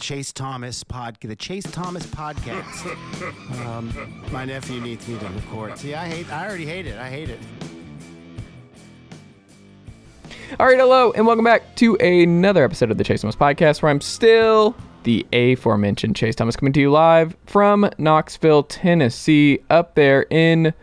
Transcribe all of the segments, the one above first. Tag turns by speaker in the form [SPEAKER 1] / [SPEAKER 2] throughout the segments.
[SPEAKER 1] Chase Thomas pod, the Chase Thomas podcast. um, my nephew needs me to record. See, I hate. I already hate it. I hate it.
[SPEAKER 2] All right, hello, and welcome back to another episode of the Chase Thomas podcast, where I'm still the aforementioned Chase Thomas coming to you live from Knoxville, Tennessee, up there in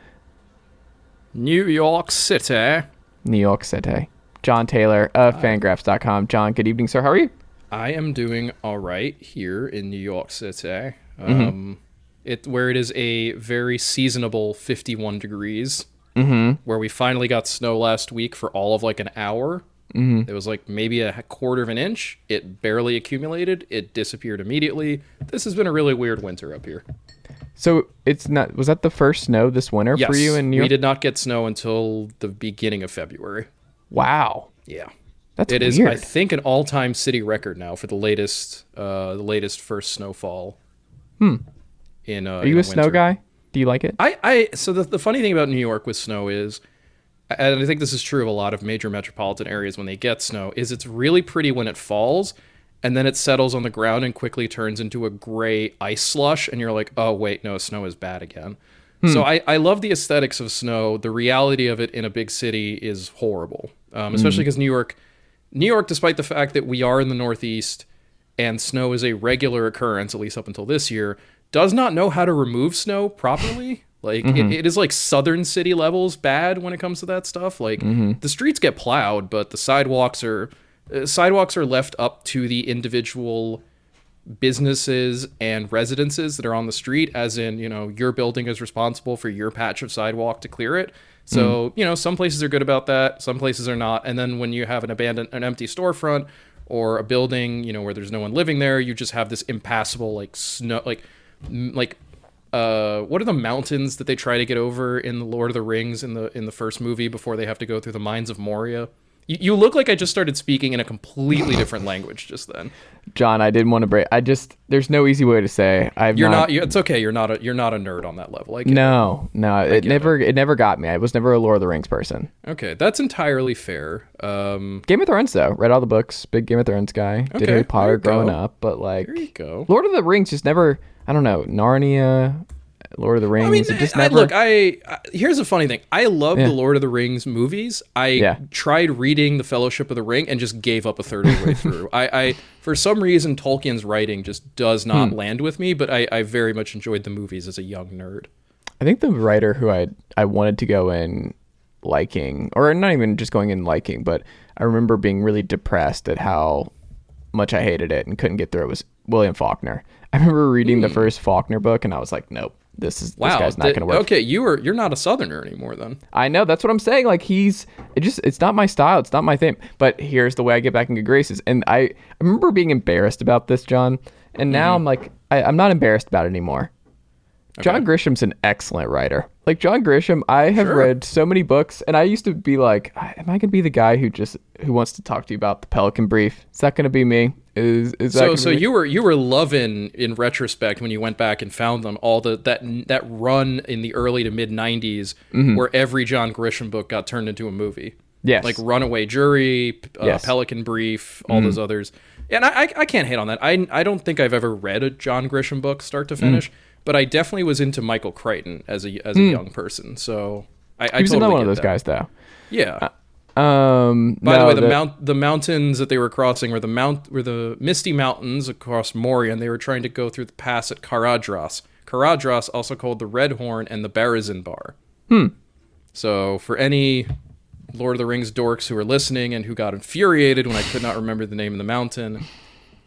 [SPEAKER 3] New York City.
[SPEAKER 2] New York City. Jon Tayler of Fangraphs.com. Jon, good evening, sir. How are you?
[SPEAKER 3] I am doing all right here in New York City. Um, it where it is a very seasonable 51 degrees. Mm-hmm. Where we finally got snow last week for all of like an hour. Mm-hmm. It was like maybe a quarter of an inch. It barely accumulated. It disappeared immediately. This has been a really weird winter up here.
[SPEAKER 2] So it's not. Was that the first snow this winter
[SPEAKER 3] Yes,
[SPEAKER 2] for you in New
[SPEAKER 3] we
[SPEAKER 2] York?
[SPEAKER 3] did not get snow until the beginning of February.
[SPEAKER 2] Wow,
[SPEAKER 3] Yeah.
[SPEAKER 2] That's
[SPEAKER 3] It is. I think, an all-time city record now for the latest, uh, the latest first snowfall. Hmm. In uh,
[SPEAKER 2] are you a snow guy? Do you like it?
[SPEAKER 3] I, I, so the, the funny thing about New York with snow is, and I think this is true of a lot of major metropolitan areas when they get snow, is it's really pretty when it falls, and then it settles on the ground and quickly turns into a gray ice slush, and you're like, oh wait, no, snow is bad again. So I, I love the aesthetics of snow. The reality of it in a big city is horrible, um, especially because New York, New York, despite the fact that we are in the Northeast and snow is a regular occurrence, at least up until this year, does not know how to remove snow properly. Like it, it is like southern city levels bad when it comes to that stuff. Like the streets get plowed, but the sidewalks are uh, sidewalks are left up to the individual businesses and residences that are on the street as in you know your building is responsible for your patch of sidewalk to clear it so you know some places are good about that some places are not. And then when you have an abandoned an empty storefront or a building you know where there's no one living there you just have this impassable like snow like like uh what are the mountains that they try to get over in the lord of the rings in the in the first movie before they have to go through the mines of moria you, you look like i just started speaking in a completely different language just then
[SPEAKER 2] Jon, I didn't want to break. I just there's no easy way to say. I'm
[SPEAKER 3] You're not. you it's okay. You're not a. You're not a nerd on that level. Like,
[SPEAKER 2] No, no, it never it. never got me. I was never a Lord of the Rings person.
[SPEAKER 3] Okay, that's entirely fair. Um,
[SPEAKER 2] Game of Thrones though, read all the books, big Game of Thrones guy. Did Harry Potter growing
[SPEAKER 3] go.
[SPEAKER 2] up, but like
[SPEAKER 3] there you go.
[SPEAKER 2] Lord of the Rings just never. I don't know Narnia, Lord of the Rings.
[SPEAKER 3] I mean,
[SPEAKER 2] it just
[SPEAKER 3] I, look. I, I here's a funny thing. I love
[SPEAKER 2] Yeah.
[SPEAKER 3] the Lord of the Rings movies. I
[SPEAKER 2] Yeah.
[SPEAKER 3] tried reading the Fellowship of the Ring and just gave up a third of the way through. I, I, for some reason, Tolkien's writing just does not
[SPEAKER 2] Hmm.
[SPEAKER 3] land with me. But I, I very much enjoyed the movies as a young nerd.
[SPEAKER 2] I think the writer who I I wanted to go in liking, or not even just going in liking, but I remember being really depressed at how much I hated it and couldn't get through it was William Faulkner. I remember reading the first Faulkner book and I was like, nope, this is.
[SPEAKER 3] Wow.
[SPEAKER 2] this guy's not going to work.
[SPEAKER 3] Okay, you are. You're not a Southerner anymore then.
[SPEAKER 2] I know that's what I'm saying. Like he's it just it's not my style. It's not my thing. But here's the way I get back in good graces. And I, I remember being embarrassed about this, Jon. And now
[SPEAKER 3] Mm-hmm.
[SPEAKER 2] I'm like I, I'm not embarrassed about it anymore. John Grisham's an excellent writer. Like John Grisham, I have
[SPEAKER 3] Sure.
[SPEAKER 2] read so many books, and I used to be like, "Am I gonna be the guy who just who wants to talk to you about the Pelican Brief? Is that gonna be me? Is is that
[SPEAKER 3] So so you were you were loving in retrospect when you went back and found them all the that that run in the early to mid 90s where every John Grisham book got turned into a movie.
[SPEAKER 2] Mm-hmm. Yes.
[SPEAKER 3] Like Runaway Jury, uh,
[SPEAKER 2] Yes. Mm-hmm.
[SPEAKER 3] Pelican Brief, all those others. And I, I I can't hate on that. I I don't think I've ever read a John Grisham book start to finish, but I definitely was into Michael Crichton as a as a young person. So I, I
[SPEAKER 2] he was
[SPEAKER 3] totally
[SPEAKER 2] another one of those
[SPEAKER 3] that.
[SPEAKER 2] guys, though.
[SPEAKER 3] Yeah.
[SPEAKER 2] Um,
[SPEAKER 3] By the way, the, mount the mountains that they were crossing were the mount were the misty mountains across Moria, and they were trying to go through the pass at Caradhras. Caradhras, also called the Red Horn and the Barazinbar. Hmm. So for any Lord of the Rings dorks who are listening and who got infuriated when I could not remember the name of the mountain,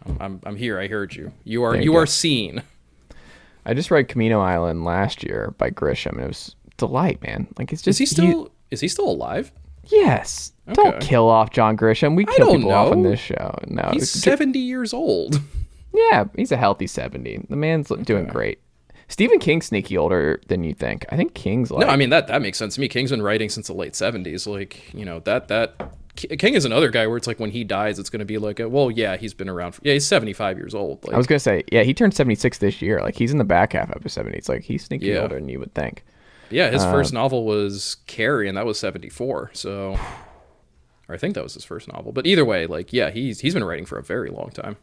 [SPEAKER 3] I'm, I'm, I'm here. I heard you. You are
[SPEAKER 2] There you
[SPEAKER 3] you are seen.
[SPEAKER 2] I just read Camino Island last year by Grisham, and it was delight, man. Like it's just Is
[SPEAKER 3] he still is he still alive?
[SPEAKER 2] Yes. Don't kill off John Grisham. We kill
[SPEAKER 3] don't
[SPEAKER 2] people off on this show. No,
[SPEAKER 3] He's
[SPEAKER 2] it's-
[SPEAKER 3] 70 years old.
[SPEAKER 2] yeah, he's a healthy seventy. The man's doing great. Stephen King's sneaky older than you think. I think King's like
[SPEAKER 3] No, I mean that that makes sense to me. King's been writing since the late 70s. Like, you know, that that King is another guy where it's like when he dies it's going to be like, a, well, yeah, he's been around for, yeah, he's 75 years old. Like
[SPEAKER 2] I was gonna say, yeah, he turned seventy six this year. Like he's in the back half of his seventies. Like he's sneaky
[SPEAKER 3] Yeah.
[SPEAKER 2] older than you would think.
[SPEAKER 3] Yeah, his
[SPEAKER 2] Uh,
[SPEAKER 3] first novel was Carrie, and that was seventy four. So, or I think that was his first novel. But either way, like, yeah, he's he's been writing for a very long time.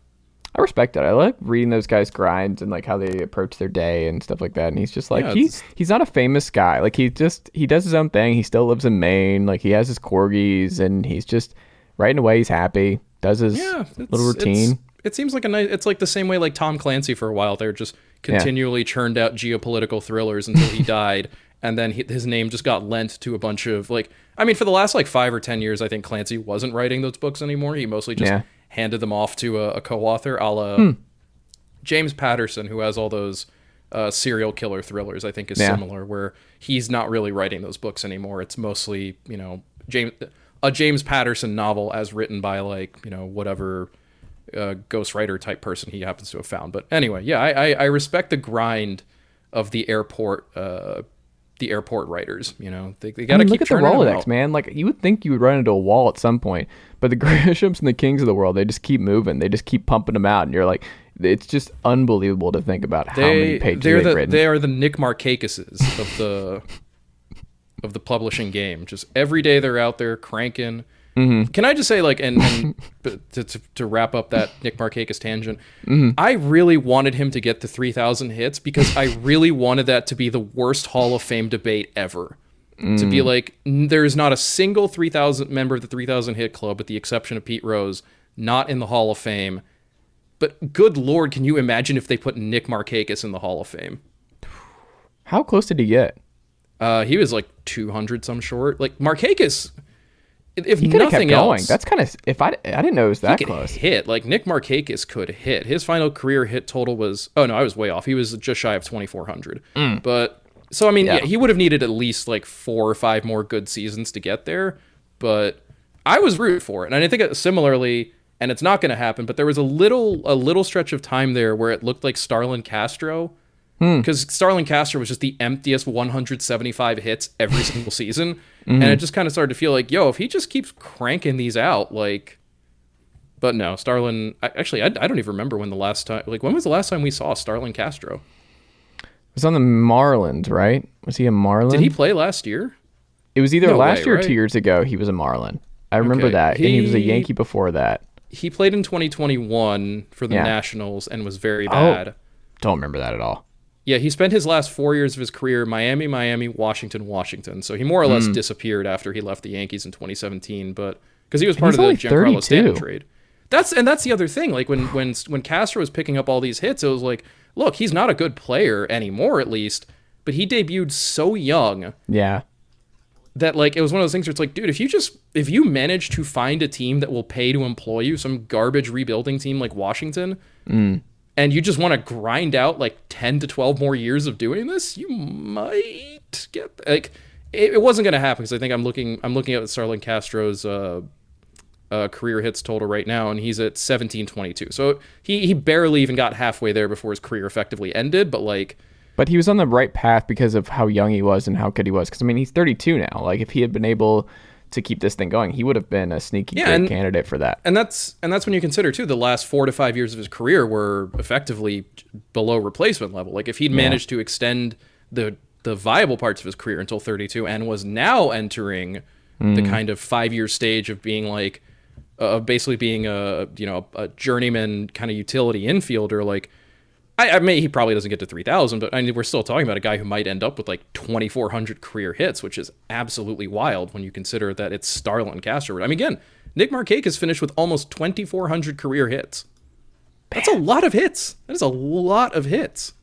[SPEAKER 2] I respect that. I like reading those guys' grinds and like how they approach their day and stuff like that. And he's just like
[SPEAKER 3] Yeah,
[SPEAKER 2] he
[SPEAKER 3] it's-
[SPEAKER 2] he's not a famous guy. Like he just he does his own thing. He still lives in Maine. Like he has his corgis and he's just writing away. He's happy. Does his
[SPEAKER 3] Yeah,
[SPEAKER 2] little routine.
[SPEAKER 3] it seems like a nice. It's like the same way like Tom Clancy for a while. They're just continually churned out geopolitical thrillers until he died, and then he, his name just got lent to a bunch of like. I mean, for the last like five or ten years, I think Clancy wasn't writing those books anymore. He mostly just
[SPEAKER 2] Yeah.
[SPEAKER 3] handed them off to a, a co-author, a la James Patterson, who has all those uh, serial killer thrillers. I think is
[SPEAKER 2] Yeah.
[SPEAKER 3] similar, where he's not really writing those books anymore. It's mostly you know James a James Patterson novel as written by like you know whatever uh, ghostwriter type person he happens to have found. But anyway, yeah, I, I, I respect the grind of the airport uh, the airport writers. You know, they, they got to
[SPEAKER 2] mean,
[SPEAKER 3] keep
[SPEAKER 2] look at the Rolodex, man. Like you would think you would run into a wall at some point, but the Grishams and the Kings of the world, they just keep moving. They just keep pumping them out, and you're like, it's just unbelievable to think about how many pages
[SPEAKER 3] they're
[SPEAKER 2] they've
[SPEAKER 3] the
[SPEAKER 2] written.
[SPEAKER 3] they are the Nick Markakises of the of the publishing game. Just every day they're out there cranking.
[SPEAKER 2] Mm-hmm.
[SPEAKER 3] Can I just say, like, and, and to, to, to wrap up that Nick Markakis tangent,
[SPEAKER 2] Mm-hmm.
[SPEAKER 3] I really wanted him to get to 3,000 hits because I really wanted that to be the worst Hall of Fame debate ever. To be
[SPEAKER 2] Mm.
[SPEAKER 3] like, there is not a single 3,000 member of the 3,000 hit club, with the exception of Pete Rose, not in the Hall of Fame. But good lord, can you imagine if they put Nick Markakis in the Hall of Fame?
[SPEAKER 2] how close did he get?
[SPEAKER 3] Uh, he was like 200 some short. Like Markakis, if
[SPEAKER 2] He could have
[SPEAKER 3] nothing
[SPEAKER 2] kept going.
[SPEAKER 3] else,
[SPEAKER 2] That's kind of if I I didn't know it was that
[SPEAKER 3] he could
[SPEAKER 2] close.
[SPEAKER 3] hit. Like Nick Markakis could hit. His final career hit total was oh no, I was way off. He was just shy of 2400. But so I mean, yeah.
[SPEAKER 2] Mm. Yeah.
[SPEAKER 3] he would have needed at least like four or five more good seasons to get there. But I was rooted for it, and I think similarly. And it's not going to happen. But there was a little a little stretch of time there where it looked like Starlin Castro
[SPEAKER 2] Hmm.
[SPEAKER 3] because Starlin Castro was just the emptiest 175 hits every single season, and it just kind of started to feel like, yo, if he just keeps cranking these out, like. But no, Starlin. Actually, I, I don't even remember when the last time. Like, when was the last time we saw Starlin Castro?
[SPEAKER 2] It was on the Marlins, right? Was he a Marlin?
[SPEAKER 3] Did he play last year?
[SPEAKER 2] It was either
[SPEAKER 3] No
[SPEAKER 2] last
[SPEAKER 3] way,
[SPEAKER 2] year or
[SPEAKER 3] right?
[SPEAKER 2] two years ago. He was a Marlin. I remember
[SPEAKER 3] Okay,
[SPEAKER 2] that, and he was a Yankee before that.
[SPEAKER 3] He played in 2021 for the
[SPEAKER 2] Yeah.
[SPEAKER 3] Nationals and was very
[SPEAKER 2] Oh.
[SPEAKER 3] bad.
[SPEAKER 2] Don't remember that at all.
[SPEAKER 3] Yeah, he spent his last four years of his career Miami, Miami, Washington, Washington. So he more or less disappeared after he left the Yankees in 2017, but because he was part of the Giancarlo Stanton trade. That's and that's the other thing. Like when when when Castro was picking up all these hits, it was like, look, he's not a good player anymore, at least. But he debuted so young
[SPEAKER 2] Yeah.
[SPEAKER 3] that like it was one of those things where it's like, dude, if you just if you manage to find a team that will pay to employ you, some garbage rebuilding team like Washington, and you just want to grind out like ten to twelve more years of doing this, you might get like it, it wasn't gonna happen because I think I'm looking I'm looking at Starlin Castro's uh, uh, career hits total right now, and he's at 1722. So he he barely even got halfway there before his career effectively ended. But like,
[SPEAKER 2] But he was on the right path because of how young he was and how good he was. Because I mean, he's 32 now. Like if he had been able to keep this thing going, he would have been a sneaky
[SPEAKER 3] Yeah,
[SPEAKER 2] good
[SPEAKER 3] and-
[SPEAKER 2] candidate for that.
[SPEAKER 3] and that's and that's when you consider too the last four to five years of his career were effectively below replacement level. Like if he'd managed to extend the the viable parts of his career until 32 and was now entering the kind of five year stage of being like uh, basically being a you know a journeyman kind of utility infielder like I, I mean, he probably doesn't get to 3,000, but I mean, we're still talking about a guy who might end up with like 2,400 career hits, which is absolutely wild when you consider that it's Starlin Castro. I mean, again, Nick Markakis finished with almost 2,400 career hits. That's a lot of hits. That is a lot of hits.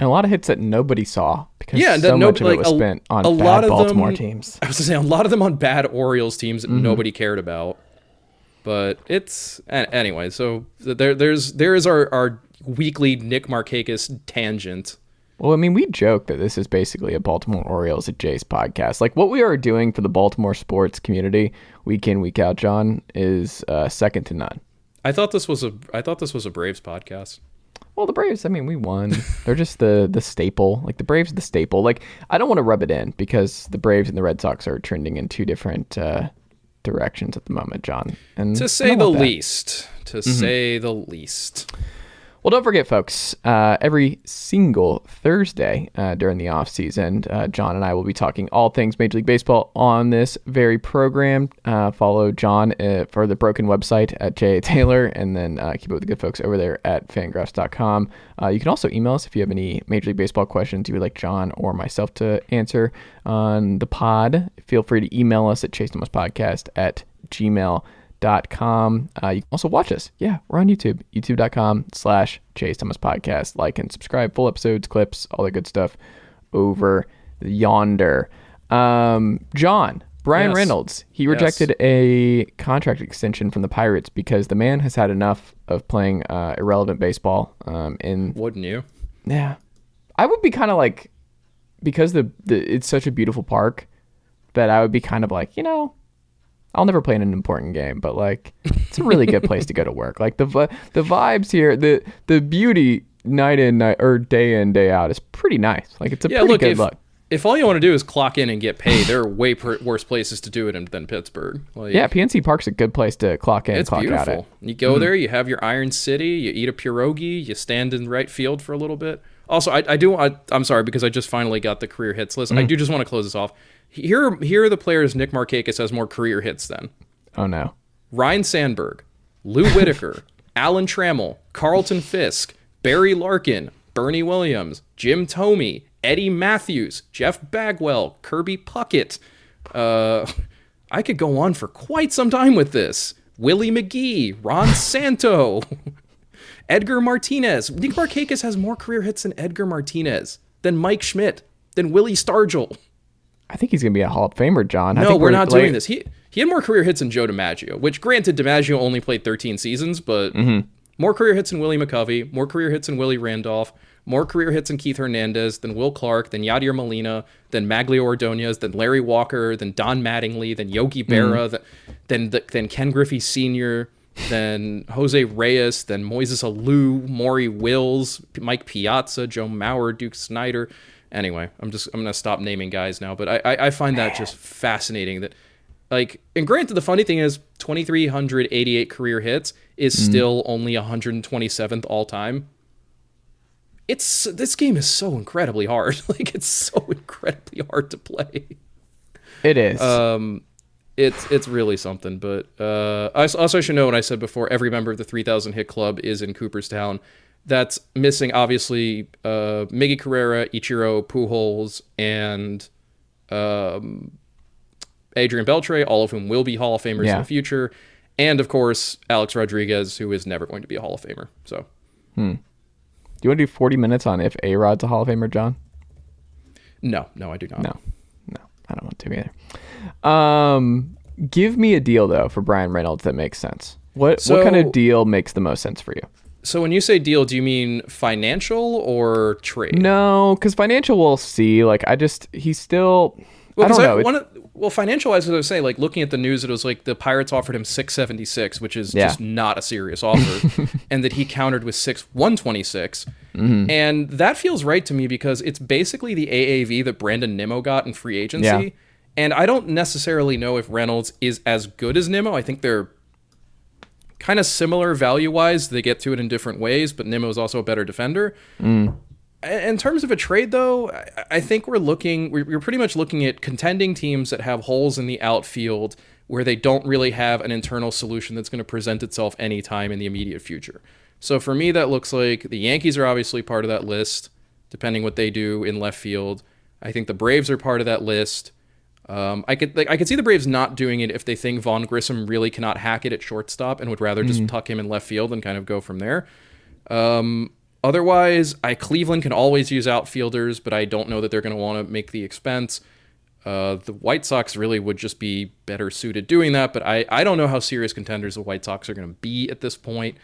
[SPEAKER 2] and a lot of hits that nobody saw because
[SPEAKER 3] Yeah,
[SPEAKER 2] so much of
[SPEAKER 3] nobody-
[SPEAKER 2] it was
[SPEAKER 3] a-
[SPEAKER 2] spent on
[SPEAKER 3] a
[SPEAKER 2] bad
[SPEAKER 3] lot of
[SPEAKER 2] Baltimore
[SPEAKER 3] them-
[SPEAKER 2] teams.
[SPEAKER 3] I was gonna say a lot of them on bad Orioles teams that
[SPEAKER 2] Mm-hmm.
[SPEAKER 3] nobody cared about. But it's anyway. So there, there's there is our our weekly Nick Markakis tangent.
[SPEAKER 2] Well, I mean, we joke that this is basically a Baltimore Orioles at Jace podcast. Like what we are doing for the Baltimore sports community week in week out, Jon, is uh, second to none.
[SPEAKER 3] I thought this was a I thought this was a Braves podcast.
[SPEAKER 2] Well, the Braves, I mean, we won. They're just the the staple. Like the Braves, the staple. Like I don't want to rub it in because the Braves and the Red Sox are trending in two different uh, directions at the moment, Jon. And
[SPEAKER 3] To say the least. To
[SPEAKER 2] Mm-hmm.
[SPEAKER 3] say the least.
[SPEAKER 2] Well, don't forget, folks, uh, every single Thursday uh, during the off season, uh, Jon and I will be talking all things Major League Baseball on this very program. Uh, follow Jon uh, for the Broken website at J.A. Tayler, and then uh, keep up with the good folks over there at fangraphs.com. You can also email us if you have any Major League Baseball questions you would like Jon or myself to answer on the pod. Feel free to email us at Chase Thomas Podcast at gmail.com dot com. Uh, you can also watch us. Yeah, we're on YouTube. YouTube.com slash Chase Thomas Podcast. Like and subscribe. Full episodes, clips, all the good stuff over yonder. Um, Jon, Bryan
[SPEAKER 3] Yes.
[SPEAKER 2] Reynolds, he rejected a contract extension from the Pirates because the man has had enough of playing uh, irrelevant baseball um, in
[SPEAKER 3] Wouldn't you?
[SPEAKER 2] yeah. I would be kind of like because the, the it's such a beautiful park that I would be kind of like, you know, I'll never play in an important game, but like it's a really good place to go to work. Like the the vibes here, the the beauty night in night or day in day out is pretty nice. Like it's a
[SPEAKER 3] Yeah,
[SPEAKER 2] pretty
[SPEAKER 3] look,
[SPEAKER 2] good
[SPEAKER 3] if,
[SPEAKER 2] look.
[SPEAKER 3] if all you want to do is clock in and get paid, there are way per- worse places to do it in, than Pittsburgh. Like,
[SPEAKER 2] Yeah, PNC Park's a good place to clock in,
[SPEAKER 3] It's
[SPEAKER 2] clock out
[SPEAKER 3] beautiful.
[SPEAKER 2] at.
[SPEAKER 3] You go mm-hmm. there, you have your Iron City, you eat a pierogi, you stand in right field for a little bit. Also, I, I do. I, I'm sorry because I just finally got the career hits list. I mm-hmm. do just want to close this off. Here, here are the players Nick Markakis has more career hits than
[SPEAKER 2] Oh no.
[SPEAKER 3] Ryne Sandberg, Lou Whitaker, Alan Trammell, Carlton Fisk, Barry Larkin, Bernie Williams, Jim Thome, Eddie Mathews, Jeff Bagwell, Kirby Puckett. Uh, I could go on for quite some time with this. Willie McGee, Ron Santo, Edgar Martinez. Nick Markakis has more career hits than Edgar Martinez, than Mike Schmidt, than Willie Stargell.
[SPEAKER 2] I think he's gonna be a Hall of Famer, John. I
[SPEAKER 3] No,
[SPEAKER 2] think
[SPEAKER 3] we're not doing this. He he had more career hits than Joe DiMaggio, which granted DiMaggio only played 13 seasons, but
[SPEAKER 2] Mm-hmm.
[SPEAKER 3] more career hits than Willie McCovey, more career hits than Willie Randolph, more career hits than Keith Hernandez, than Will Clark, than Yadier Molina, than Magglio Ordonez, than Larry Walker, than Don Mattingly, than Yogi Berra, th- than th- than Ken Griffey Sr., than Jose Reyes, than Moises Alou, Maury Wills, Mike Piazza, Joe Mauer, Duke Snider. Anyway, I'm just I'm gonna stop naming guys now, but I I, I find that just fascinating that like and granted the funny thing is 2388 career hits is still only 127th all time. It's this game is so incredibly hard. Like it's so incredibly hard to play.
[SPEAKER 2] It is.
[SPEAKER 3] um it's it's really something but uh I also should know what i said before. Every member of the 3000 hit club is in cooperstown that's missing obviously uh miggy cabrera ichiro pujols and um adrian beltre all of whom will be hall of famers
[SPEAKER 2] Yeah.
[SPEAKER 3] in the future and of course alex rodriguez who is never going to be a hall of famer so
[SPEAKER 2] do you want to do 40 minutes on if A Rod's a Hall of Famer, Jon?
[SPEAKER 3] no no i do not
[SPEAKER 2] No, no, I don't want to either. Um, give me a deal though for Bryan Reynolds that makes sense. What what kind of deal makes the most sense for you?
[SPEAKER 3] So when you say deal do you mean financial or trade
[SPEAKER 2] No, because financial we'll see. Like I just he's still.
[SPEAKER 3] Well,
[SPEAKER 2] I don't know. It's-
[SPEAKER 3] one of, well, financial wise, as I was saying, like looking at the news, it was like the Pirates offered him six seventy six, which is
[SPEAKER 2] Yeah.
[SPEAKER 3] just not a serious offer, and that he countered with six one twenty six,
[SPEAKER 2] Mm-hmm.
[SPEAKER 3] and that feels right to me because it's basically the AAV that Brandon Nimmo got in free agency,
[SPEAKER 2] Yeah.
[SPEAKER 3] and I don't necessarily know if Reynolds is as good as Nimmo. I think they're kind of similar value wise. They get to it in different ways, but Nimmo is also a better defender. Mm. In terms of a trade, though, I- think we're looking, we're pretty much looking at contending teams that have holes in the outfield where they don't really have an internal solution that's going to present itself anytime in the immediate future. So for me, that looks like the Yankees are obviously part of that list, depending what they do in left field. I think the Braves are part of that list. Um, I could like, I could see the Braves not doing it if they think Vaughn Grissom really cannot hack it at shortstop and would rather just tuck him in left field and kind of go from there. Um, Otherwise, I Cleveland can always use outfielders, but I don't know that they're going to want to make the expense. Uh, the White Sox really would just be better suited doing that, but I, I don't know how serious contenders the White Sox are going to be at this point.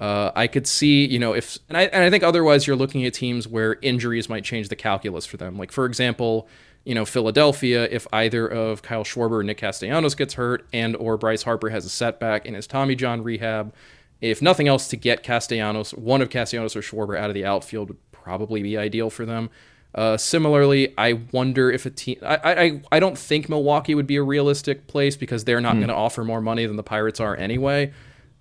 [SPEAKER 3] Uh, I could see, you know, if and I and I think otherwise you're looking at teams where injuries might change the calculus for them. Like for example, you know, Philadelphia, if either of Kyle Schwarber or Nick Castellanos gets hurt, and or Bryce Harper has a setback in his Tommy John rehab, if nothing else, to get Castellanos, one of Castellanos or Schwarber out of the outfield would probably be ideal for them. Uh, similarly, I wonder if a team. I, I I don't think Milwaukee would be a realistic place because they're not mm. going to offer more money than the Pirates are anyway.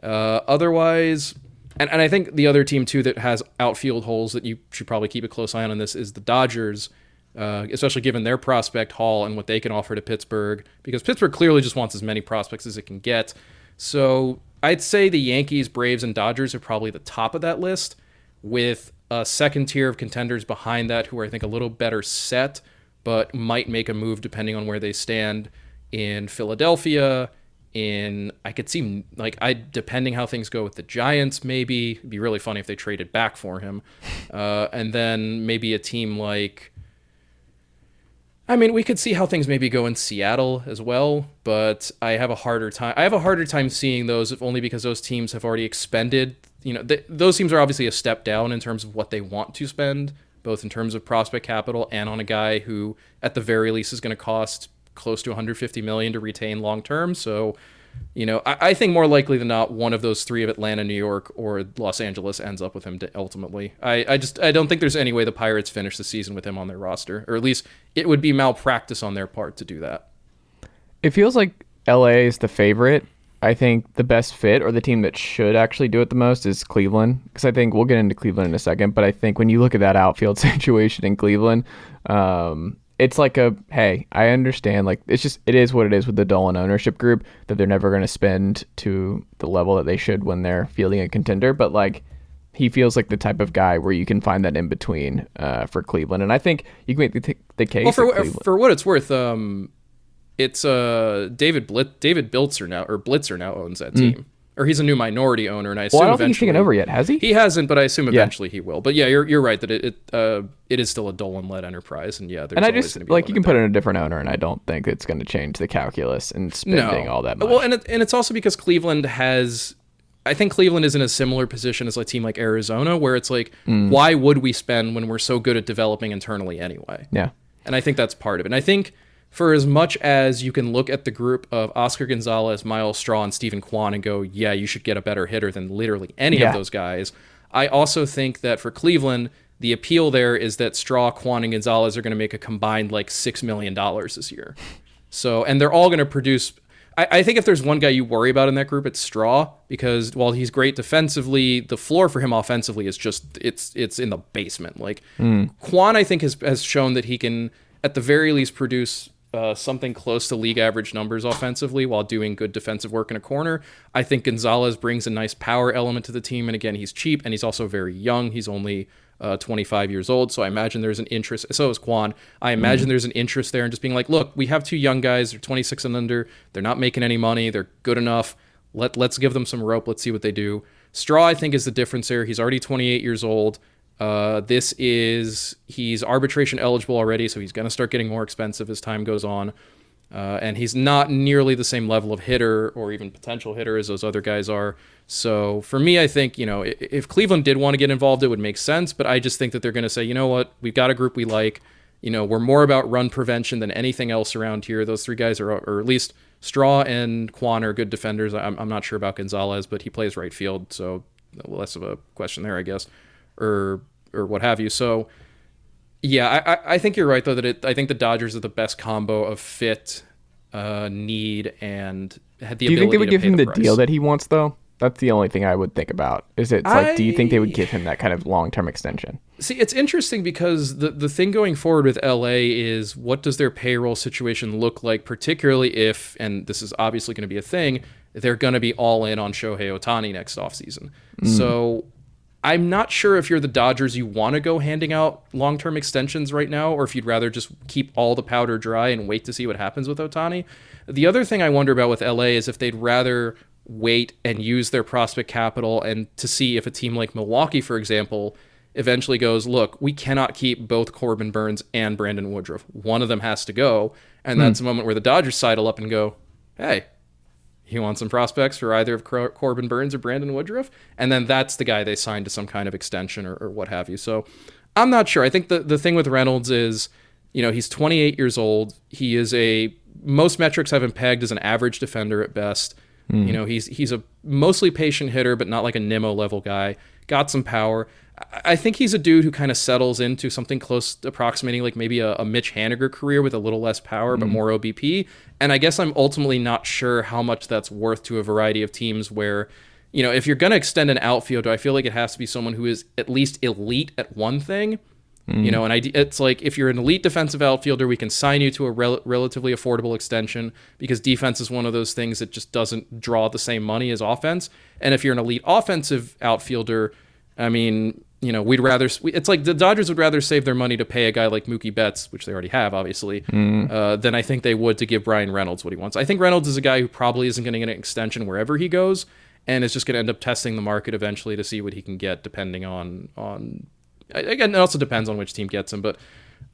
[SPEAKER 3] Uh, otherwise, and, and I think the other team too that has outfield holes that you should probably keep a close eye on in this is the Dodgers, uh, especially given their prospect haul and what they can offer to Pittsburgh, because Pittsburgh clearly just wants as many prospects as it can get. So I'd say the Yankees, Braves, and Dodgers are probably the top of that list, with a second tier of contenders behind that who are, I think, a little better set, but might make a move depending on where they stand in Philadelphia. In I could see like I depending how things go with the Giants, maybe it'd be really funny if they traded back for him, uh, and then maybe a team like. I mean, we could see how things maybe go in Seattle as well, but I have a harder time. I have a harder time seeing those, if only because those teams have already expended you know, th- those teams are obviously a step down in terms of what they want to spend, both in terms of prospect capital and on a guy who, at the very least, is going to cost close to 150 million to retain long term. So, you know, I, I, think more likely than not, one of those three of Atlanta, New York, or Los Angeles ends up with him ultimately. I, I just I don't think there's any way the Pirates finish the season with him on their roster, or at least it would be malpractice on their part to do that.
[SPEAKER 2] It feels like LA is the favorite I think the best fit or the team that should actually do it the most is Cleveland because I think we'll get into Cleveland in a second. But I think when you look at that outfield situation in Cleveland, um, it's like a hey, I understand. Like it's just it is what it is with the Dolan ownership group that they're never going to spend to the level that they should when they're fielding a contender. But like he feels like the type of guy where you can find that in between uh, for Cleveland, and I think you can make the, t- the case.
[SPEAKER 3] Well, for for what it's worth, um, it's uh David Blit David Biltzer now or Blitzer now owns that team. Mm. Or he's a new minority owner, and I assume
[SPEAKER 2] well, I don't
[SPEAKER 3] eventually
[SPEAKER 2] think he's taken over yet, has he?
[SPEAKER 3] He hasn't, but I assume eventually yeah. he will. But yeah, you're, you're right that it it, uh, it is still a Dolan led enterprise, and yeah,
[SPEAKER 2] and I just like you can put in a different owner, and I don't think it's going to change the calculus and spending
[SPEAKER 3] no.
[SPEAKER 2] all that much.
[SPEAKER 3] Well, and it, and it's also because Cleveland has I think Cleveland is in a similar position as a team like Arizona, where it's like, mm. why would we spend when we're so good at developing internally anyway?
[SPEAKER 2] Yeah.
[SPEAKER 3] And I think that's part of it. And I think for as much as you can look at the group of Oscar Gonzalez, Myles Straw, and Steven Kwan and go, yeah, you should get a better hitter than literally any yeah. of those guys. I also think that for Cleveland, the appeal there is that Straw, Kwan, and Gonzalez are going to make a combined like $6 million this year. So, and they're all going to produce. I, I, think if there's one guy you worry about in that group, it's Straw because while he's great defensively, the floor for him offensively is just it's it's in the basement. Like mm. Kwan, I think has has shown that he can at the very least produce uh, something close to league average numbers offensively while doing good defensive work in a corner. I think Gonzalez brings a nice power element to the team. And again, he's cheap and he's also very young. He's only uh, 25 years old. So I imagine there's an interest. So is Kwan. I imagine mm. there's an interest there in just being like, look, we have two young guys. They're 26 and under. They're not making any money. They're good enough. Let, let's give them some rope. Let's see what they do. Straw, I think, is the difference here. He's already 28 years old. Uh, this is he's arbitration eligible already, so he's going to start getting more expensive as time goes on. Uh, and he's not nearly the same level of hitter or even potential hitter as those other guys are. So for me, I think you know if Cleveland did want to get involved, it would make sense. But I just think that they're going to say, you know what, we've got a group we like. You know, we're more about run prevention than anything else around here. Those three guys are, or at least Straw and Kwan are good defenders. I'm, I'm not sure about Gonzalez, but he plays right field, so less of a question there, I guess or or what have you. So yeah, I, I think you're right though that it I think the Dodgers are the best combo of fit, uh, need, and had the.
[SPEAKER 2] Do you think they would give him
[SPEAKER 3] the,
[SPEAKER 2] the deal that he wants though? That's the only thing I would think about. Is it like, I, do you think they would give him that kind of long term extension?
[SPEAKER 3] See, it's interesting because the the thing going forward with LA is what does their payroll situation look like, particularly if, and this is obviously going to be a thing, they're going to be all in on Shohei Ohtani next offseason. Mm. So I'm not sure if you're the Dodgers, you want to go handing out long term extensions right now, or if you'd rather just keep all the powder dry and wait to see what happens with Ohtani. The other thing I wonder about with LA is if they'd rather wait and use their prospect capital and to see if a team like Milwaukee, for example, eventually goes, look, we cannot keep both Corbin Burnes and Brandon Woodruff. One of them has to go. And hmm. that's a moment where the Dodgers sidle up and go, hey, you wants some prospects for either of Cor- Corbin Burnes or Brandon Woodruff? And then that's the guy they signed to some kind of extension or, or what have you. So I'm not sure. I think the, the thing with Reynolds is, you know, he's 28 years old. He is a, most metrics have him pegged as an average defender at best. Hmm. You know, he's he's a mostly patient hitter, but not like a Nimmo level guy. Got some power. I- think he's a dude who kind of settles into something close to approximating like maybe a, a Mitch Haniger career with a little less power but mm-hmm. more OBP. And I guess I'm ultimately not sure how much that's worth to a variety of teams where, you know, if you're going to extend an outfielder, I feel like it has to be someone who is at least elite at one thing. You mm-hmm. know, and I, it's like if you're an elite defensive outfielder, we can sign you to a rel- relatively affordable extension because defense is one of those things that just doesn't draw the same money as offense. And if you're an elite offensive outfielder, I mean, you know, we'd rather. It's like the Dodgers would rather save their money to pay a guy like Mookie Betts, which they already have, obviously, uh, than I think they would to give Bryan Reynolds what he wants. I think Reynolds is a guy who probably isn't going to get an extension wherever he goes, and is just going to end up testing the market eventually to see what he can get, depending on on. Again, it also depends on which team gets him, but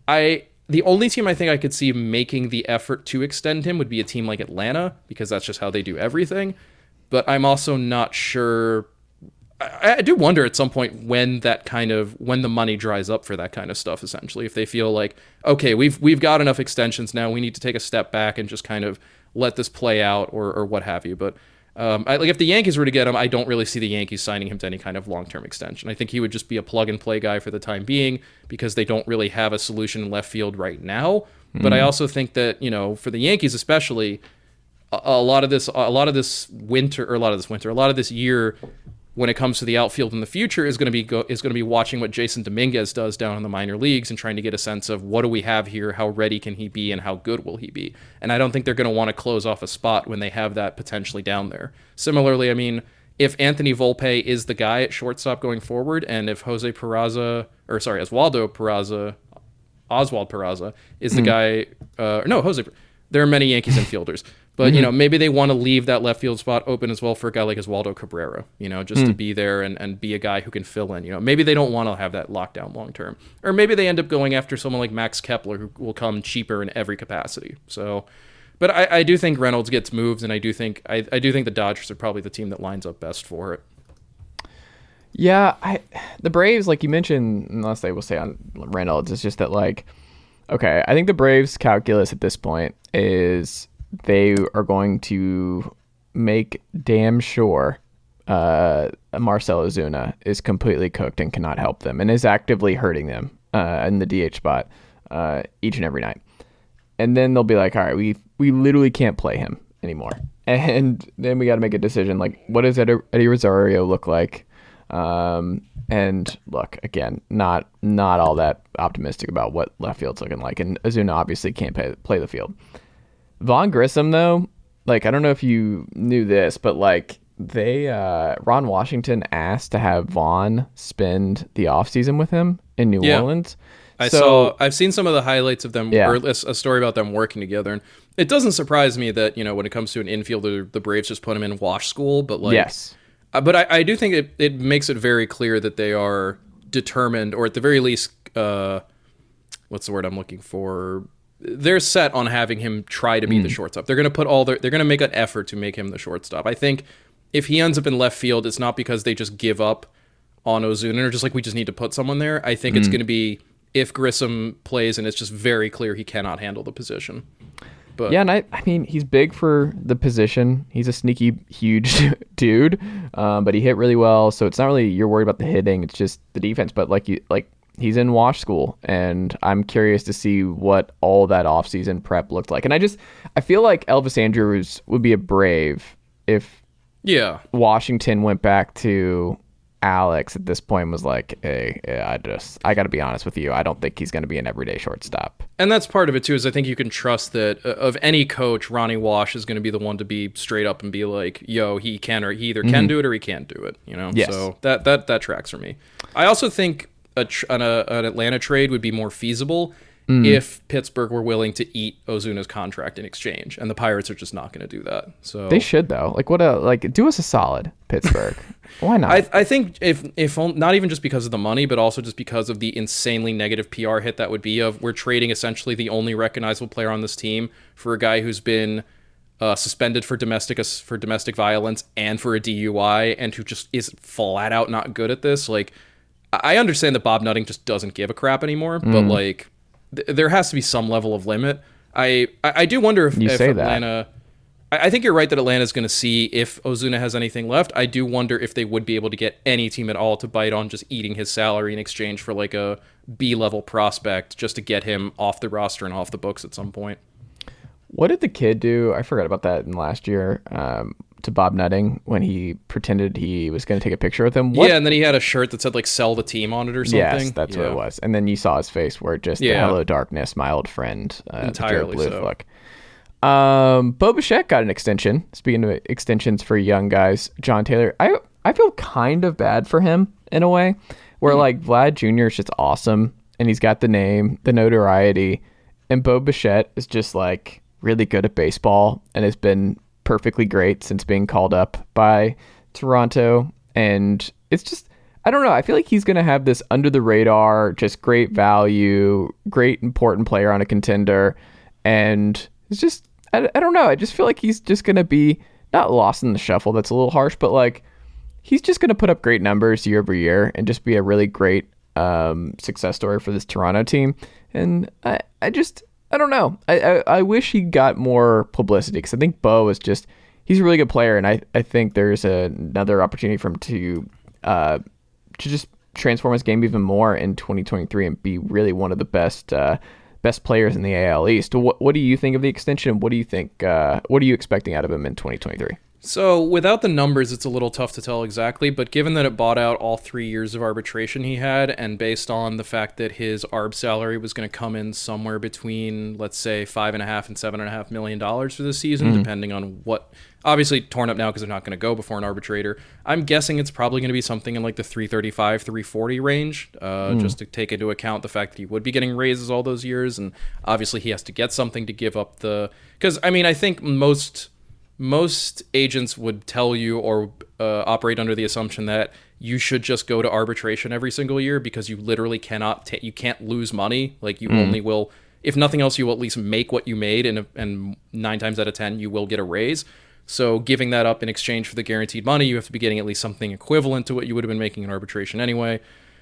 [SPEAKER 3] I the only team I think I could see making the effort to extend him would be a team like Atlanta because that's just how they do everything. But I'm also not sure. I, I do wonder at some point when that kind of when the money dries up for that kind of stuff. Essentially, if they feel like okay, we've we've got enough extensions now, we need to take a step back and just kind of let this play out or or what have you. But um, I, like if the Yankees were to get him, I don't really see the Yankees signing him to any kind of long-term extension. I think he would just be a plug-and-play guy for the time being because they don't really have a solution in left field right now. But I also think that you know for the Yankees especially, a, a lot of this a lot of this winter or a lot of this winter, a lot of this year when it comes to the outfield in the future is going to be go, is going to be watching what Jasson Dominguez does down in the minor leagues and trying to get a sense of what do we have here, how ready can he be, and how good will he be. And I don't think they're going to want to close off a spot when they have that potentially down there. Similarly, I mean, if Anthony Volpe is the guy at shortstop going forward, and if Jose Peraza or sorry, Oswaldo Peraza, Oswald Peraza is the guy, uh, no Jose. There are many Yankees infielders. But you mm-hmm. know, maybe they want to leave that left field spot open as well for a guy like Oswaldo Cabrera. You know, just to mm. be there and, and be a guy who can fill in. You know, maybe they don't want to have that lockdown long term, or maybe they end up going after someone like Max Kepler who will come cheaper in every capacity. So, but I, I do think Reynolds gets moved, and I do think I, I do think the Dodgers are probably the team that lines up best for it.
[SPEAKER 2] Yeah, I the Braves, like you mentioned, unless they will say on Reynolds, it's just that like, okay, I think the Braves' calculus at this point is they are going to make damn sure uh, Marcell Ozuna is completely cooked and cannot help them, and is actively hurting them uh, in the DH spot uh, each and every night. And then they'll be like, all right, we we literally can't play him anymore, and then we got to make a decision. Like, what does Eddie, Eddie Rosario look like? Um, and look, again, not not all that optimistic about what left field's looking like. And Ozuna obviously can't play, play the field. Vaughn Grissom, though, like I don't know if you knew this, but like they uh, Ron Washington asked to have Vaughn spend the offseason with him in New
[SPEAKER 3] Yeah.
[SPEAKER 2] Orleans.
[SPEAKER 3] I
[SPEAKER 2] So-
[SPEAKER 3] saw. I've seen some of the highlights of them,
[SPEAKER 2] Yeah.
[SPEAKER 3] or a a story about them working together, and it doesn't surprise me that you know when it comes to an infielder, the Braves just put him in wash school. But like,
[SPEAKER 2] yes.
[SPEAKER 3] Uh, but I, I do think it, it makes it very clear that they are determined, or at the very least, uh, what's the word I'm looking for? They're set on having him try to be
[SPEAKER 2] Mm.
[SPEAKER 3] the shortstop. They're going to put all their, they're going to make an effort to make him the shortstop. I think if he ends up in left field, it's not because they just give up on Ozuna or just like we just need to put someone there. I think it's
[SPEAKER 2] Mm.
[SPEAKER 3] going to be if Grissom plays and it's just very clear he cannot handle the position. But
[SPEAKER 2] Yeah, and I, I mean, he's big for the position. He's a sneaky, huge dude, um, but he hit really well. So it's not really you're worried about the hitting; it's just the defense. But like you, like he's in wash school, and I'm curious to see what all that offseason prep looked like. And I just, I feel like Elvis Andrus would be a brave if
[SPEAKER 3] yeah,
[SPEAKER 2] Washington went back to Alex at this point and was like, hey, I just, I got to be honest with you. I don't think he's going to be an everyday shortstop.
[SPEAKER 3] And that's part of it too. Is I think you can trust that uh, of any coach, Ronnie Wash is going to be the one to be straight up and be like, "Yo, he can or he either can do it or he can't do it." You know.
[SPEAKER 2] Mm-hmm. Yes.
[SPEAKER 3] So that that that tracks for me. I also think a tr- an, a, an Atlanta trade would be more feasible if Pittsburgh were willing to eat Ozuna's contract in exchange, and the Pirates are just not going to do that. So
[SPEAKER 2] They should though. Like what a like do us a solid, Pittsburgh. Why not?
[SPEAKER 3] I, I think if if not even just because of the money, but also just because of the insanely negative PR hit that would be of we're trading essentially the only recognizable player on this team for a guy who's been uh, suspended for domestic for domestic violence and for a DUI and who just is flat out not good at this. Like I understand that Bob Nutting just doesn't give a crap anymore, but like th- there has to be some level of limit. I I, I do wonder if,
[SPEAKER 2] You
[SPEAKER 3] if
[SPEAKER 2] say that.
[SPEAKER 3] Atlanta. I I think you're right that Atlanta's going to see if Ozuna has anything left. I do wonder if they would be able to get any team at all to bite on just eating his salary in exchange for like a B level prospect just to get him off the roster and off the books at some point.
[SPEAKER 2] What did the kid do? I forgot about that in last year um, to Bob Nutting when he pretended he was going to take a picture with him. What?
[SPEAKER 3] Yeah, and then he had a shirt that said like "sell the team" on it or something.
[SPEAKER 2] Yes, that's what it was. And then you saw his face where it just the
[SPEAKER 3] Yeah.
[SPEAKER 2] hello darkness, my old friend, uh,
[SPEAKER 3] Entirely
[SPEAKER 2] Bluth
[SPEAKER 3] so.
[SPEAKER 2] look. Um, Bo Bichette got an extension. Speaking of extensions for young guys, Jon Tayler, I I feel kind of bad for him in a way, where
[SPEAKER 3] Hmm.
[SPEAKER 2] like Vlad Jr. is just awesome and he's got the name, the notoriety, and Bo Bichette is just like really good at baseball and has been perfectly great since being called up by Toronto. And it's just I don't know. I feel like he's going to have this under the radar, just great value, great important player on a contender. And it's just, I, I don't know. I just feel like he's just going to be not lost in the shuffle. That's a little harsh, but like he's just going to put up great numbers year over year and just be a really great um, success story for this Toronto team. And I, I just, I don't know. I, I, I wish he got more publicity because I think Bo is just, he's a really good player. And I, I think there's a, another opportunity for him to, uh, to just transform his game even more in 2023 and be really one of the best uh, best players in the AL East. What what do you think of the extension? What do you think? Uh, what are you expecting out of him in 2023?
[SPEAKER 3] So without the numbers, it's a little tough to tell exactly. But given that it bought out all three years of arbitration he had, and based on the fact that his arb salary was going to come in somewhere between, let's say, five and a half and seven and a half million dollars for the season, depending on what. Obviously, torn up now because they're not going to go before an arbitrator. I'm guessing it's probably going to be something in like the 335, 340 range, uh, just to take into account the fact that he would be getting raises all those years, and obviously he has to get something to give up the. Because I mean, I think most most agents would tell you or uh, operate under the assumption that you should just go to arbitration every single year because you literally cannot ta- you can't lose money like you only will if nothing else you will at least make what you made and and 9 times out of 10 you will get a raise so giving that up in exchange for the guaranteed money you have to be getting at least something equivalent to what you would have been making in arbitration anyway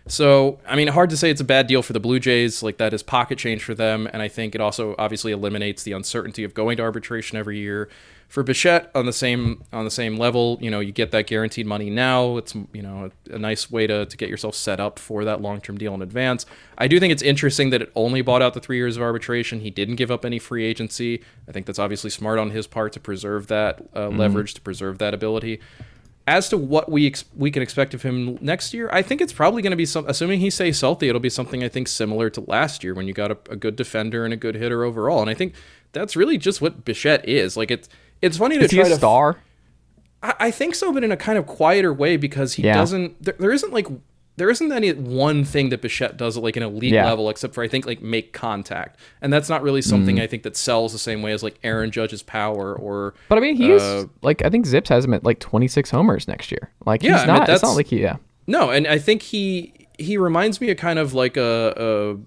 [SPEAKER 3] so, I mean, hard to say it's a bad deal for the Blue Jays. Like, that is pocket change for them. And I think it also obviously eliminates the uncertainty of going to arbitration every year. For Bichette, on the same on the same level, you know, you get that guaranteed money now. It's you know a, a nice way to, to get yourself set up for that long term deal in advance. I do think it's interesting that it only bought out the three years of arbitration. He didn't give up any free agency. I think that's obviously smart on his part to preserve that uh, leverage, to preserve that ability as to what we ex- we can expect of him next year, I think it's probably going to be some. Assuming he stays healthy, it'll be something I think similar to last year when you got a, a good defender and a good hitter overall. And I think that's really just what Bichette is. Like it's it's funny to
[SPEAKER 2] Is he
[SPEAKER 3] try
[SPEAKER 2] a
[SPEAKER 3] to.
[SPEAKER 2] star?
[SPEAKER 3] I, I think so, but in a kind of quieter way because he
[SPEAKER 2] Yeah.
[SPEAKER 3] doesn't. There, there isn't like there isn't any one thing that Bichette does at like an elite
[SPEAKER 2] Yeah.
[SPEAKER 3] level, except for I think like make contact, and that's not really something I think that sells the same way as like Aaron Judge's power or.
[SPEAKER 2] But I mean, he is
[SPEAKER 3] Uh,
[SPEAKER 2] like I think ZiPS has him at like 26 homers next year. Like
[SPEAKER 3] Yeah,
[SPEAKER 2] he's
[SPEAKER 3] I mean,
[SPEAKER 2] not. it's
[SPEAKER 3] that's-
[SPEAKER 2] not like he. Yeah.
[SPEAKER 3] No, and I think he he reminds me of kind of like a, a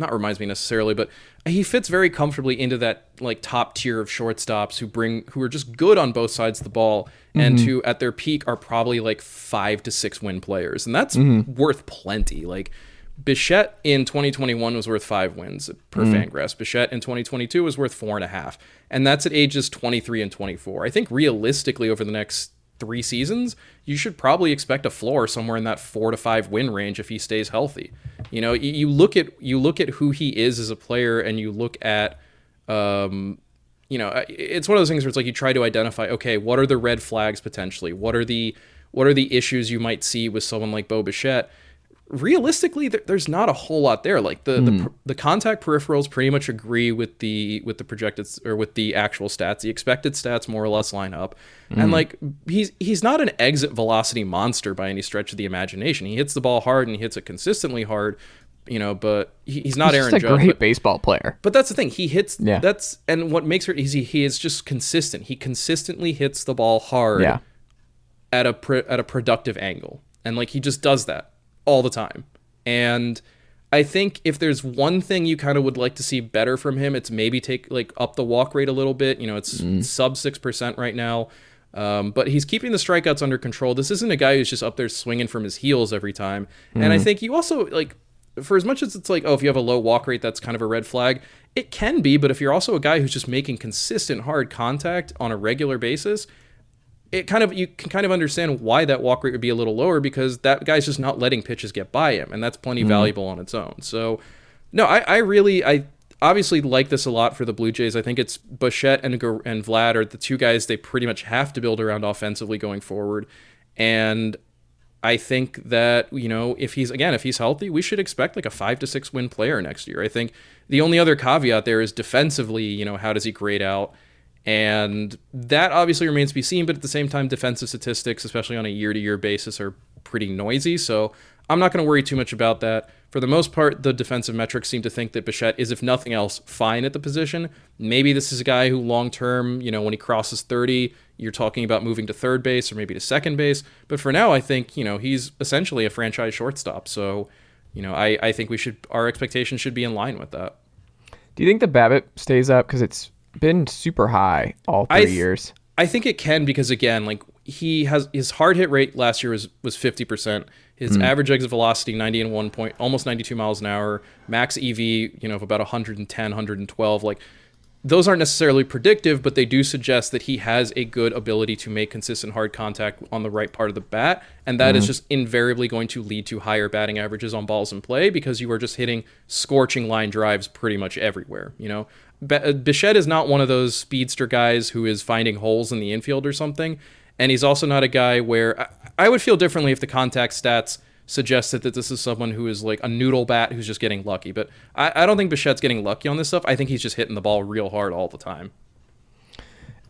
[SPEAKER 3] not reminds me necessarily, but he fits very comfortably into that like top tier of shortstops who bring who are just good on both sides of the ball and mm-hmm. who at their peak are probably like five to six win players, and that's mm-hmm. worth plenty. Like Bichette in 2021 was worth five wins per mm-hmm. Fangraphs. Bichette in 2022 was worth four and a half, and that's at ages 23 and 24. I think realistically over the next three seasons, you should probably expect a floor somewhere in that four to five win range if he stays healthy. You know, you, look at you look at who he is as a player, and you look at, um, you know, it's one of those things where it's like you try to identify, okay, what are the red flags potentially? What are the what are the issues you might see with someone like Bo Bichette? Realistically there, there's not a whole lot there like the, the hmm. the contact peripherals pretty much agree with the with the projected or with the actual stats the expected stats more or less line up and hmm. like he's he's not an exit velocity monster by any stretch of the imagination he hits the ball hard and he hits it consistently hard you know, but he, he's not
[SPEAKER 2] He's
[SPEAKER 3] Aaron
[SPEAKER 2] just a
[SPEAKER 3] Judge.
[SPEAKER 2] great
[SPEAKER 3] but-
[SPEAKER 2] baseball player.
[SPEAKER 3] but that's the thing. He hits.
[SPEAKER 2] Yeah.
[SPEAKER 3] That's and what makes it easy. He is just consistent. He consistently hits the ball hard
[SPEAKER 2] Yeah.
[SPEAKER 3] at a pr- at a productive angle, and like he just does that all the time. And I think if there's one thing you kind of would like to see better from him, it's maybe take like up the walk rate a little bit. You know, it's sub six percent right now. Um, but he's keeping the strikeouts under control. This isn't a guy who's just up there swinging from his heels every time. And I think you also like, for as much as it's like, oh, if you have a low walk rate, that's kind of a red flag. It can be, but if you're also a guy who's just making consistent hard contact on a regular basis, it kind of you can kind of understand why that walk rate would be a little lower because that guy's just not letting pitches get by him, and that's plenty mm-hmm. valuable on its own. So, no, I, I really I obviously like this a lot for the Blue Jays. I think it's Bichette and and Vlad are the two guys they pretty much have to build around offensively going forward, and I think that you know if he's again if he's healthy, we should expect like a five to six win player next year. I think the only other caveat there is defensively. You know how does he grade out? And that obviously remains to be seen, but at the same time, defensive statistics, especially on a year to year basis, are pretty noisy. So I'm not going to worry too much about that. For the most part, the defensive metrics seem to think that Bichette is, if nothing else, fine at the position. Maybe this is a guy who long term, you know, when he crosses 30, you're talking about moving to third base or maybe to second base. But for now, I think, you know, he's essentially a franchise shortstop. So, you know, I, I think we should, our expectations should be in line with that.
[SPEAKER 2] Do you think the BABIP stays up because it's been super high all three
[SPEAKER 3] I th-
[SPEAKER 2] years?
[SPEAKER 3] I think it can because again, like he has his hard hit rate last year was was fifty percent. His mm. average exit velocity ninety and one point, almost ninety two miles an hour. Max EV, you know, of about 110, 112. Like those aren't necessarily predictive, but they do suggest that he has a good ability to make consistent hard contact on the right part of the bat, and that is mm-hmm. just invariably going to lead to higher batting averages on balls in play because you are just hitting scorching line drives pretty much everywhere. You know, Bichette is not one of those speedster guys who is finding holes in the infield or something, and he's also not a guy where I, I would feel differently if the contact stats suggested that this is someone who is like a noodle bat who's just getting lucky. But I, I don't think Bichette's getting lucky on this stuff. I think he's just hitting the ball real hard all the time.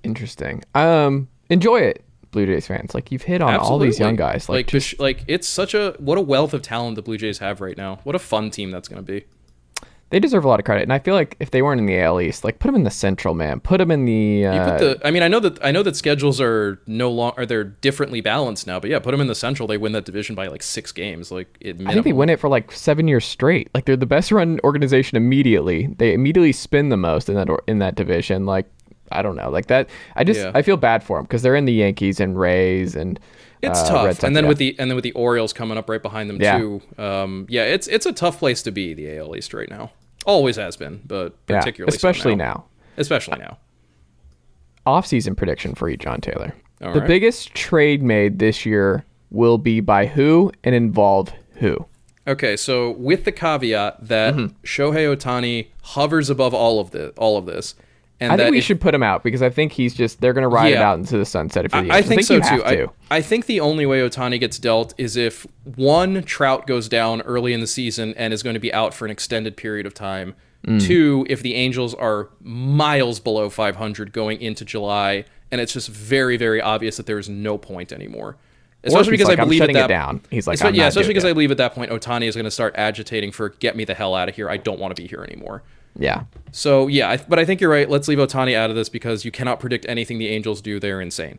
[SPEAKER 2] Interesting. Um, enjoy it, Blue Jays fans. Like you've hit on all these young guys. Like,
[SPEAKER 3] like
[SPEAKER 2] just,
[SPEAKER 3] like it's such a what a wealth of talent the Blue Jays have right now. What a fun team that's going to be.
[SPEAKER 2] They deserve a lot of credit. And I feel like if they weren't in the AL East, like put them in the Central, man. Put them in the.
[SPEAKER 3] You
[SPEAKER 2] Uh,
[SPEAKER 3] put the, I mean, I know that I know that schedules are no longer are they're differently balanced now, but yeah, put them in the Central. They win that division by like six games. Like it.
[SPEAKER 2] I think they win it for like seven years straight. Like they're the best run organization immediately. They immediately spin the most in that or, in that division. Like I don't know, like that. I just
[SPEAKER 3] Yeah.
[SPEAKER 2] I feel bad for them because they're in the Yankees and Rays and
[SPEAKER 3] It's
[SPEAKER 2] uh,
[SPEAKER 3] tough,
[SPEAKER 2] Sox,
[SPEAKER 3] and then
[SPEAKER 2] yeah.
[SPEAKER 3] with the and then with the Orioles coming up right behind them
[SPEAKER 2] Yeah.
[SPEAKER 3] too. Um, yeah, it's it's a tough place to be the AL East right now. Always has been, but
[SPEAKER 2] yeah,
[SPEAKER 3] particularly so
[SPEAKER 2] especially
[SPEAKER 3] now.
[SPEAKER 2] now.
[SPEAKER 3] Especially now.
[SPEAKER 2] Off-season prediction for you, Jon Tayler.
[SPEAKER 3] All
[SPEAKER 2] the
[SPEAKER 3] right.
[SPEAKER 2] biggest trade made this year will be by who and involve who.
[SPEAKER 3] Okay, so with the caveat that
[SPEAKER 2] Mm-hmm.
[SPEAKER 3] Shohei Ohtani hovers above all of the all of this, and
[SPEAKER 2] I think we
[SPEAKER 3] if-
[SPEAKER 2] should put him out because I think he's just they're going to ride it out into the sunset if you're the
[SPEAKER 3] I, I think, so too.
[SPEAKER 2] have
[SPEAKER 3] I. I think the only way Ohtani gets dealt is if one Trout goes down early in the season and is going to be out for an extended period of time.
[SPEAKER 2] Mm.
[SPEAKER 3] Two, if the Angels are miles below 500 going into July, and it's just very, very obvious that there is no point anymore. Especially because
[SPEAKER 2] like,
[SPEAKER 3] I
[SPEAKER 2] "I'm
[SPEAKER 3] believe at
[SPEAKER 2] it
[SPEAKER 3] that,
[SPEAKER 2] down." He's like,
[SPEAKER 3] Espe-
[SPEAKER 2] "I'm
[SPEAKER 3] yeah, especially because
[SPEAKER 2] it."
[SPEAKER 3] I believe at that point Ohtani is going to start agitating for "get me the hell out of here. I don't want to be here anymore."
[SPEAKER 2] Yeah.
[SPEAKER 3] So yeah, I, but I think you're right. Let's leave Ohtani out of this because you cannot predict anything the Angels do. They're insane.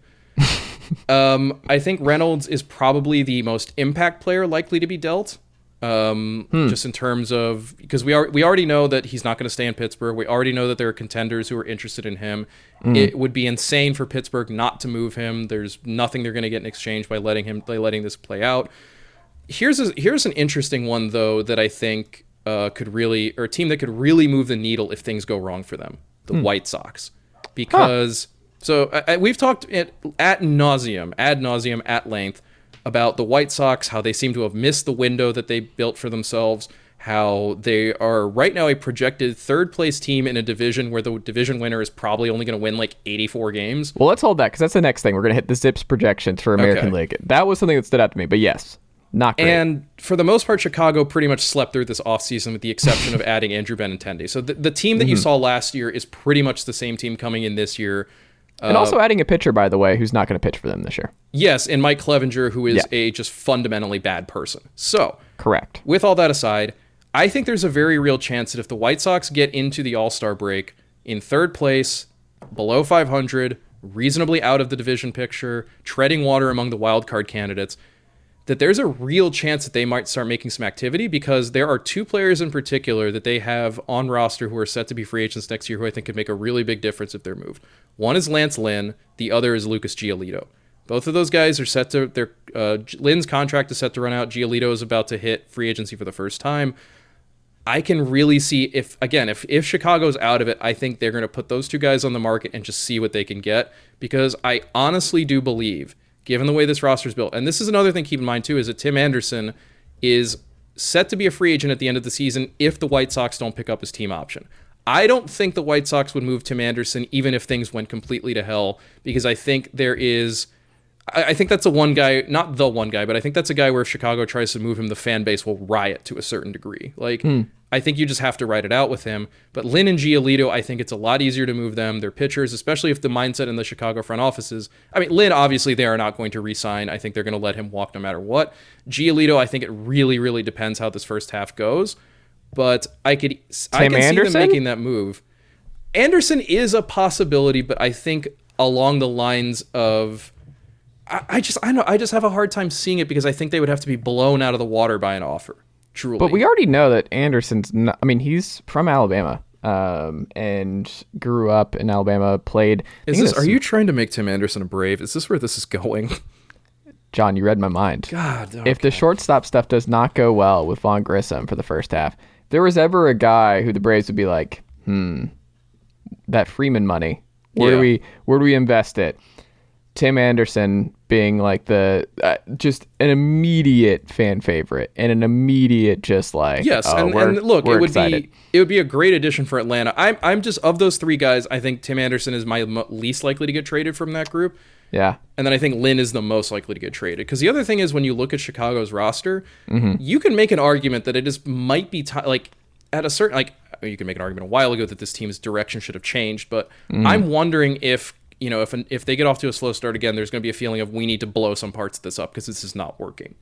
[SPEAKER 3] um, I think Reynolds is probably the most impact player likely to be dealt. Um, just in terms of because we are we already know that he's not going to stay in Pittsburgh. We already know that there are contenders who are interested in him. It would be insane for Pittsburgh not to move him. There's nothing they're going to get in exchange by letting him by letting this play out. Here's a, here's an interesting one though that I think uh, could really or a team that could really move the needle if things go wrong for them. The White Sox, because so I, I- we've talked at at nauseum, ad nauseum, at length about the White Sox, how they seem to have missed the window that they built for themselves. How they are right now a projected third place team in a division where the division winner is probably only going to win like 84 games.
[SPEAKER 2] Well, let's hold that because that's the next thing. We're going to hit the ZiPS projections for American
[SPEAKER 3] Okay.
[SPEAKER 2] League. That was something that stood out to me. But yes, not great.
[SPEAKER 3] And for the most part, Chicago pretty much slept through this offseason with the exception of adding Andrew Benintendi. So the, the team that you mm-hmm. saw last year is pretty much the same team coming in this year.
[SPEAKER 2] And uh, also adding a pitcher, by the way, who's not going to pitch for them this year.
[SPEAKER 3] Yes, and Mike Clevinger, who is
[SPEAKER 2] Yeah.
[SPEAKER 3] a just fundamentally bad person. So,
[SPEAKER 2] Correct.
[SPEAKER 3] with all that aside, I think there's a very real chance that if the White Sox get into the All Star break in third place, below 500, reasonably out of the division picture, treading water among the wild card candidates, that there's a real chance that they might start making some activity because there are two players in particular that they have on roster who are set to be free agents next year who I think could make a really big difference if they're moved. One is Lance Lynn, the other is Lucas Giolito. Both of those guys are set to their uh, Lynn's contract is set to run out. Giolito is about to hit free agency for the first time. I can really see if again if if Chicago's out of it, I think they're going to put those two guys on the market and just see what they can get because I honestly do believe given the way this roster is built. And this is another thing to keep in mind too is that Tim Anderson is set to be a free agent at the end of the season if the White Sox don't pick up his team option. I don't think the White Sox would move Tim Anderson even if things went completely to hell because I think there is I, think that's the one guy, not the one guy, but I think that's a guy where if Chicago tries to move him, the fan base will riot to a certain degree. Like, hmm. I think you just have to write it out with him. But Lynn and Giolito, I think it's a lot easier to move them. They're pitchers, especially if the mindset in the Chicago front offices. I mean, Lynn, obviously, they are not going to resign. I think they're going to let him walk no matter what. Giolito, I think it really, really depends how this first half goes. But I could, Tim I can Anderson? see them making that move. Anderson is a possibility, but I think along the lines of I, I just I know I just have a hard time seeing it because I think they would have to be blown out of the water by an offer. Truly.
[SPEAKER 2] But we already know that Anderson's not, I mean, he's from Alabama. Um, and grew up in Alabama, played.
[SPEAKER 3] Is this, are you trying to make Tim Anderson a brave? Is this where this is going?
[SPEAKER 2] Jon, you read my mind.
[SPEAKER 3] God. Okay.
[SPEAKER 2] If the shortstop stuff does not go well with Vaughn Grissom for the first half, there was ever a guy who the Braves would be like, hmm, that Freeman money, where yeah. do we where do we invest it? Tim Anderson being like the uh, just an immediate fan favorite and an immediate just like
[SPEAKER 3] yes
[SPEAKER 2] oh,
[SPEAKER 3] and, and, look it would excited. be it would be a great addition for Atlanta. I'm I'm just of those three guys. I think Tim Anderson is my least likely to get traded from that group.
[SPEAKER 2] Yeah,
[SPEAKER 3] and then I think Lynn is the most likely to get traded because the other thing is when you look at Chicago's roster, mm-hmm. you can make an argument that it is might be t- like at a certain like you can make an argument a while ago that this team's direction should have changed, but mm. I'm wondering if you know, if an, if they get off to a slow start again, there's going to be a feeling of we need to blow some parts of this up because this is not working.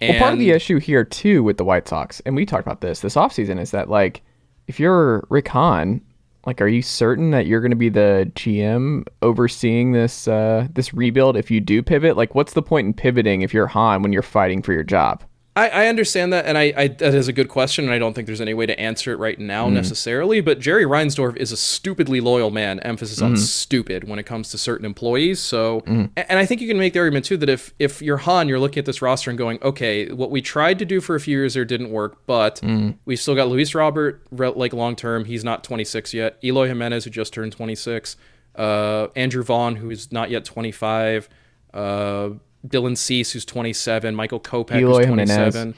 [SPEAKER 2] And well, part of the issue here too with the White Sox, and we talked about this this offseason, is that like if you're Rick Hahn, like are you certain that you're going to be the GM overseeing this uh, this rebuild if you do pivot? Like, what's the point in pivoting if you're Hahn when you're fighting for your job?
[SPEAKER 3] I, I understand that, and I, I, that is a good question, and I don't think there's any way to answer it right now mm. necessarily. But Jerry Reinsdorf is a stupidly loyal man. Emphasis mm. on mm-hmm. stupid when it comes to certain employees. So, mm. and I think you can make the argument too that if if you're Hahn, you're looking at this roster and going, okay, what we tried to do for a few years there didn't work, but we still got Luis Robert like long term. He's not 26 yet. Eloy Jimenez who just turned 26. Uh, Andrew Vaughn who's not yet 25. Uh, Dylan Cease, who's 27, Michael Kopech, Eloy who's 27. Jimenez.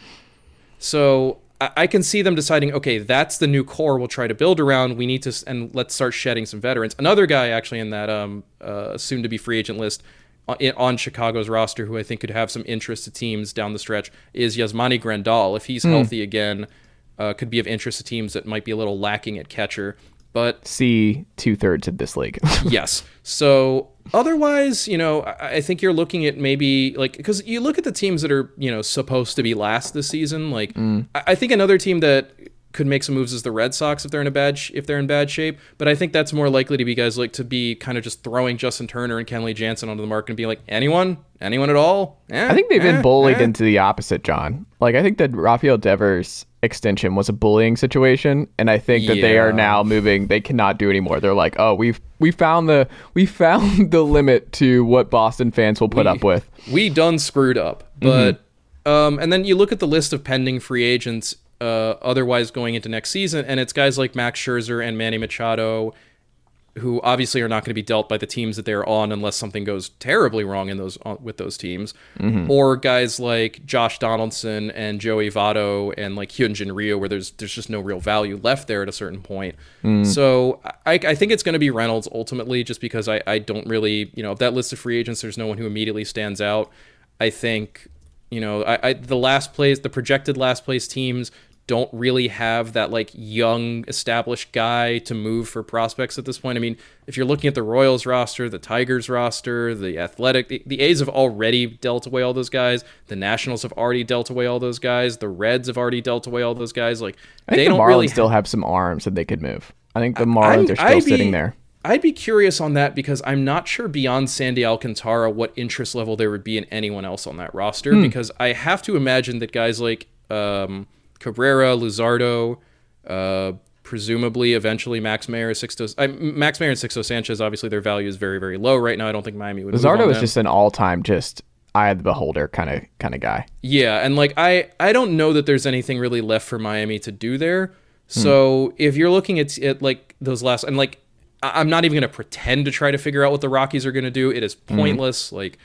[SPEAKER 3] So I, I can see them deciding, okay, that's the new core we'll try to build around. We need to, and let's start shedding some veterans. Another guy actually in that um, uh, soon to be free agent list uh, on Chicago's roster who I think could have some interest to teams down the stretch is Yasmani Grandal. If he's mm. healthy again, uh, could be of interest to teams that might be a little lacking at catcher. But
[SPEAKER 2] see two thirds of this league.
[SPEAKER 3] yes. So otherwise, you know, I think you're looking at maybe like because you look at the teams that are you know supposed to be last this season. Like mm. I think another team that could make some moves as the Red Sox if they're in a bad sh- if they're in bad shape. But I think that's more likely to be guys like to be kind of just throwing Justin Turner and Kenley Jansen onto the market and being like anyone, anyone at all.
[SPEAKER 2] Eh, I think they've eh, been bullied eh. into the opposite, Jon. Like I think that Rafael Devers extension was a bullying situation and i think that yeah. they are now moving they cannot do anymore they're like oh we've we found the we found the limit to what boston fans will put
[SPEAKER 3] we,
[SPEAKER 2] up with
[SPEAKER 3] we done screwed up but mm-hmm. um and then you look at the list of pending free agents uh otherwise going into next season and it's guys like max scherzer and manny machado who obviously are not going to be dealt by the teams that they're on unless something goes terribly wrong in those uh, with those teams, mm-hmm. or guys like Josh Donaldson and Joey Votto and like Hyunjin Ryu, where there's there's just no real value left there at a certain point. Mm. So I, I think it's going to be Reynolds ultimately, just because I I don't really you know that list of free agents, there's no one who immediately stands out. I think you know I, I the last place the projected last place teams don't really have that like young established guy to move for prospects at this point. I mean, if you're looking at the Royals roster, the Tigers roster, the Athletic, the, the A's have already dealt away all those guys. The Nationals have already dealt away all those guys. The Reds have already dealt away all those guys. Like
[SPEAKER 2] I think
[SPEAKER 3] they
[SPEAKER 2] the
[SPEAKER 3] don't
[SPEAKER 2] Marlins
[SPEAKER 3] really
[SPEAKER 2] still have some arms that they could move. I think the Marlins
[SPEAKER 3] I'm-
[SPEAKER 2] are still
[SPEAKER 3] I'd be-
[SPEAKER 2] sitting there.
[SPEAKER 3] I'd be curious on that because I'm not sure beyond Sandy Alcantara what interest level there would be in anyone else on that roster. Because I have to imagine that guys like um, Cabrera, Luzardo, uh, presumably eventually Max Mayer, Sixto, I, Max Mayer and Sixto Sanchez, obviously their value is very, very low right now. I don't think Miami would.
[SPEAKER 2] Luzardo is
[SPEAKER 3] them.
[SPEAKER 2] just an all-time just eye of the beholder kind of kind of guy.
[SPEAKER 3] Yeah, and like I I don't know that there's anything really left for Miami to do there. So if you're looking at, at like those last and like I- I'm not even going to pretend to try to figure out what the Rockies are going to do. It is pointless. Like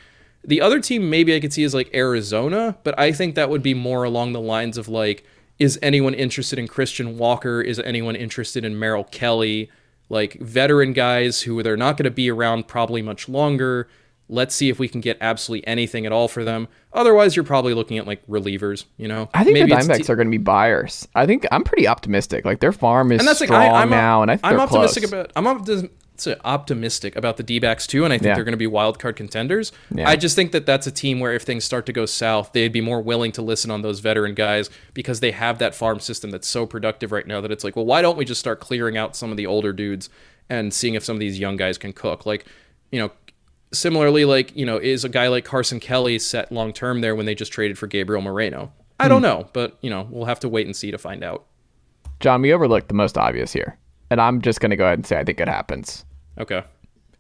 [SPEAKER 3] the other team maybe I could see is like Arizona, but I think that would be more along the lines of like is anyone interested in Christian Walker? Is anyone interested in Merrill Kelly? Like veteran guys who they're not going to be around probably much longer. Let's see if we can get absolutely anything at all for them. Otherwise, you're probably looking at like relievers. You know,
[SPEAKER 2] I think
[SPEAKER 3] Maybe
[SPEAKER 2] the Diamondbacks
[SPEAKER 3] te-
[SPEAKER 2] are going to be buyers. I think I'm pretty optimistic. Like their farm is
[SPEAKER 3] and that's like
[SPEAKER 2] strong
[SPEAKER 3] I, I'm
[SPEAKER 2] now, and I think
[SPEAKER 3] I'm
[SPEAKER 2] they're
[SPEAKER 3] optimistic
[SPEAKER 2] close.
[SPEAKER 3] about I'm optim- say optimistic about the D-backs too, and I think
[SPEAKER 2] Yeah.
[SPEAKER 3] they're going to be wild card contenders.
[SPEAKER 2] Yeah.
[SPEAKER 3] I just think that that's a team where if things start to go south, they'd be more willing to listen on those veteran guys because they have that farm system that's so productive right now that it's like, well, why don't we just start clearing out some of the older dudes and seeing if some of these young guys can cook? Like, you know, similarly, like you know, is a guy like Carson Kelly set long term there when they just traded for Gabriel Moreno? I
[SPEAKER 2] Hmm.
[SPEAKER 3] don't know, but you know, we'll have to wait and see to find out.
[SPEAKER 2] Jon, we overlooked the most obvious here, and I'm just going to go ahead and say I think it happens.
[SPEAKER 3] Okay.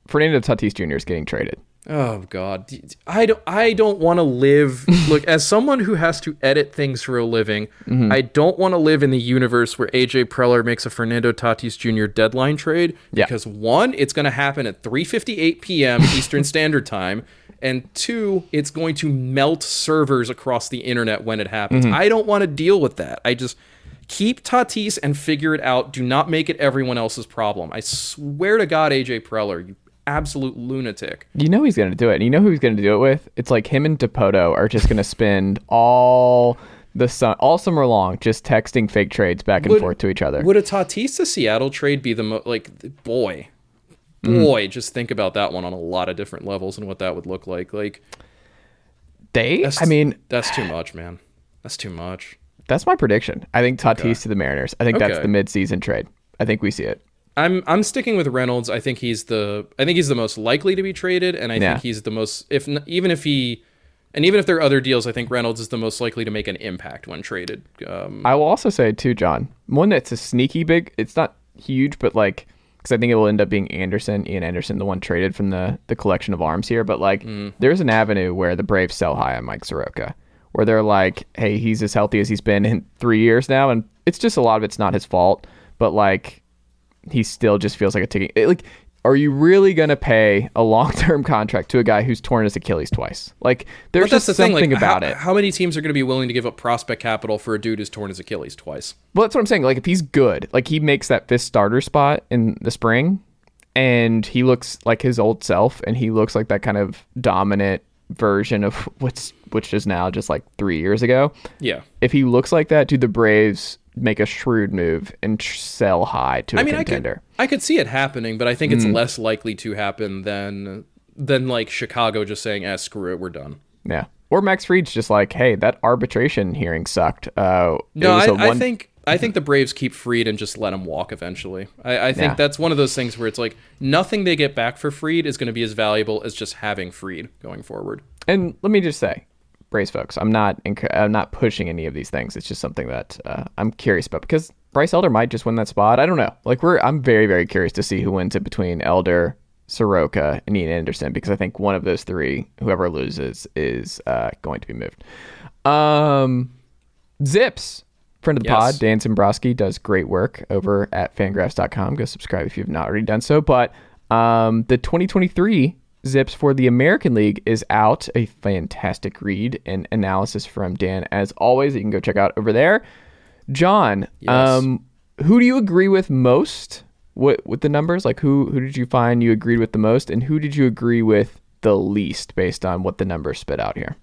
[SPEAKER 2] Fernando Tatis Jr. is getting traded.
[SPEAKER 3] Oh God, I don't. I don't want to live. Look, as someone who has to edit things for a living,
[SPEAKER 2] Mm-hmm.
[SPEAKER 3] I don't want to live in the universe where AJ Preller makes a Fernando Tatis Jr. deadline trade.
[SPEAKER 2] Yeah.
[SPEAKER 3] Because one, it's going to happen at 3:58 p.m. Eastern Standard Time, and two, it's going to melt servers across the internet when it happens.
[SPEAKER 2] Mm-hmm.
[SPEAKER 3] I don't want to deal with that. I just keep Tatis and figure it out. Do not make it everyone else's problem. I swear to God, AJ Preller, you absolute lunatic.
[SPEAKER 2] You know he's going to do it. And you know who he's going to do it with? It's like him and Dipoto are just going to spend all the sun, all summer long just texting fake trades back and
[SPEAKER 3] Would-
[SPEAKER 2] forth to each other.
[SPEAKER 3] Would a Tatis to Seattle trade be the mo- like boy, boy? Mm. Just think about that one on a lot of different levels and what that would look like. Like
[SPEAKER 2] they, I mean,
[SPEAKER 3] that's too much, man. That's too much.
[SPEAKER 2] That's my prediction. I think Tatis to the Mariners. I think that's the mid-season trade. I think we see it.
[SPEAKER 3] I'm I'm sticking with Reynolds. I think he's the I think he's the most likely to be traded, and I
[SPEAKER 2] Yeah.
[SPEAKER 3] think he's the most if even if he. And even if there are other deals, I think Reynolds is the most likely to make an impact when traded. Um,
[SPEAKER 2] I will also say too, Jon, one that's a sneaky big. It's not huge, but like because I think it will end up being Anderson, Ian Anderson, the one traded from the the collection of arms here. But like, there's an avenue where the Braves sell high on Mike Soroka, where they're like, hey, he's as healthy as he's been in three years now, and it's just a lot of it's not his fault, but like, he still just feels like a ticking. it- like, are you really gonna pay a long term contract to a guy who's torn his Achilles twice? Like, there's just
[SPEAKER 3] the thing.
[SPEAKER 2] something
[SPEAKER 3] Like,
[SPEAKER 2] about
[SPEAKER 3] how,
[SPEAKER 2] it.
[SPEAKER 3] how many teams are going to be willing to give up prospect capital for a dude who's torn his Achilles twice?
[SPEAKER 2] Well, that's what I'm saying. Like, if he's good, like he makes that fifth starter spot in the spring, and he looks like his old self, and he looks like that kind of dominant version of what's which is now just like three years ago.
[SPEAKER 3] Yeah.
[SPEAKER 2] If he looks like that, do the Braves make a shrewd move and tr- sell high to a
[SPEAKER 3] I mean, I
[SPEAKER 2] contender?
[SPEAKER 3] could, I could see it happening, but I think it's less likely to happen than than like Chicago just saying, "Ah, screw it, we're done."
[SPEAKER 2] yeah. Or Max Fried's just like, hey, that arbitration hearing sucked. Uh,
[SPEAKER 3] No,
[SPEAKER 2] was
[SPEAKER 3] I, I
[SPEAKER 2] one-
[SPEAKER 3] think I think the Braves keep Fried and just let him walk eventually. I, I think
[SPEAKER 2] Yeah.
[SPEAKER 3] that's one of those things where it's like nothing they get back for Fried is going to be as valuable as just having Fried going forward.
[SPEAKER 2] And let me just say, Braves folks, I'm not enc- I'm not pushing any of these things. It's just something that uh, I'm curious about because Bryce Elder might just win that spot. I don't know. Like we're I'm very very curious to see who wins it between Elder, Soroka, and Ian Anderson because I think one of those three, whoever loses, is uh, going to be moved. Um, ZiPS. Friend of the
[SPEAKER 3] Yes.
[SPEAKER 2] pod, Dan Szymborski, does great work over at fangraphs.com. Go subscribe if you've not already done so. But um, the 2023 ZiPS for the American League is out. A fantastic read and analysis from Dan, as always. that You can go check out over there. Jon,
[SPEAKER 3] Yes.
[SPEAKER 2] um, who do you agree with most? What with the numbers? Like who who did you find you agreed with the most, and who did you agree with the least based on what the numbers spit out here?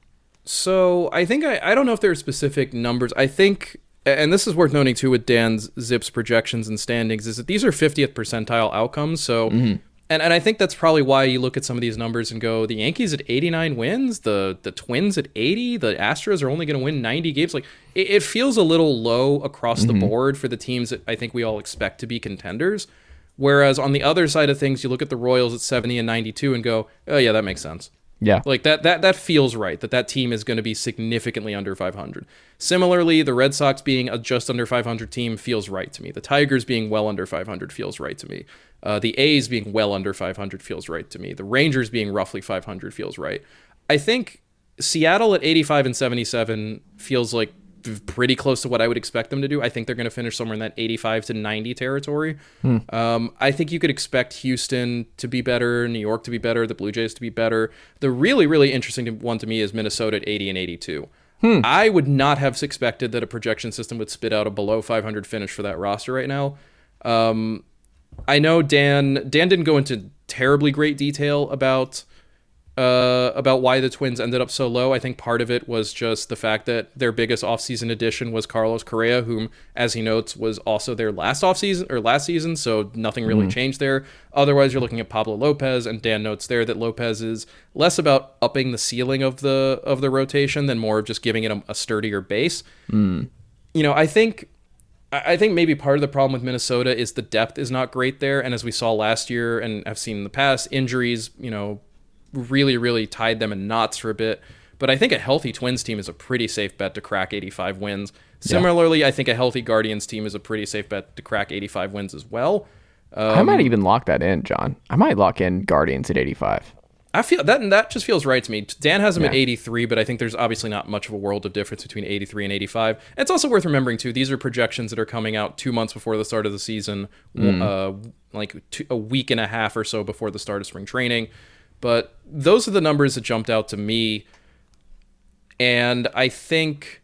[SPEAKER 3] So I think I, I don't know if there are specific numbers. I think and this is worth noting too with Dan's ZiPS projections and standings, is that these are 50th percentile outcomes. So, mm-hmm. and, and I think that's probably why you look at some of these numbers and go, the Yankees at 89 wins, the the Twins at 80, the Astros are only going to win 90 games. Like it, it feels a little low across the mm-hmm. board for the teams that I think we all expect to be contenders. Whereas on the other side of things, you look at the Royals at 70 and 92 and go, oh yeah, that makes sense.
[SPEAKER 2] Yeah.
[SPEAKER 3] Like that that that feels right that that team is going to be significantly under 500. Similarly, the Red Sox being a just under 500 team feels right to me. The Tigers being well under 500 feels right to me. Uh, the A's being well under 500 feels right to me. The Rangers being roughly 500 feels right. I think Seattle at 85 and 77 feels like pretty close to what I would expect them to do. I think they're going to finish somewhere in that 85 to 90 territory. Um, I think you could expect Houston to be better, New York to be better, the Blue Jays to be better. The really, really interesting one to me is Minnesota at 80 and 82. I would not have expected that a projection system would spit out a below 500 finish for that roster right now. Um, I know Dan Dan didn't go into terribly great detail about uh, about why the Twins ended up so low. I think part of it was just the fact that their biggest offseason addition was Carlos Correa, whom, as he notes, was also their last offseason or last season, so nothing really changed there. Otherwise, you're looking at Pablo Lopez, and Dan notes there that Lopez is less about upping the ceiling of the of the rotation than more of just giving it a, a sturdier base. You know, I think I I think maybe part of the problem with Minnesota is the depth is not great there, and as we saw last year and have seen in the past, injuries, you know, really, really tied them in knots for a bit. But I think a healthy Twins team is a pretty safe bet to crack 85 wins. Similarly, I think a healthy Guardians team is a pretty safe bet to crack 85 wins as well.
[SPEAKER 2] I might even lock that in, Jon. I might lock in Guardians at 85.
[SPEAKER 3] I feel that that just feels right to me. Dan has them at 83, but I think there's obviously not much of a world of difference between 83 and 85. And it's also worth remembering too; these are projections that are coming out two months before the start of the season, uh, like two, a week and a half or so before the start of spring training. But those are the numbers that jumped out to me, and I think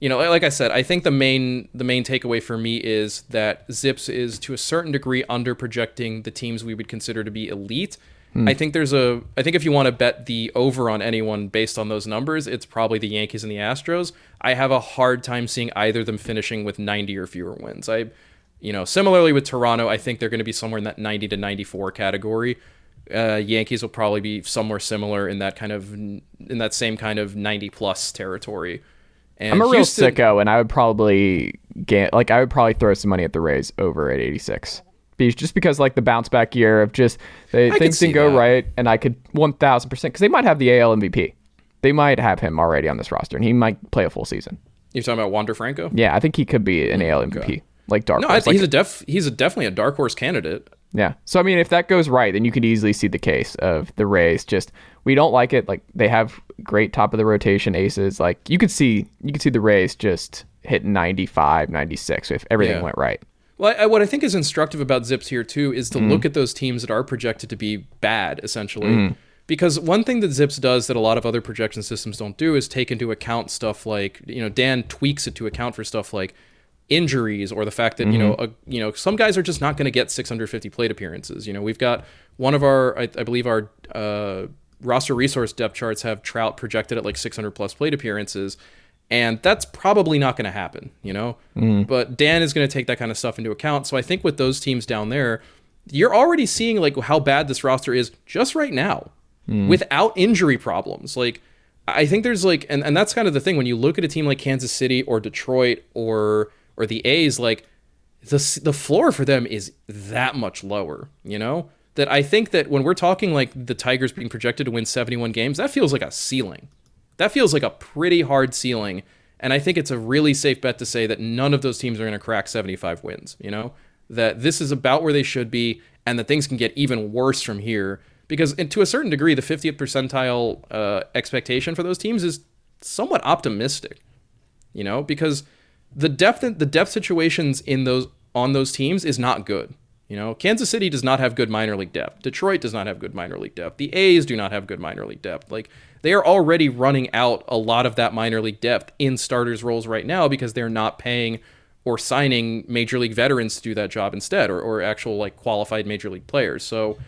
[SPEAKER 3] you know like i said i think the main the main takeaway for me is that ZiPS is to a certain degree under projecting the teams we would consider to be elite. Hmm. I think there's a i think if you want to bet the over on anyone based on those numbers it's probably the yankees and the astros. I have a hard time seeing either of them finishing with 90 or fewer wins. I you know similarly with toronto i think they're going to be somewhere in that 90 to 94 category uh, Yankees will probably be somewhere similar in that kind of in that same kind of 90 plus territory. And
[SPEAKER 2] I'm a real sicko, and I would probably get like I would probably throw some money at the Rays over at 86. Just because like the bounce back year of just they, things didn't go
[SPEAKER 3] that.
[SPEAKER 2] right, and I could 1,000 percent because they might have the AL MVP. They might have him already on this roster, and he might play a full season.
[SPEAKER 3] You're talking about Wander Franco?
[SPEAKER 2] Yeah, I think he could be an AL MVP, like dark.
[SPEAKER 3] No,
[SPEAKER 2] horse.
[SPEAKER 3] think
[SPEAKER 2] Like,
[SPEAKER 3] he's a def he's a definitely a dark horse candidate.
[SPEAKER 2] Yeah. So I mean, if that goes right, then you could easily see the case of the Rays. Just we don't like it. Like they have great top of the rotation aces. Like you could see, you could see the Rays just hit 95, 96 if everything
[SPEAKER 3] Yeah.
[SPEAKER 2] went right.
[SPEAKER 3] Well, I, what I think is instructive about ZiPS here too is to
[SPEAKER 2] Mm-hmm.
[SPEAKER 3] look at those teams that are projected to be bad, essentially.
[SPEAKER 2] Mm-hmm.
[SPEAKER 3] Because one thing that ZiPS does that a lot of other projection systems don't do is take into account stuff like you know Dan tweaks it to account for stuff like injuries or the fact that you know
[SPEAKER 2] Mm-hmm.
[SPEAKER 3] a, you know some guys are just not going to get 650 plate appearances. You know we've got one of our I, I believe our uh, roster resource depth charts have Trout projected at like 600 plus plate appearances and that's probably not going to happen, you know. But Dan is going to take that kind of stuff into account. So I think with those teams down there, you're already seeing like how bad this roster is just right now, without injury problems. Like I think there's like, and, and that's kind of the thing when you look at a team like Kansas City or Detroit or or the A's, like the the floor for them is that much lower, you know. That I think that when we're talking like the Tigers being projected to win 71 games, that feels like a ceiling that feels like a pretty hard ceiling. And I think it's a really safe bet to say that none of those teams are going to crack 75 wins, you know? That this is about where they should be and that things can get even worse from here. Because and to a certain degree, the 50th percentile uh, expectation for those teams is somewhat optimistic, you know? Because the depth the depth situations in those on those teams is not good. You know, Kansas City does not have good minor league depth. Detroit does not have good minor league depth. The A's do not have good minor league depth. Like they are already running out a lot of that minor league depth in starters roles right now because they're not paying or signing major league veterans to do that job instead or, or actual like qualified major league players. So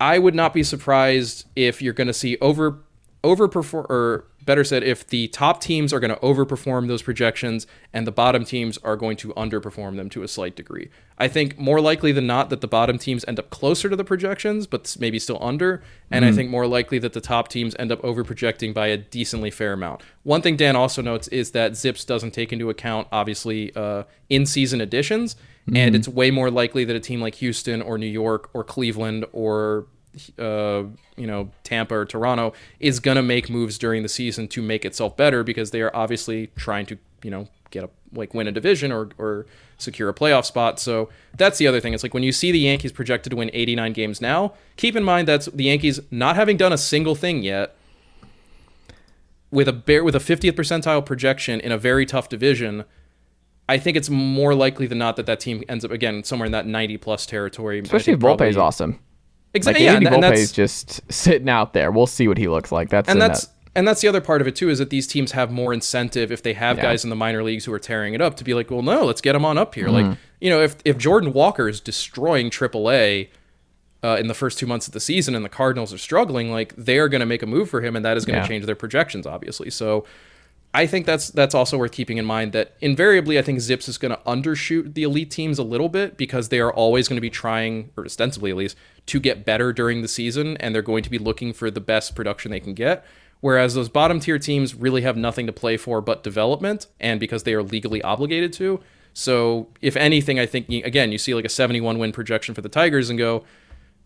[SPEAKER 3] I would not be surprised if you're going to see over overperform or better said, if the top teams are going to overperform those projections and the bottom teams are going to underperform them to a slight degree. I think more likely than not that the bottom teams end up closer to the projections, but maybe still under. And I think more likely that the top teams end up overprojecting by a decently fair amount. One thing Dan also notes is that ZiPS doesn't take into account, obviously, uh, in season additions. And it's way more likely that a team like Houston or New York or Cleveland or uh, you know Tampa or Toronto is going to make moves during the season to make itself better because they are obviously trying to you know get a like win a division or or secure a playoff spot. So that's the other thing. It's like when you see the Yankees projected to win 89 games now, keep in mind that's the Yankees not having done a single thing yet with a bear with a 50th percentile projection in a very tough division. I think it's more likely than not that that team ends up again somewhere in that 90 plus territory.
[SPEAKER 2] Especially if Volpe is awesome. Like
[SPEAKER 3] Exactly. yeah,
[SPEAKER 2] Andy
[SPEAKER 3] and, and
[SPEAKER 2] is just sitting out there. We'll see what he looks like. That's
[SPEAKER 3] and that's and that's the other part of it too is that these teams have more incentive if they have
[SPEAKER 2] Yeah.
[SPEAKER 3] guys in the minor leagues who are tearing it up to be like, well, no, let's get them on up here.
[SPEAKER 2] Mm-hmm.
[SPEAKER 3] Like, you know, if if Jordan Walker is destroying AAA uh, in the first two months of the season and the Cardinals are struggling, like they are going to make a move for him, and that is going to
[SPEAKER 2] Yeah.
[SPEAKER 3] change their projections, obviously. So. I think that's that's also worth keeping in mind that invariably I think ZiPS is going to undershoot the elite teams a little bit because they are always going to be trying, or ostensibly at least, to get better during the season, and they're going to be looking for the best production they can get. Whereas those bottom tier teams really have nothing to play for but development, and because they are legally obligated to. So if anything, I think again you see like a 71 win projection for the Tigers and go,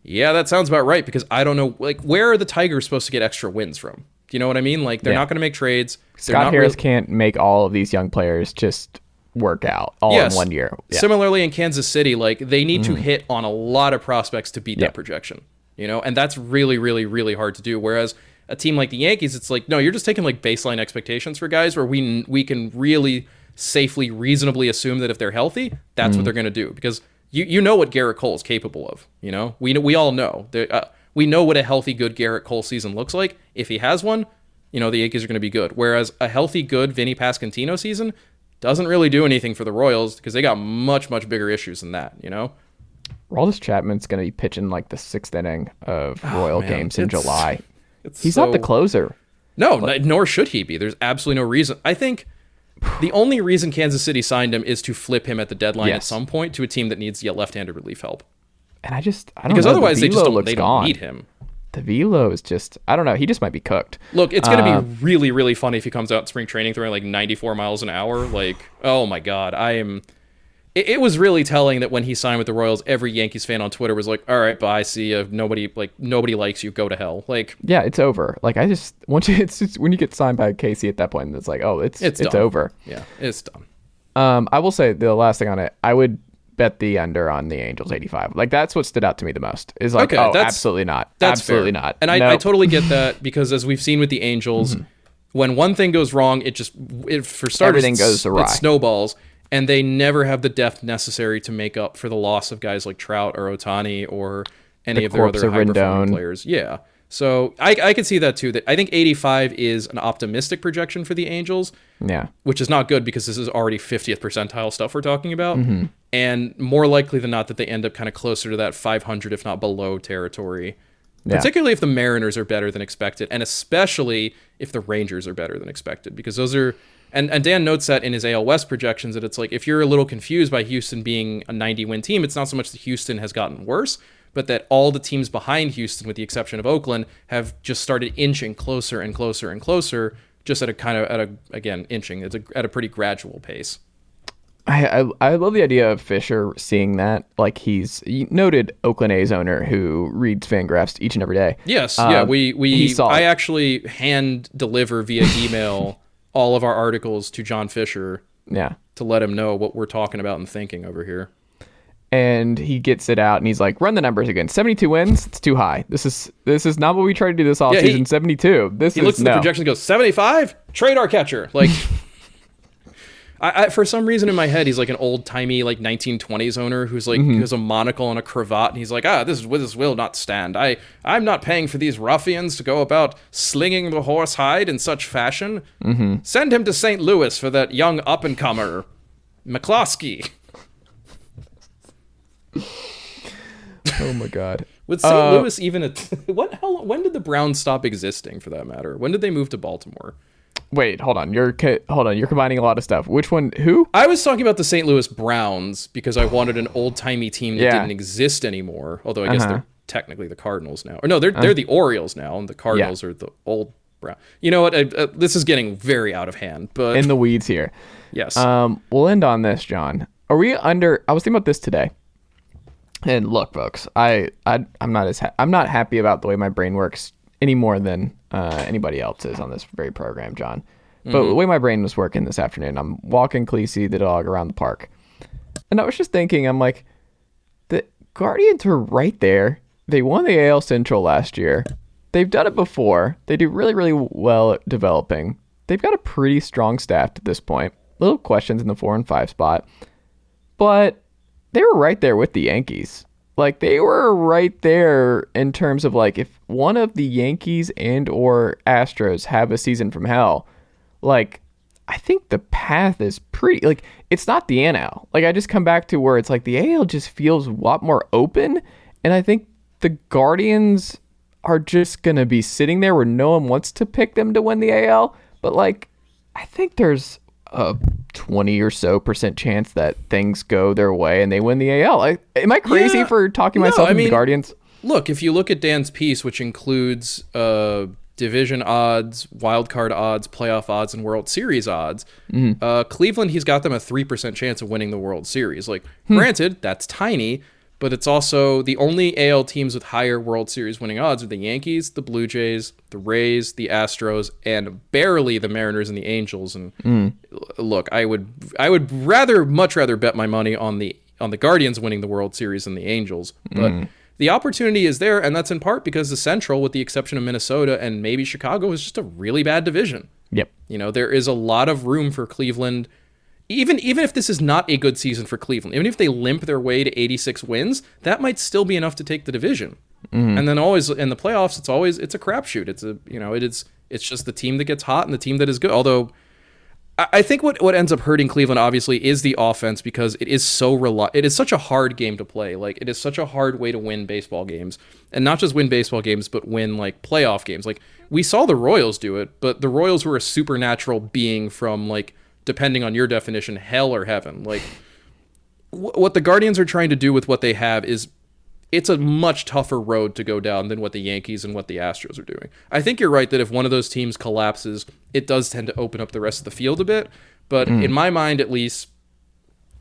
[SPEAKER 3] yeah, that sounds about right because I don't know like where are the Tigers supposed to get extra wins from? Do you know what I mean? Like they're
[SPEAKER 2] Yeah.
[SPEAKER 3] not going to make trades. They're
[SPEAKER 2] Scott
[SPEAKER 3] not
[SPEAKER 2] Harris can't make all of these young players just work out all
[SPEAKER 3] Yes.
[SPEAKER 2] in one year. Yeah.
[SPEAKER 3] Similarly in Kansas City, like they need to hit on a lot of prospects to beat
[SPEAKER 2] Yeah.
[SPEAKER 3] that projection. You know, and that's really, really, really hard to do. Whereas a team like the Yankees, it's like, no, you're just taking like baseline expectations for guys where we we can really safely, reasonably assume that if they're healthy, that's
[SPEAKER 2] Mm-hmm.
[SPEAKER 3] what they're going to do. Because you you know what Gerrit Cole is capable of. You know, we we all know. There- Uh, we know what a healthy, good Gerrit Cole season looks like. If he has one, you know the Yankees are going to be good. Whereas a healthy, good Vinnie Pasquantino season doesn't really do anything for the Royals because they got much, much bigger issues than that. You know.
[SPEAKER 2] Roldis Chapman's going to be pitching like the sixth inning of oh, Royal
[SPEAKER 3] Oh, man.
[SPEAKER 2] games in
[SPEAKER 3] It's-
[SPEAKER 2] July.
[SPEAKER 3] It's
[SPEAKER 2] He's not the closer.
[SPEAKER 3] No, n- nor should he be. There's absolutely no reason. I think the only reason Kansas City signed him is to flip him at the deadline at some point to a team that needs yet left-handed relief help.
[SPEAKER 2] And I just I don't know.
[SPEAKER 3] Because
[SPEAKER 2] know.
[SPEAKER 3] otherwise,
[SPEAKER 2] the
[SPEAKER 3] they just don't,
[SPEAKER 2] looks
[SPEAKER 3] they don't
[SPEAKER 2] gone.
[SPEAKER 3] need him.
[SPEAKER 2] The velo is just I don't know. He just might be cooked.
[SPEAKER 3] Look, it's going to
[SPEAKER 2] Uh,
[SPEAKER 3] be really, really funny if he comes out spring training throwing like 94 miles an hour. Like, oh my god, I am. It, it was really telling that when he signed with the Royals, every Yankees fan on Twitter was like, "All right, bye, see ya. Nobody like nobody likes you. Go to hell." Like,
[SPEAKER 2] Yeah, it's over. Like I just once you it's just, when you get signed by KC at that point, it's like oh, it's
[SPEAKER 3] It's
[SPEAKER 2] it's,
[SPEAKER 3] done.
[SPEAKER 2] over.
[SPEAKER 3] yeah, it's done.
[SPEAKER 2] Um, I will say the last thing on it, I would bet the under on the Angels 85. Like that's what stood out to me the most. Is like,
[SPEAKER 3] Okay,
[SPEAKER 2] oh, absolutely not.
[SPEAKER 3] That's
[SPEAKER 2] absolutely
[SPEAKER 3] fair.
[SPEAKER 2] not.
[SPEAKER 3] And I, I totally get that because as we've seen with the Angels, when one thing goes wrong, it just it, for starters
[SPEAKER 2] Everything goes awry.
[SPEAKER 3] It snowballs, and they never have the depth necessary to make up for the loss of guys like Trout or Ohtani or any
[SPEAKER 2] The
[SPEAKER 3] of their other high performing players. Yeah. So I, I can see that too. That I think 85 is an optimistic projection for the Angels
[SPEAKER 2] yeah.
[SPEAKER 3] which is not good because this is already 50th percentile stuff we're talking about.
[SPEAKER 2] Mm-hmm.
[SPEAKER 3] And more likely than not that they end up kind of closer to that 500, if not below territory.
[SPEAKER 2] Yeah.
[SPEAKER 3] Particularly if the Mariners are better than expected, and especially if the Rangers are better than expected, because those are. And, and Dan notes that in his AL West projections that it's like if you're a little confused by Houston being a 90 win team, it's not so much that Houston has gotten worse, but that all the teams behind Houston, with the exception of Oakland, have just started inching closer and closer and closer, just at a kind of at a again inching. It's a, at a pretty gradual pace.
[SPEAKER 2] I, I I love the idea of Fisher seeing that. Like he's noted Oakland A's owner who reads Fangraphs each and every day.
[SPEAKER 3] Yes, yeah,
[SPEAKER 2] Um,
[SPEAKER 3] we we
[SPEAKER 2] saw
[SPEAKER 3] I
[SPEAKER 2] it.
[SPEAKER 3] actually hand deliver via email all of our articles to John Fisher
[SPEAKER 2] Yeah.
[SPEAKER 3] to let him know what we're talking about and thinking over here.
[SPEAKER 2] and he gets it out and he's like, "Run the numbers again. Seventy-two wins. It's too high. This is this is not what we tried to do this offseason.
[SPEAKER 3] he-
[SPEAKER 2] Seventy-two. This
[SPEAKER 3] He
[SPEAKER 2] is
[SPEAKER 3] looks at
[SPEAKER 2] no.
[SPEAKER 3] the projection and goes, 75? Trade our catcher. Like, I, I, for some reason in my head, he's like an old timey, like 1920s owner who's like,
[SPEAKER 2] Mm-hmm.
[SPEAKER 3] who has a monocle and a cravat. And he's like, ah, this, is, this will not stand. I, I'm not paying for these ruffians to go about slinging the horse hide in such fashion. Mm-hmm. Send him to St. Louis for that young up and comer, McCloskey.
[SPEAKER 2] Oh my god.
[SPEAKER 3] Would St.
[SPEAKER 2] Uh,
[SPEAKER 3] Louis even, at, what, how, when did the Browns stop existing for that matter? When did they move to Baltimore?
[SPEAKER 2] Wait, hold on. You're co- hold on. You're combining a lot of stuff. Which one? Who?
[SPEAKER 3] I was talking about the St. Louis Browns because I wanted an old timey team that
[SPEAKER 2] Yeah.
[SPEAKER 3] didn't exist anymore. Although I guess
[SPEAKER 2] Uh-huh.
[SPEAKER 3] they're technically the Cardinals now. Or no, they're they're the Orioles now, and the Cardinals are the old Brown. You know what? I, uh, this is getting very out of hand. But
[SPEAKER 2] In the weeds here.
[SPEAKER 3] yes,
[SPEAKER 2] Um, we'll end on this, Jon. Are we under? I was thinking about this today. And look, folks, I, I I'm not as ha- I'm not happy about the way my brain works any more than uh, anybody else is on this very program, Jon. But the way my brain was working this afternoon, I'm walking Khaleesi the dog around the park, and I was just thinking, I'm like, the Guardians are right there. They won the AL Central last year. They've done it before. They do really, really well at developing. They've got a pretty strong staff at this point. Little questions in the four and five spot, but they were right there with the Yankees. Like they were right there in terms of like if one of the Yankees and or Astros have a season from hell, like I think the path is pretty like it's not the NL. Like I just come back to where it's like the AL just feels a lot more open and I think the Guardians are just going to be sitting there where no one wants to pick them to win the AL, but like I think there's a 20 or so percent chance that things go their way and they win the AL. Like, am I crazy
[SPEAKER 3] Yeah.
[SPEAKER 2] for talking
[SPEAKER 3] No,
[SPEAKER 2] myself
[SPEAKER 3] I
[SPEAKER 2] into the Guardians?
[SPEAKER 3] look, if you look at Dan's piece, which includes uh, division odds, wild card odds, playoff odds, and World Series odds, uh, Cleveland, he's got them a 3% chance of winning the World Series. Like, granted, that's tiny, but it's also the only AL teams with higher World Series winning odds are the Yankees, the Blue Jays, the Rays, the Astros, and barely the Mariners and the Angels. And l- look, I would I would rather much rather bet my money on the on the Guardians winning the World Series than the Angels. But hmm. the opportunity is there, and that's in part because the Central, with the exception of Minnesota and maybe Chicago, is just a really bad division.
[SPEAKER 2] Yep.
[SPEAKER 3] You know, there is a lot of room for Cleveland. Even even if this is not a good season for Cleveland, even if they limp their way to 86 wins, that might still be enough to take the division. Mm-hmm. And then always in the playoffs, it's always it's a crapshoot. It's a you know it is it's just the team that gets hot and the team that is good. Although I I think what, what ends up hurting Cleveland obviously is the offense because it is so reli- it is such a hard game to play. Like it is such a hard way to win baseball games, and not just win baseball games, but win like playoff games. Like we saw the Royals do it, but the Royals were a supernatural being from like depending on your definition, hell or heaven. Like wh- what the Guardians are trying to do with what they have is it's a much tougher road to go down than what the Yankees and what the Astros are doing. I think you're right that if one of those teams collapses, it does tend to open up the rest of the field a bit. But hmm. in my mind, at least,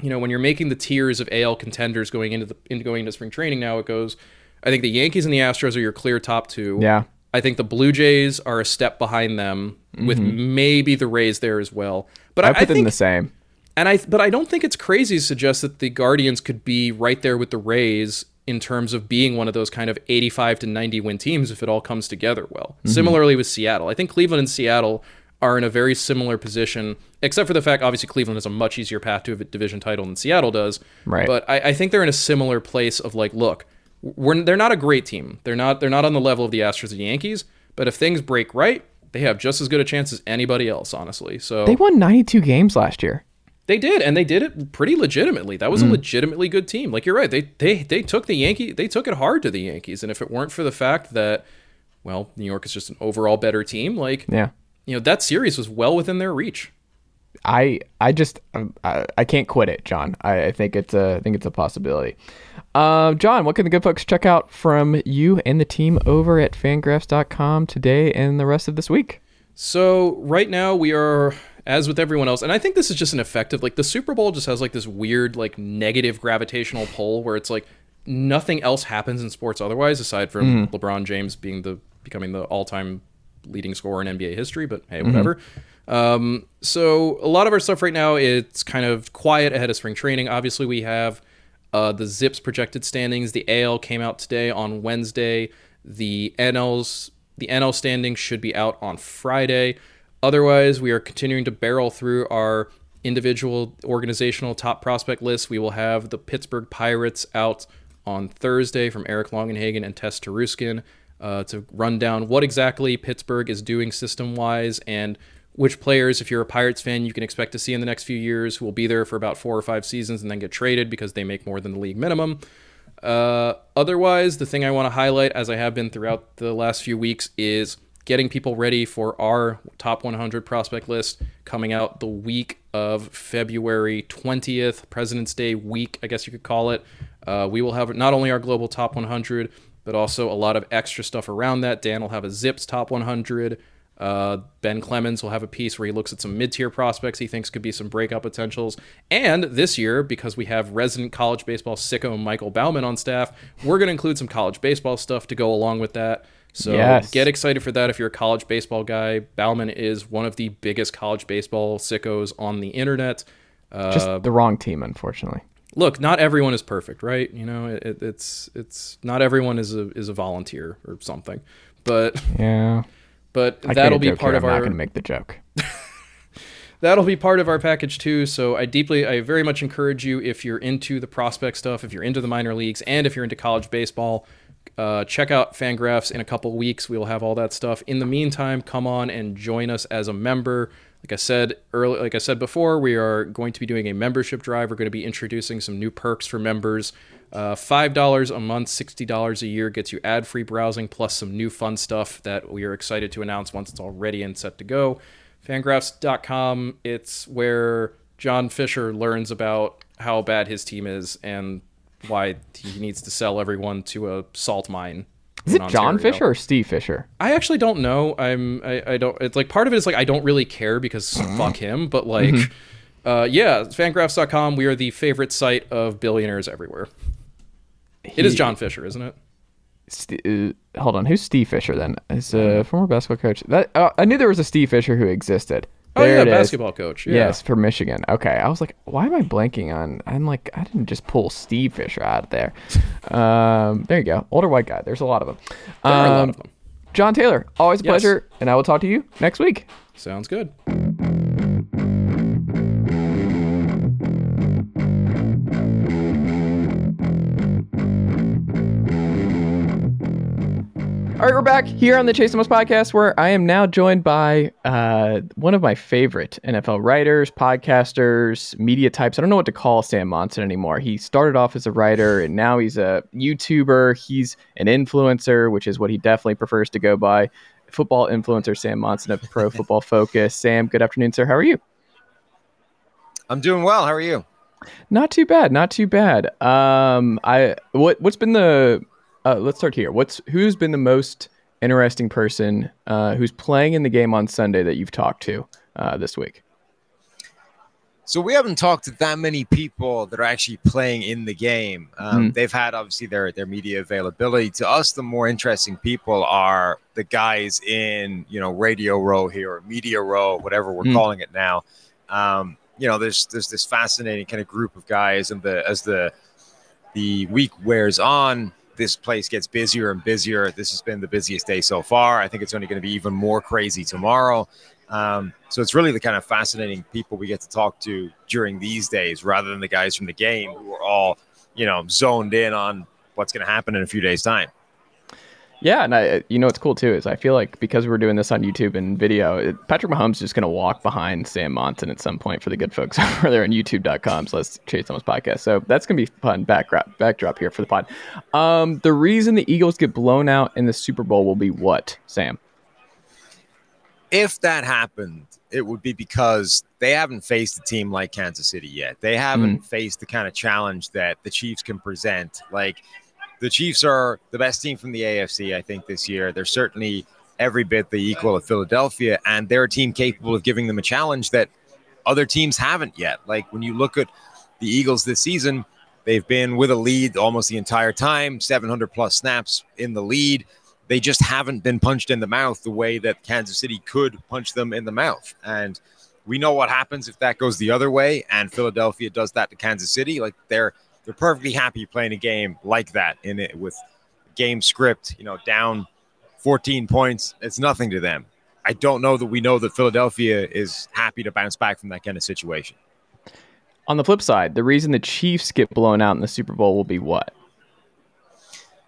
[SPEAKER 3] you know, when you're making the tiers of AL contenders going into the into going into spring training now, it goes. I think the Yankees and the Astros are your clear top two.
[SPEAKER 2] Yeah.
[SPEAKER 3] I think the Blue Jays are a step behind them, with mm-hmm. maybe the Rays there as well. But I,
[SPEAKER 2] I put
[SPEAKER 3] I
[SPEAKER 2] them
[SPEAKER 3] think
[SPEAKER 2] the same.
[SPEAKER 3] and I but I don't think it's crazy to suggest that the Guardians could be right there with the Rays in terms of being one of those kind of 85 to 90 win teams if it all comes together well. Mm-hmm. Similarly with Seattle. I think Cleveland and Seattle are in a very similar position, except for the fact obviously Cleveland has a much easier path to a division title than Seattle does.
[SPEAKER 2] Right.
[SPEAKER 3] But I, I think they're in a similar place of like, look, we're, they're not a great team. They're not they're not on the level of the Astros and the Yankees, but if things break right, they have just as good a chance as anybody else, honestly. So
[SPEAKER 2] They won 92 games last year.
[SPEAKER 3] they did, and they did it pretty legitimately. That was a legitimately good team. Like you're right, they they they took the Yankee, they took it hard to the Yankees, and if it weren't for the fact that, well, New York is just an overall better team, like
[SPEAKER 2] Yeah.
[SPEAKER 3] you know that series was well within their reach.
[SPEAKER 2] I I just um, I, I can't quit it, Jon. I, I think it's a I think it's a possibility. Uh, Jon, what can the good folks check out from you and the team over at Fangraphs.com today and the rest of this week?
[SPEAKER 3] So right now we are as with everyone else, and I think this is just an effective like the Super Bowl just has like this weird like negative gravitational pull where it's like nothing else happens in sports otherwise aside from LeBron James being the becoming the all time leading scorer in NBA history, but hey, whatever. Um, so a lot of our stuff right now it's kind of quiet ahead of spring training. Obviously, we have uh, the Zips projected standings. The AL came out today on Wednesday. The NL's the NL standings should be out on Friday. Otherwise, we are continuing to barrel through our individual organizational top prospect lists. We will have the Pittsburgh Pirates out on Thursday from Eric Longenhagen and Tess Taruski uh, to run down what exactly Pittsburgh is doing system wise and which players, if you're a Pirates fan, you can expect to see in the next few years who will be there for about four or five seasons and then get traded because they make more than the league minimum. Uh, otherwise, the thing I want to highlight, as I have been throughout the last few weeks, is getting people ready for our top 100 prospect list coming out the week of February 20th, President's Day week, I guess you could call it. Uh, we will have not only our global top 100, but also a lot of extra stuff around that. Dan will have a ZiPS top 100. Uh, ben Clemens will have a piece where he looks at some mid tier prospects he thinks could be some breakout potentials. And this year, because we have resident college baseball sicko Michael Bauman on staff, we're going to include some college baseball stuff to go along with that. So
[SPEAKER 2] Yes.
[SPEAKER 3] get excited for that if you're a college baseball guy. Bauman is one of the biggest college baseball sickos on the internet. Uh,
[SPEAKER 2] Just the wrong team, unfortunately.
[SPEAKER 3] look, not everyone is perfect, right? You know, it, it's it's not everyone is a is a volunteer or something, but
[SPEAKER 2] Yeah.
[SPEAKER 3] But
[SPEAKER 2] I
[SPEAKER 3] that'll be part
[SPEAKER 2] here.
[SPEAKER 3] of
[SPEAKER 2] I'm
[SPEAKER 3] our
[SPEAKER 2] not going to make the joke.
[SPEAKER 3] that'll be part of our package too. So I deeply, I very much encourage you if you're into the prospect stuff, if you're into the minor leagues, and if you're into college baseball, uh, check out Fangraphs in a couple weeks. We will have all that stuff. In the meantime, come on and join us as a member. Like I said early, like I said before, we are going to be doing a membership drive. We're going to be introducing some new perks for members. Uh, Five dollars a month, sixty dollars a year gets you ad-free browsing plus some new fun stuff that we are excited to announce once it's all ready and set to go. Fangraphs.com. It's where John Fisher learns about how bad his team is and why he needs to sell everyone to a salt mine.
[SPEAKER 2] Is it John. Fisher or Steve Fisher?
[SPEAKER 3] I actually don't know. I'm I, I don't it's like part of it is like I don't really care because fuck him, but like uh yeah, fangraphs.com, we are the favorite site of billionaires everywhere. It is John Fisher, isn't it?
[SPEAKER 2] St- uh, hold on, who's Steve Fisher then? Is a former basketball coach. That uh, I knew there was a Steve Fisher who existed.
[SPEAKER 3] Oh
[SPEAKER 2] There
[SPEAKER 3] yeah,
[SPEAKER 2] it is.
[SPEAKER 3] basketball coach. Yeah.
[SPEAKER 2] Yes, for Michigan. Okay, I was like, why am I blanking on? I'm like, I didn't just pull Steve Fisher out of there. Um, there you go, older white guy. There's a lot of them.
[SPEAKER 3] There are a lot
[SPEAKER 2] Um,
[SPEAKER 3] of them.
[SPEAKER 2] Jon Tayler, always a
[SPEAKER 3] Yes.
[SPEAKER 2] pleasure, and I will talk to you next week.
[SPEAKER 3] Sounds good.
[SPEAKER 2] All right, we're back here on the Chase Thomas podcast, where I am now joined by uh, one of my favorite NFL writers, podcasters, media types. I don't know what to call Sam Monson anymore. He started off as a writer, and now he's a YouTuber. He's an influencer, which is what he definitely prefers to go by. Football influencer Sam Monson of Pro Football Focus. Sam, good afternoon, sir. How are you?
[SPEAKER 4] I'm doing well. How are you?
[SPEAKER 2] Not too bad. Not too bad. Um, I what what's been the uh, let's start here. What's who's been the most interesting person uh, who's playing in the game on Sunday that you've talked to uh, this week?
[SPEAKER 4] So we haven't talked to that many people that are actually playing in the game. Um, They've had obviously their their media availability. To us, the more interesting people are the guys in you know Radio Row here or Media Row, whatever we're
[SPEAKER 2] Mm.
[SPEAKER 4] calling it now. Um, you know, there's there's this fascinating kind of group of guys, and the as the the week wears on, this place gets busier and busier. This has been the busiest day so far. I think it's only going to be even more crazy tomorrow. Um, so it's really the kind of fascinating people we get to talk to during these days, rather than the guys from the game who are all, you know, zoned in on what's going to happen in a few days' time.
[SPEAKER 2] Yeah, and I you know what's cool too is I feel like because we're doing this on YouTube and video, it, Patrick Mahomes is just going to walk behind Sam Monson at some point for the good folks over there on YouTube.com So let's Chase Thomas podcast. So that's going to be fun backdrop backdrop here for the pod. Um, the reason the Eagles get blown out in the Super Bowl will be what, Sam?
[SPEAKER 4] if that happened, it would be because they haven't faced a team like Kansas City yet. They haven't faced the kind of challenge that the Chiefs can present. Like the Chiefs are the best team from the AFC, I think, this year. They're certainly every bit the equal of Philadelphia, and they're a team capable of giving them a challenge that other teams haven't yet. Like when you look at the Eagles this season, they've been with a lead almost the entire time, 700 plus snaps in the lead they just haven't been punched in the mouth the way that Kansas City could punch them in the mouth. And we know what happens if that goes the other way and Philadelphia does that to Kansas City. Like they're they're perfectly happy playing a game like that in it with game script, you know, down 14 points. It's nothing to them. I don't know that we know that Philadelphia is happy to bounce back from that kind of situation.
[SPEAKER 2] On the flip side, the reason the Chiefs get blown out in the Super Bowl will be what?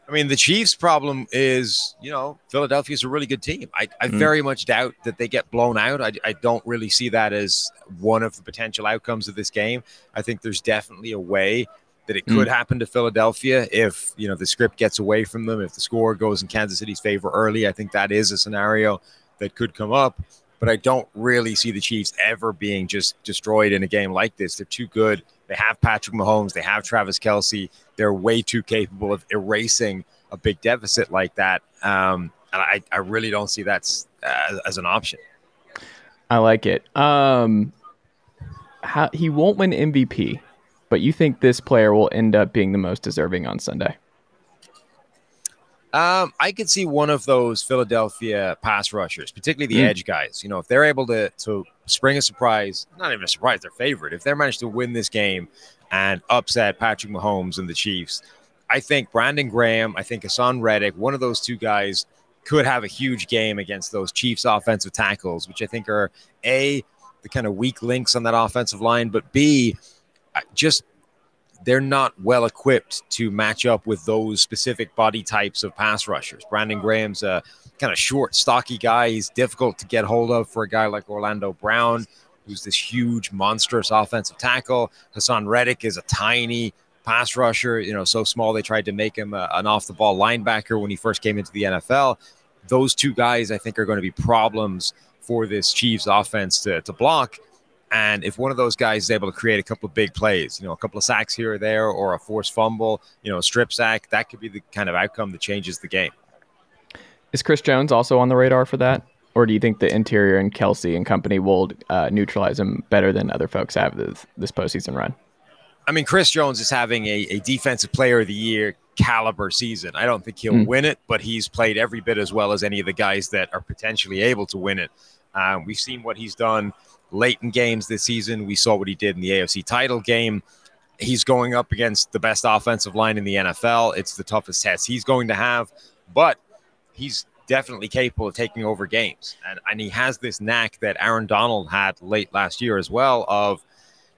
[SPEAKER 4] I mean, the Chiefs' problem is, you know, Philadelphia's a really good team. I, I
[SPEAKER 2] Mm.
[SPEAKER 4] very much doubt that they get blown out. I, I don't really see that as one of the potential outcomes of this game. I think there's definitely a way that it could happen to Philadelphia if you know the script gets away from them, if the score goes in Kansas City's favor early. I think that is a scenario that could come up. But I don't really see the Chiefs ever being just destroyed in a game like this. They're too good. They have Patrick Mahomes. They have Travis Kelce. They're way too capable of erasing a big deficit like that. Um, and I, I really don't see that as, as an option.
[SPEAKER 2] I like it. Um, how, he won't win MVP, but you think this player will end up being the most deserving on Sunday?
[SPEAKER 4] Um, I could see one of those Philadelphia pass rushers, particularly the
[SPEAKER 2] Mm.
[SPEAKER 4] edge guys. You know, if they're able to to spring a surprise, not even a surprise, their favorite. If they're managed to win this game and upset Patrick Mahomes and the Chiefs, I think Brandon Graham, I think Haason Reddick, one of those two guys could have a huge game against those Chiefs offensive tackles, which I think are a the kind of weak links on that offensive line, but b just they're not well equipped to match up with those specific body types of pass rushers. Brandon Graham's a kind of short, stocky guy. He's difficult to get hold of for a guy like Orlando Brown, who's this huge, monstrous offensive tackle. Haason Reddick is a tiny pass rusher, you know, so small they tried to make him a, an off the ball linebacker when he first came into the NFL. Those two guys, I think, are going to be problems for this Chiefs offense to, to block. And if one of those guys is able to create a couple of big plays, you know, a couple of sacks here or there, or a forced fumble, you know, a strip sack, that could be the kind of outcome that changes the game.
[SPEAKER 2] Is Chris Jones also on the radar for that? Or do you think the interior and Kelce and company will uh, neutralize him better than other folks have this, this postseason run?
[SPEAKER 4] I mean, Chris Jones is having a, a defensive player of the year caliber season. I don't think he'll
[SPEAKER 2] Mm.
[SPEAKER 4] win it, but he's played every bit as well as any of the guys that are potentially able to win it. Um, we've seen what he's done late in games this season. We saw what he did in the AFC title game. He's going up against the best offensive line in the NFL. It's the toughest test he's going to have, but he's definitely capable of taking over games. And, and he has this knack that Aaron Donald had late last year as well of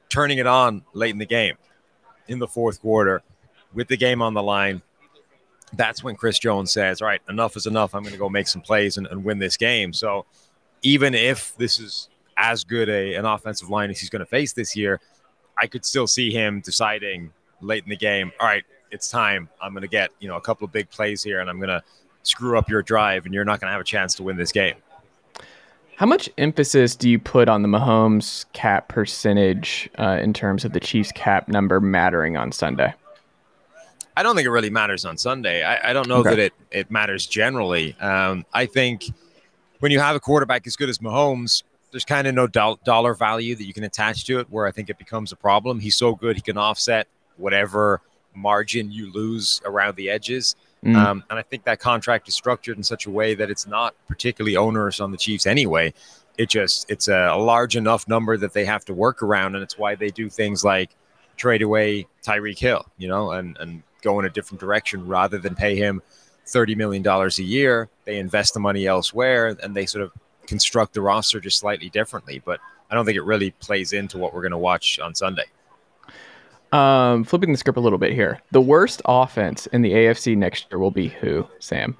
[SPEAKER 4] turning it on late in the game in the fourth quarter with the game on the line. That's when Chris Jones says, All right, enough is enough. I'm going to go make some plays and, and win this game. So even if this is as good a, an offensive line as he's going to face this year, I could still see him deciding late in the game, All right, it's time. I'm going to get, you know, a couple of big plays here and I'm going to screw up your drive and you're not going to have a chance to win this game.
[SPEAKER 2] How much emphasis do you put on the Mahomes cap percentage uh, in terms of the Chiefs cap number mattering on Sunday?
[SPEAKER 4] I don't think it really matters on Sunday. I, I don't know
[SPEAKER 2] Okay.
[SPEAKER 4] that it, it matters generally. Um, I think when you have a quarterback as good as Mahomes, there's kind of no do- dollar value that you can attach to it where I think it becomes a problem. He's so good, he can offset whatever margin you lose around the edges.
[SPEAKER 2] Mm.
[SPEAKER 4] Um, and I think that contract is structured in such a way that it's not particularly onerous on the Chiefs anyway. It just it's a, a large enough number that they have to work around, and it's why they do things like trade away Tyreek Hill, you know, and and go in a different direction rather than pay him thirty million dollars a year. They invest the money elsewhere, and they sort of construct the roster just slightly differently. But I don't think it really plays into what we're going to watch on Sunday.
[SPEAKER 2] Um, flipping the script a little bit here. The worst offense in the AFC next year will be who, Sam?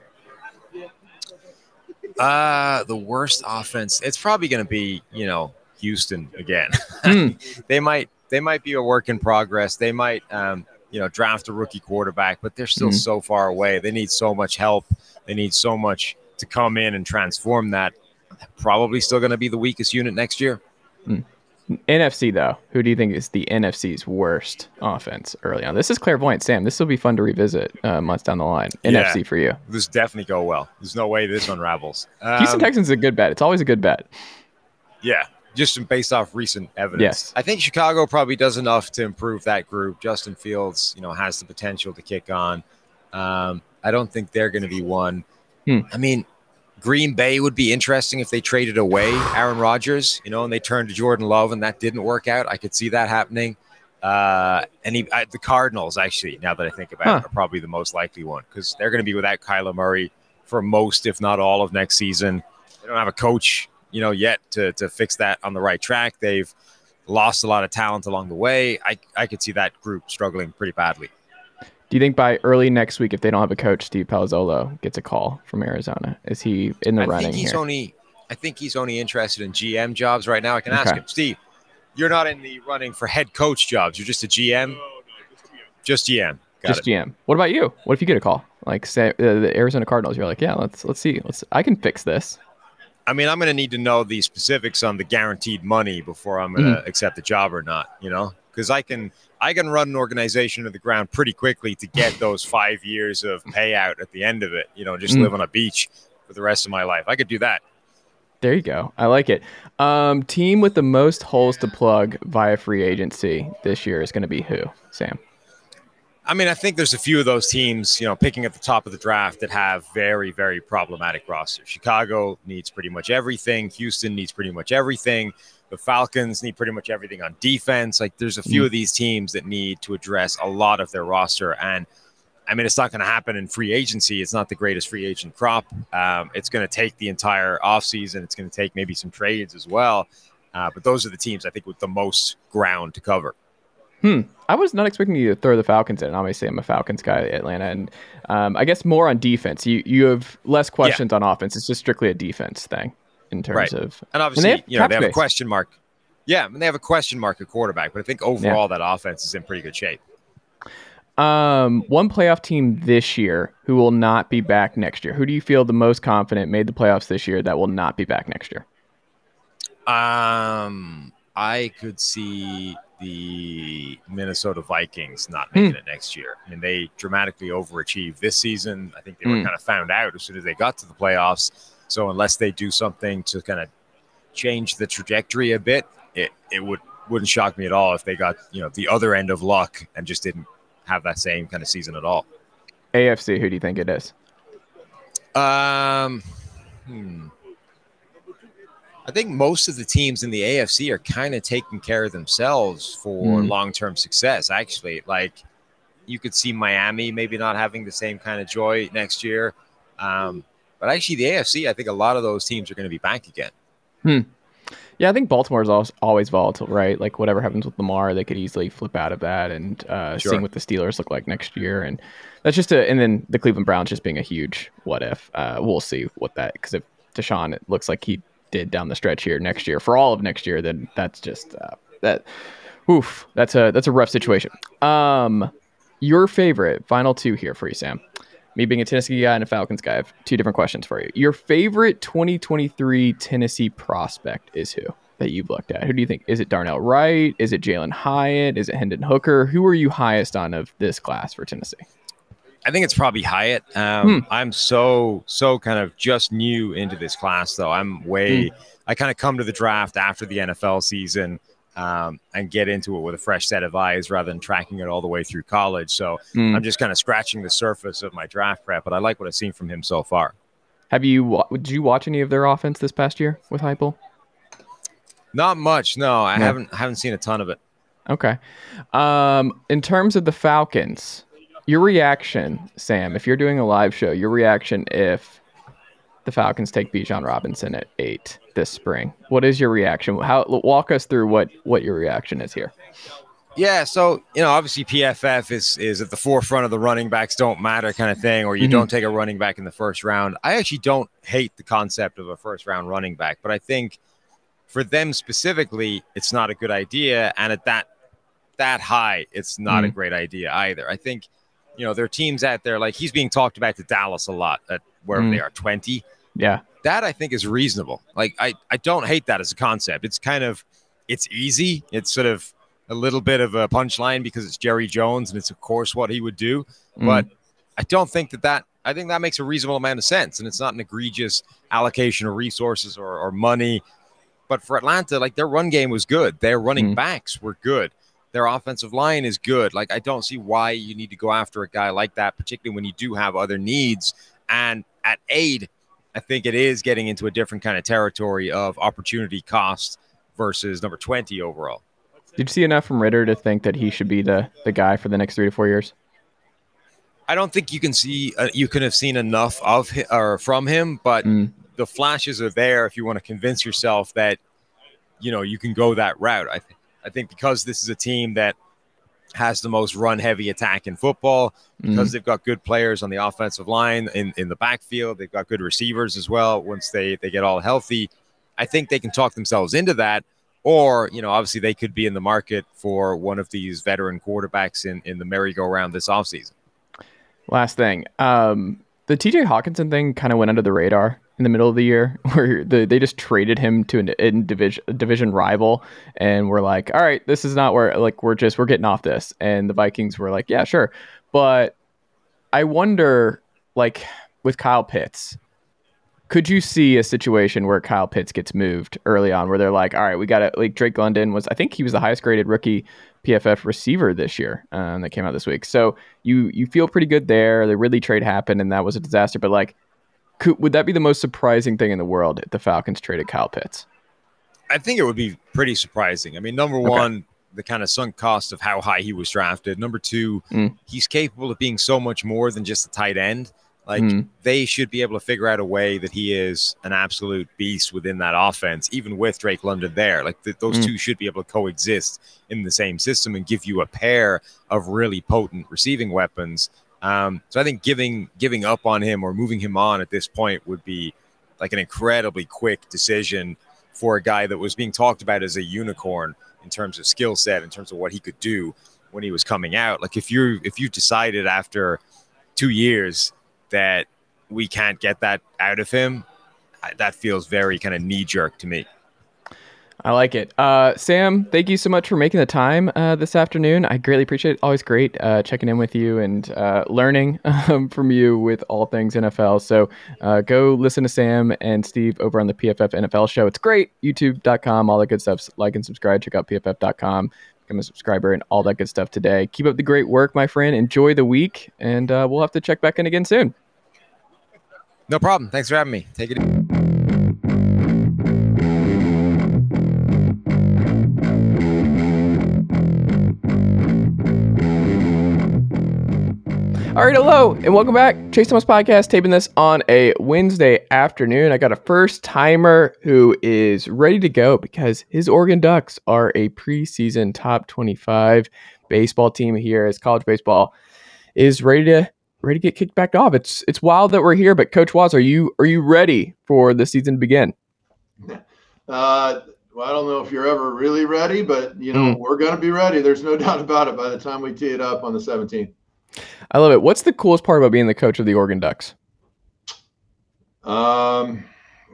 [SPEAKER 4] Uh, the worst offense. It's probably going to be, you know, Houston again.
[SPEAKER 2] Hmm.
[SPEAKER 4] they might they might be a work in progress. They might um, you know, draft a rookie quarterback, but they're still
[SPEAKER 2] Mhm.
[SPEAKER 4] so far away. They need so much help. They need so much to come in and transform that. Probably still going to be the weakest unit next year.
[SPEAKER 2] NFC though, who do you think is the NFC's worst offense early on? This is clairvoyant, Sam. This will be fun to revisit uh, months down the line.
[SPEAKER 4] Yeah.
[SPEAKER 2] NFC for you.
[SPEAKER 4] This definitely go well. There's no way this unravels.
[SPEAKER 2] Houston
[SPEAKER 4] Um,
[SPEAKER 2] Texans is a good bet. It's always a good bet.
[SPEAKER 4] Yeah, just based off recent evidence.
[SPEAKER 2] Yes.
[SPEAKER 4] I think Chicago probably does enough to improve that group. Justin Fields, you know, has the potential to kick on. Um, I don't think they're going to be one.
[SPEAKER 2] Hmm.
[SPEAKER 4] I mean, Green Bay would be interesting if they traded away Aaron Rodgers, you know, and they turned to Jordan Love, and that didn't work out. I could see that happening. Uh, and he, I, the Cardinals, actually, now that I think about
[SPEAKER 2] Huh.
[SPEAKER 4] it, are probably the most likely one because they're going to be without Kyler Murray for most, if not all, of next season. They don't have a coach, you know, yet to to fix that on the right track. They've lost a lot of talent along the way. I I could see that group struggling pretty badly.
[SPEAKER 2] Do you think by early next week, if they don't have a coach, Steve Palazzolo gets a call from Arizona? Is he in the
[SPEAKER 4] I
[SPEAKER 2] running
[SPEAKER 4] think he's
[SPEAKER 2] here?
[SPEAKER 4] only I think he's only interested in GM jobs right now. I can ask him, Steve. You're not in the running for head coach jobs. You're just a GM. Just GM. Got
[SPEAKER 2] just
[SPEAKER 4] it.
[SPEAKER 2] GM. What about you? What if you get a call? Like say uh, the Arizona Cardinals, you're like, yeah, let's let's see, let's I can fix this.
[SPEAKER 4] I mean, I'm going to need to know the specifics on the guaranteed money before I'm going to accept the job or not. You know, because I can I can run an organization to the ground pretty quickly to get those five years of payout at the end of it. You know, just
[SPEAKER 2] Mm.
[SPEAKER 4] live on a beach for the rest of my life. I could do that.
[SPEAKER 2] There you go. I like it. Um, team with the most holes to plug via free agency this year is going to be who? Sam.
[SPEAKER 4] I mean, I think there's a few of those teams, you know, picking at the top of the draft that have very, very problematic rosters. Chicago needs pretty much everything. Houston needs pretty much everything. The Falcons need pretty much everything on defense. Like, there's a few of these teams that need to address a lot of their roster. And I mean, it's not going to happen in free agency. It's not the greatest free agent crop. Um, it's going to take the entire offseason. It's going to take maybe some trades as well. Uh, but those are the teams I think with the most ground to cover.
[SPEAKER 2] Hmm. I was not expecting you to throw the Falcons in. Obviously, I'm a Falcons guy at Atlanta, and um, I guess more on defense. You you have less questions on offense. It's just strictly a defense thing in terms
[SPEAKER 4] Right.
[SPEAKER 2] of.
[SPEAKER 4] And obviously,
[SPEAKER 2] have
[SPEAKER 4] you know, they have a question mark. Yeah, and they have a question mark at quarterback, but I think overall that offense is in pretty good shape.
[SPEAKER 2] Um, one playoff team this year who will not be back next year. Who do you feel the most confident made the playoffs this year that will not be back next year?
[SPEAKER 4] Um, I could see the Minnesota Vikings not
[SPEAKER 2] Hmm.
[SPEAKER 4] making it next year. I mean, they dramatically overachieved this season. I think they were
[SPEAKER 2] Hmm.
[SPEAKER 4] kind of found out as soon as they got to the playoffs. So unless they do something to kind of change the trajectory a bit, it, it would wouldn't shock me at all if they got you know the other end of luck and just didn't have that same kind of season at all.
[SPEAKER 2] AFC. Who do you think it is?
[SPEAKER 4] Um, hmm. I think most of the teams in the AFC are kind of taking care of themselves for
[SPEAKER 2] Hmm.
[SPEAKER 4] long-term success. Actually, like you could see Miami maybe not having the same kind of joy next year. Um, but actually, the AFC, I think a lot of those teams are going to be back again.
[SPEAKER 2] Yeah, I think Baltimore's al- always volatile, right? Like whatever happens with Lamar, they could easily flip out of that, and uh,
[SPEAKER 4] Sure.
[SPEAKER 2] seeing what the Steelers look like next year, and that's just a. And then the Cleveland Browns just being a huge what if. Uh, we'll see what that because if Deshaun it looks like he did down the stretch here next year for all of next year, then that's just uh, that. Oof, that's a that's a rough situation. Um, your favorite final two here for you, Sam. Me being a Tennessee guy and a Falcons guy, I have two different questions for you. Your favorite 2023 Tennessee prospect is who that you've looked at? Who do you think? Is it Darnell Wright? Is it Jalin Hyatt? Is it Hendon Hooker? Who are you highest on of this class for Tennessee?
[SPEAKER 4] I think it's probably Hyatt. Um, I'm so so kind of just new into this class, though. I'm way. I kind of come to the draft after the NFL season um, and get into it with a fresh set of eyes rather than tracking it all the way through college. So
[SPEAKER 2] Mm.
[SPEAKER 4] I'm just kind of scratching the surface of my draft prep, but I like what I've seen from him so far.
[SPEAKER 2] Have you did you watch any of their offense this past year with Heupel?
[SPEAKER 4] Not much, no. I
[SPEAKER 2] No.
[SPEAKER 4] haven't haven't seen a ton of it.
[SPEAKER 2] Okay. Um, in terms of the Falcons, your reaction, Sam, if you're doing a live show, your reaction if the Falcons take Bijan Robinson at eight this spring, what is your reaction? How walk us through what what your reaction is here?
[SPEAKER 4] Yeah, so you know, obviously PFF is is at the forefront of the running backs don't matter kind of thing, or you
[SPEAKER 2] Mhm.
[SPEAKER 4] don't take a running back in the first round. I actually don't hate the concept of a first round running back, but I think for them specifically, it's not a good idea, and at that that high, it's not a great idea either. I think you know there are teams out there like he's being talked about to Dallas a lot at wherever
[SPEAKER 2] Mm.
[SPEAKER 4] they are twenty.
[SPEAKER 2] Yeah.
[SPEAKER 4] That I think is reasonable. Like I I don't hate that as a concept. It's kind of it's easy. It's sort of a little bit of a punchline because it's Jerry Jones and it's of course what he would do.
[SPEAKER 2] Mm.
[SPEAKER 4] But I don't think that that I think that makes a reasonable amount of sense and it's not an egregious allocation of resources or, or money. But for Atlanta, like their run game was good. Their running
[SPEAKER 2] Mm.
[SPEAKER 4] backs were good. Their offensive line is good. Like I don't see why you need to go after a guy like that, particularly when you do have other needs. And at aid, I think it is getting into a different kind of territory of opportunity cost versus number 20 overall.
[SPEAKER 2] Did you see enough from Ridder to think that he should be the the guy for the next three to four years?
[SPEAKER 4] I don't think you can see uh, you can have seen enough of hi- or from him, but
[SPEAKER 2] Mm.
[SPEAKER 4] the flashes are there if you want to convince yourself that you know you can go that route. I think I think because this is a team that has the most run heavy attack in football because they've got good players on the offensive line in, in the backfield they've got good receivers as well once they they get all healthy i think they can talk themselves into that Or, you know, obviously they could be in the market for one of these veteran quarterbacks in, in the merry-go-round this offseason.
[SPEAKER 2] Last thing. Um, the TJ Hockenson thing kind of went under the radar in the middle of the year where the, they just traded him to an in division division rival and we're like all right this is not where like we're just we're getting off this. And the Vikings were like yeah sure. But I wonder like with Kyle Pitts could you see a situation where Kyle Pitts gets moved early on where they're like all right we got to like Drake London was I think he was the highest graded rookie PFF receiver this year um, that came out this week. So you you feel pretty good there. The Ridley trade happened and that was a disaster. But like could, would that be the most surprising thing in the world if the Falcons traded Kyle Pitts?
[SPEAKER 4] I think it would be pretty surprising. I mean, number okay. one, the kind of sunk cost of how high he was drafted. Number two, mm. he's capable of being so much more than just a tight end. Like mm. they should be able to figure out a way that he is an absolute beast within that offense, even with Drake London there. Like the, those mm. two should be able to coexist in the same system and give you a pair of really potent receiving weapons um, so I think giving giving up on him or moving him on at this point would be like an incredibly quick decision for a guy that was being talked about as a unicorn in terms of skill set, in terms of what he could do when he was coming out. Like if you if you decided after two years that we can't get that out of him, that feels very kind of knee jerk to me.
[SPEAKER 2] I like it. Uh, Sam, thank you so much for making the time uh, this afternoon. I greatly appreciate it. Always great uh, checking in with you and uh, learning um, from you with all things NFL. So uh, go listen to Sam and Steve over on the PFF NFL show. It's great. YouTube.com, all that good stuff. Like and subscribe. Check out PFF.com. Become a subscriber and all that good stuff today. Keep up the great work, my friend. Enjoy the week, and uh, we'll have to check back in again soon.
[SPEAKER 4] No problem. Thanks for having me. Take it easy.
[SPEAKER 2] All right, hello, and welcome back. Chase Thomas Podcast, taping this on a Wednesday afternoon. I got a first timer who is ready to go because his Oregon Ducks are a preseason top 25 baseball team here as college baseball is ready to ready to get kicked back off. It's it's wild that we're here, but Coach Waz, are you are you ready for the season to begin?
[SPEAKER 5] Uh, well, I don't know if you're ever really ready, but you know mm. we're going to be ready. There's no doubt about it by the time we tee it up on the 17th.
[SPEAKER 2] I love it. What's the coolest part about being the coach of the Oregon Ducks?
[SPEAKER 5] Um,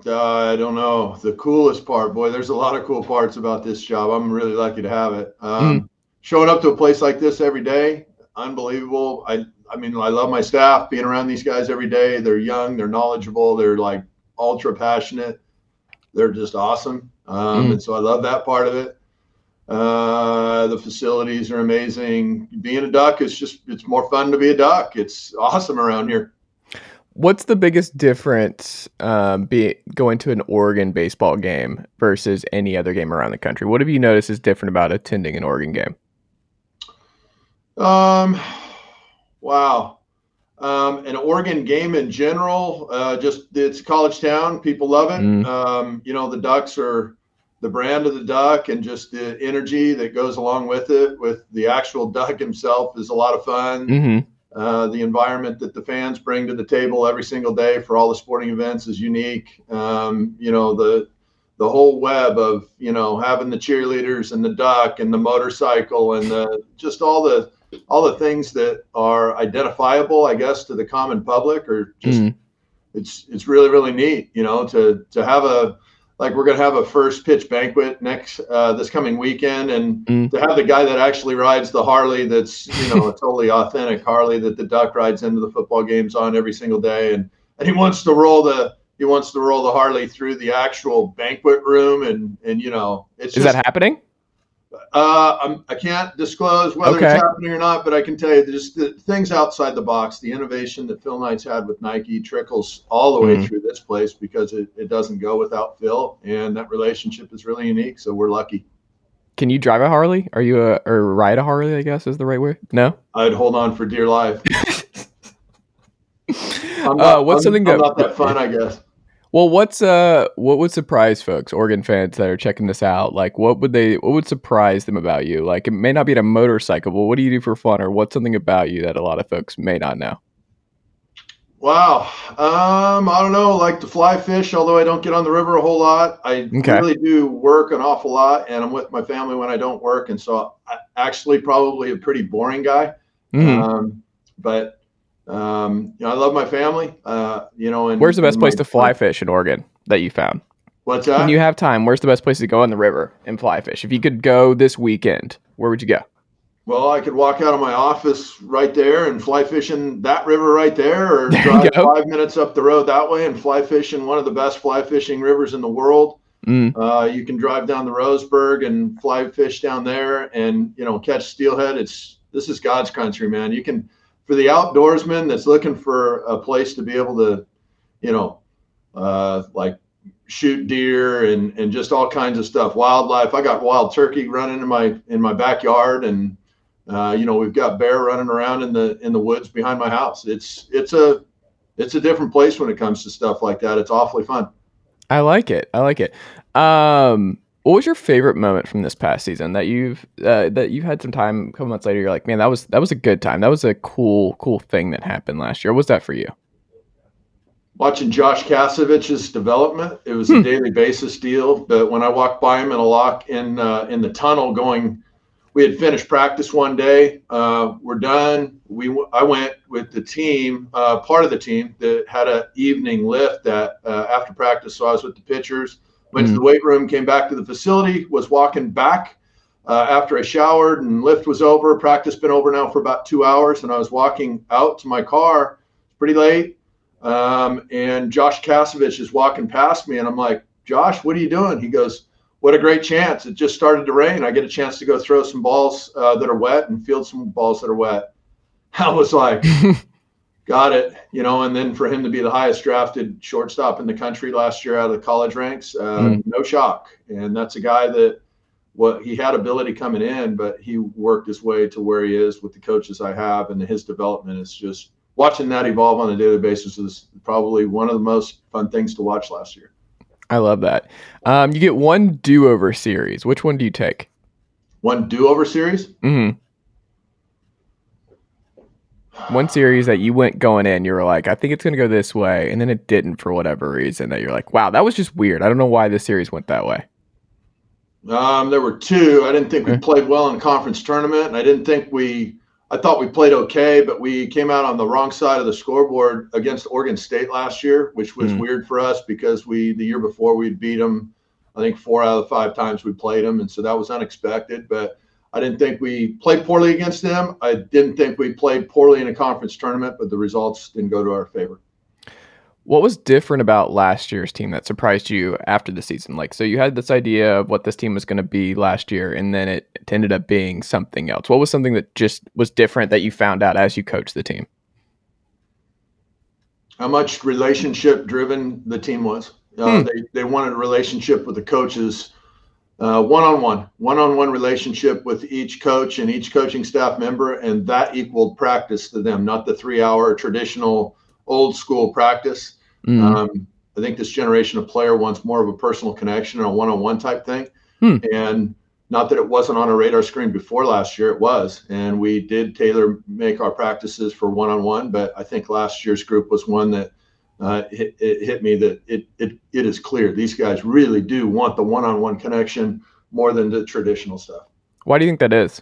[SPEAKER 5] uh, I don't know. The coolest part, boy, there's a lot of cool parts about this job. I'm really lucky to have it. Um, mm. Showing up to a place like this every day, unbelievable. I, I mean, I love my staff. Being around these guys every day, they're young, they're knowledgeable, they're like ultra passionate. They're just awesome, um, mm. and so I love that part of it. Uh, the facilities are amazing. Being a duck is just, it's more fun to be a duck. It's awesome around here.
[SPEAKER 2] What's the biggest difference um, be, going to an Oregon baseball game versus any other game around the country? What have you noticed is different about attending an Oregon game?
[SPEAKER 5] Um, wow. Um, an Oregon game in general, uh, just it's college town. People love it. Mm. Um, you know, the Ducks are the brand of the duck and just the energy that goes along with it with the actual duck himself is a lot of fun mm-hmm. uh, the environment that the fans bring to the table every single day for all the sporting events is unique um, you know the the whole web of you know having the cheerleaders and the duck and the motorcycle and the just all the all the things that are identifiable i guess to the common public or just mm-hmm. it's it's really really neat you know to to have a like we're going to have a first pitch banquet next uh, this coming weekend and mm. to have the guy that actually rides the harley that's you know a totally authentic harley that the duck rides into the football games on every single day and and he wants to roll the he wants to roll the harley through the actual banquet room and and you know
[SPEAKER 2] it's is just, that happening
[SPEAKER 5] uh, I'm, I can not disclose whether okay. it's happening or not, but I can tell you just the things outside the box, the innovation that Phil Knight's had with Nike trickles all the way mm-hmm. through this place because it, it doesn't go without Phil, and that relationship is really unique. So we're lucky.
[SPEAKER 2] Can you drive a Harley? Are you a or ride a Harley? I guess is the right way. No,
[SPEAKER 5] I'd hold on for dear life.
[SPEAKER 2] I'm not, uh, what's I'm, something
[SPEAKER 5] I'm not that fun? I guess.
[SPEAKER 2] Well, what's uh what would surprise folks, Oregon fans that are checking this out? Like what would they what would surprise them about you? Like it may not be a motorcycle, but what do you do for fun or what's something about you that a lot of folks may not know?
[SPEAKER 5] Wow. Um, I don't know. Like to fly fish, although I don't get on the river a whole lot. I
[SPEAKER 2] Okay.
[SPEAKER 5] really do work an awful lot, and I'm with my family when I don't work, and so I actually probably a pretty boring guy.
[SPEAKER 2] Mhm.
[SPEAKER 5] Um, but um, you know, I love my family. Uh, you know, and
[SPEAKER 2] Where's the best place
[SPEAKER 5] my-
[SPEAKER 2] to fly fish in Oregon that you found?
[SPEAKER 5] What's that?
[SPEAKER 2] When you have time, where's the best place to go on the river and fly fish? If you could go this weekend, where would you go?
[SPEAKER 5] Well, I could walk out of my office right there and fly fishing that river right there, or
[SPEAKER 2] There
[SPEAKER 5] drive five minutes up the road that way and fly fishing one of the best fly fishing rivers in the world.
[SPEAKER 2] Mm.
[SPEAKER 5] Uh, you can drive down the Roseburg and fly fish down there, and you know catch steelhead. It's this is God's country, man. You can for the outdoorsman that's looking for a place to be able to, you know, uh, like shoot deer and and just all kinds of stuff, wildlife. I got wild turkey running in my in my backyard, and uh, you know we've got bear running around in the in the woods behind my house. It's it's a it's a different place when it comes to stuff like that. It's awfully fun.
[SPEAKER 2] I like it. I like it. Um, what was your favorite moment from this past season that you've uh, that you had some time a couple months later? You're like, man, that was that was a good time. That was a cool cool thing that happened last year. What was that for you?
[SPEAKER 5] watching Josh Kasevich's development. It was
[SPEAKER 2] Hmm.
[SPEAKER 5] a daily basis deal. But when I walked by him in a lock in uh, in the tunnel, going, we had finished practice one day. Uh, we're done. We I went with the team, uh, part of the team that had an evening lift that uh, after practice. So I was with the pitchers. Went to
[SPEAKER 2] Mhm.
[SPEAKER 5] the weight room, came back to the facility, was walking back. Uh, after I showered and lift was over, practice been over now for about two hours, and I was walking out to my car, it's pretty late, um, and Josh Kasevich is walking past me, and I'm like, Josh, what are you doing? He goes, What a great chance. It just started to rain. I get a chance to go throw some balls uh, that are wet and field some balls that are wet. I was like, Got it. You know, and then for him to be the highest drafted shortstop in the country last year out of the college ranks, uh,
[SPEAKER 2] Mm.
[SPEAKER 5] no shock. And that's a guy that what he had ability coming in, but he worked his way to where he is with the coaches I have, and his development is just watching that evolve on a daily basis is probably one of the most fun things to watch last year.
[SPEAKER 2] I love that. Um, you get one do over series. Which one do you take?
[SPEAKER 5] One do-over series.
[SPEAKER 2] hmm One series that you went going in, you were like, I think it's going to go this way, and then it didn't for whatever reason. That you're like, wow, that was just weird. I don't know why this series went that way.
[SPEAKER 5] Um, there were two. I didn't think we played well in conference tournament, and I didn't think we. I thought we played okay, but we came out on the wrong side of the scoreboard against Oregon State last year, which was
[SPEAKER 2] Mm.
[SPEAKER 5] weird for us because we the year before we'd beat them. I think four out of the five times we played them, and so that was unexpected. But I didn't think we played poorly against them. I didn't think we played poorly in a conference tournament, but the results didn't go to our favor.
[SPEAKER 2] What was different about last year's team that surprised you after the season? Like, so you had this idea of what this team was going to be last year, and then it ended up being something else. What was something that just was different that you found out as you coached the team?
[SPEAKER 5] how much relationship driven the team was. Uh,
[SPEAKER 2] Hmm.
[SPEAKER 5] they, they wanted a relationship with the coaches, one on one, one on one relationship with each coach and each coaching staff member. And that equaled practice to them, not the three hour traditional old school practice.
[SPEAKER 2] Mm.
[SPEAKER 5] Um, I think this generation of player wants more of a personal connection and a one on one type thing.
[SPEAKER 2] Hmm.
[SPEAKER 5] And not that it wasn't on a radar screen before last year, it was. And we did tailor make our practices for one on one. But I think last year's group was one that uh, hit, it hit me that it, it, it is clear these guys really do want the one on one connection more than the traditional stuff.
[SPEAKER 2] Why do you think that is?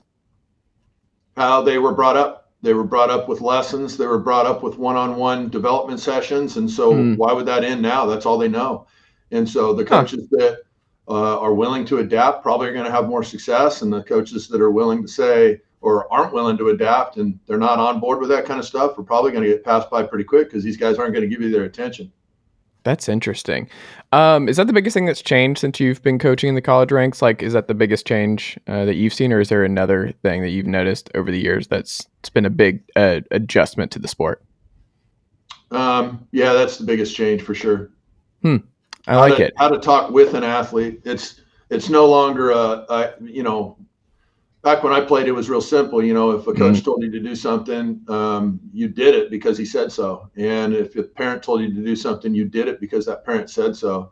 [SPEAKER 5] How they were brought up. They were brought up with lessons. They were brought up with one-on-one development sessions, and so
[SPEAKER 2] Hmm.
[SPEAKER 5] why would that end now? That's all they know. And so the
[SPEAKER 2] Huh.
[SPEAKER 5] coaches that uh, are willing to adapt probably are going to have more success, and the coaches that are willing to say or aren't willing to adapt and they're not on board with that kind of stuff we're probably going to get passed by pretty quick because these guys aren't going to give you their attention.
[SPEAKER 2] That's interesting. Um, is that the biggest thing that's changed since you've been coaching in the college ranks? Like, is that the biggest change uh, that you've seen, or is there another thing that you've noticed over the years that's it's been a big uh, adjustment to the sport?
[SPEAKER 5] Um, yeah, that's the biggest change for sure.
[SPEAKER 2] I
[SPEAKER 5] how
[SPEAKER 2] like
[SPEAKER 5] to,
[SPEAKER 2] it.
[SPEAKER 5] How to talk with an athlete. It's it's no longer a, a you know. Back when I played, it was real simple. You know, if a coach told you to do something, um, you did it because he said so. And if a parent told you to do something, you did it because that parent said so.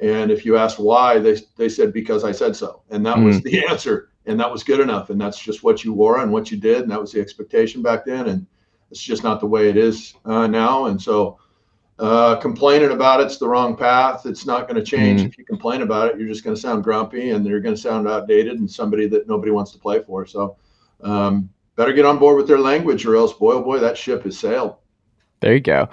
[SPEAKER 5] And if you asked why, they they said because I said so, and that was the answer, and that was good enough, and that's just what you wore and what you did, and that was the expectation back then. And it's just not the way it is uh, now. And so uh, complaining about it's the wrong path. It's not going to change.
[SPEAKER 2] Mm.
[SPEAKER 5] If you complain about it, you're just going to sound grumpy and you're going to sound outdated and somebody that nobody wants to play for. So um, better get on board with their language or else, boy, oh boy, that ship has sailed.
[SPEAKER 2] There you go.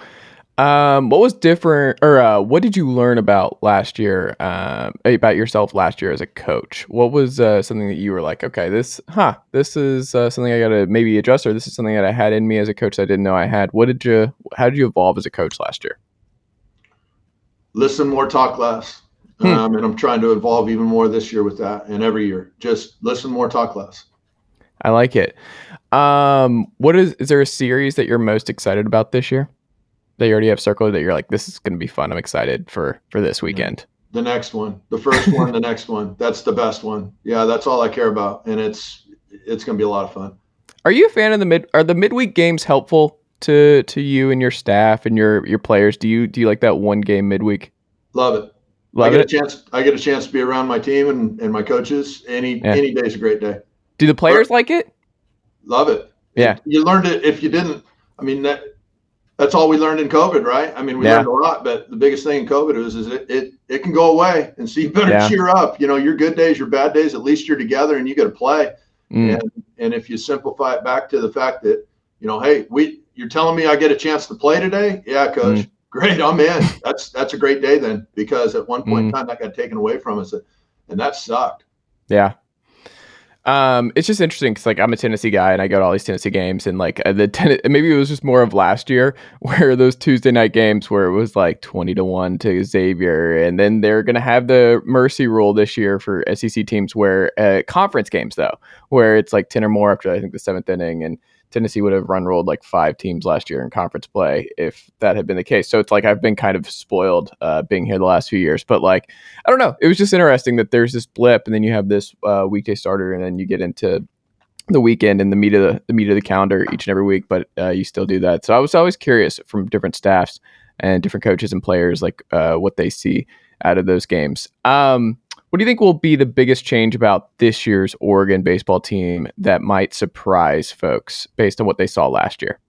[SPEAKER 2] Um, what was different, or uh, what did you learn about last year, um, about yourself last year as a coach? What was uh, something that you were like, okay, this, huh, this is uh, something I got to maybe adjust, or this is something that I had in me as a coach that I didn't know I had. What did you, how did you evolve as a coach last year?
[SPEAKER 5] Listen more, talk less.
[SPEAKER 2] Hmm.
[SPEAKER 5] Um, and I'm trying to evolve even more this year with that and every year. Just listen more, talk less.
[SPEAKER 2] I like it. Um, what is, is there a series that you're most excited about this year? That you already have circled that you're like, this is going to be fun. I'm excited for for this weekend.
[SPEAKER 5] The next one, the first one, the next one. That's the best one. Yeah, that's all I care about, and it's it's going to be a lot of fun.
[SPEAKER 2] Are you a fan of the mid? Are the midweek games helpful to to you and your staff and your your players? Do you do you like that one game midweek?
[SPEAKER 5] Love it.
[SPEAKER 2] Love
[SPEAKER 5] I get
[SPEAKER 2] it.
[SPEAKER 5] a chance. I get a chance to be around my team and, and my coaches. Any
[SPEAKER 2] Yeah.
[SPEAKER 5] any day's a great day.
[SPEAKER 2] Do the players like it?
[SPEAKER 5] Love it.
[SPEAKER 2] Yeah.
[SPEAKER 5] You learned it. If you didn't, I mean that that's all we learned in COVID, right? I mean, we
[SPEAKER 2] Yeah.
[SPEAKER 5] learned a lot, but the biggest thing in COVID was is it it, it can go away, and so you better
[SPEAKER 2] Yeah.
[SPEAKER 5] cheer up. You know, your good days, your bad days. At least you're together, and you got to play.
[SPEAKER 2] Mm,
[SPEAKER 5] And and if you simplify it back to the fact that you know, hey, we you're telling me I get a chance to play today? Yeah, coach.
[SPEAKER 2] Mm.
[SPEAKER 5] Great, I'm in. That's that's a great day then, because at one point in
[SPEAKER 2] Mm.
[SPEAKER 5] time that got taken away from us, and that sucked.
[SPEAKER 2] yeah. Um, it's just interesting because like I'm a Tennessee guy and I go to all these Tennessee games and like uh, the ten- maybe it was just more of last year where those Tuesday night games where it was like twenty to one to Xavier and then they're gonna have the mercy rule this year for SEC teams where uh, conference games though where it's like ten or more after I think the seventh inning and Tennessee would have run rolled like five teams last year in conference play if that had been the case. So it's like I've been kind of spoiled uh, being here the last few years, but like I don't know. It was just interesting that there's this blip, and then you have this uh, weekday starter, and then you get into the weekend and the meat of the, the meat of the calendar each and every week. But uh, you still do that. So I was always curious from different staffs and different coaches and players, like uh, what they see out of those games. Um, what do you think will be the biggest change about this year's Oregon baseball team that might surprise folks based on what they saw last year?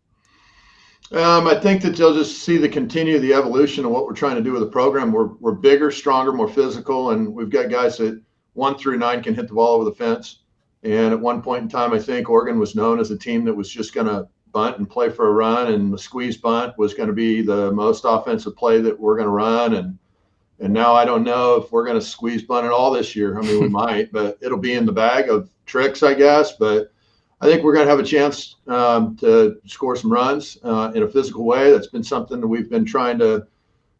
[SPEAKER 5] Um, I think that they'll just see the continue the evolution of what we're trying to do with the program. We're we're bigger, stronger, more physical, and we've got guys that one through nine can hit the ball over the fence. And at one point in time, I think Oregon was known as a team that was just going to bunt and play for a run, and the squeeze bunt was going to be the most offensive play that we're going to run. And and now I don't know if we're going to squeeze bunt at all this year. I mean, we might, but it'll be in the bag of tricks, I guess. But I think we're going to have a chance um, to score some runs uh, in a physical way. That's been something that we've been trying to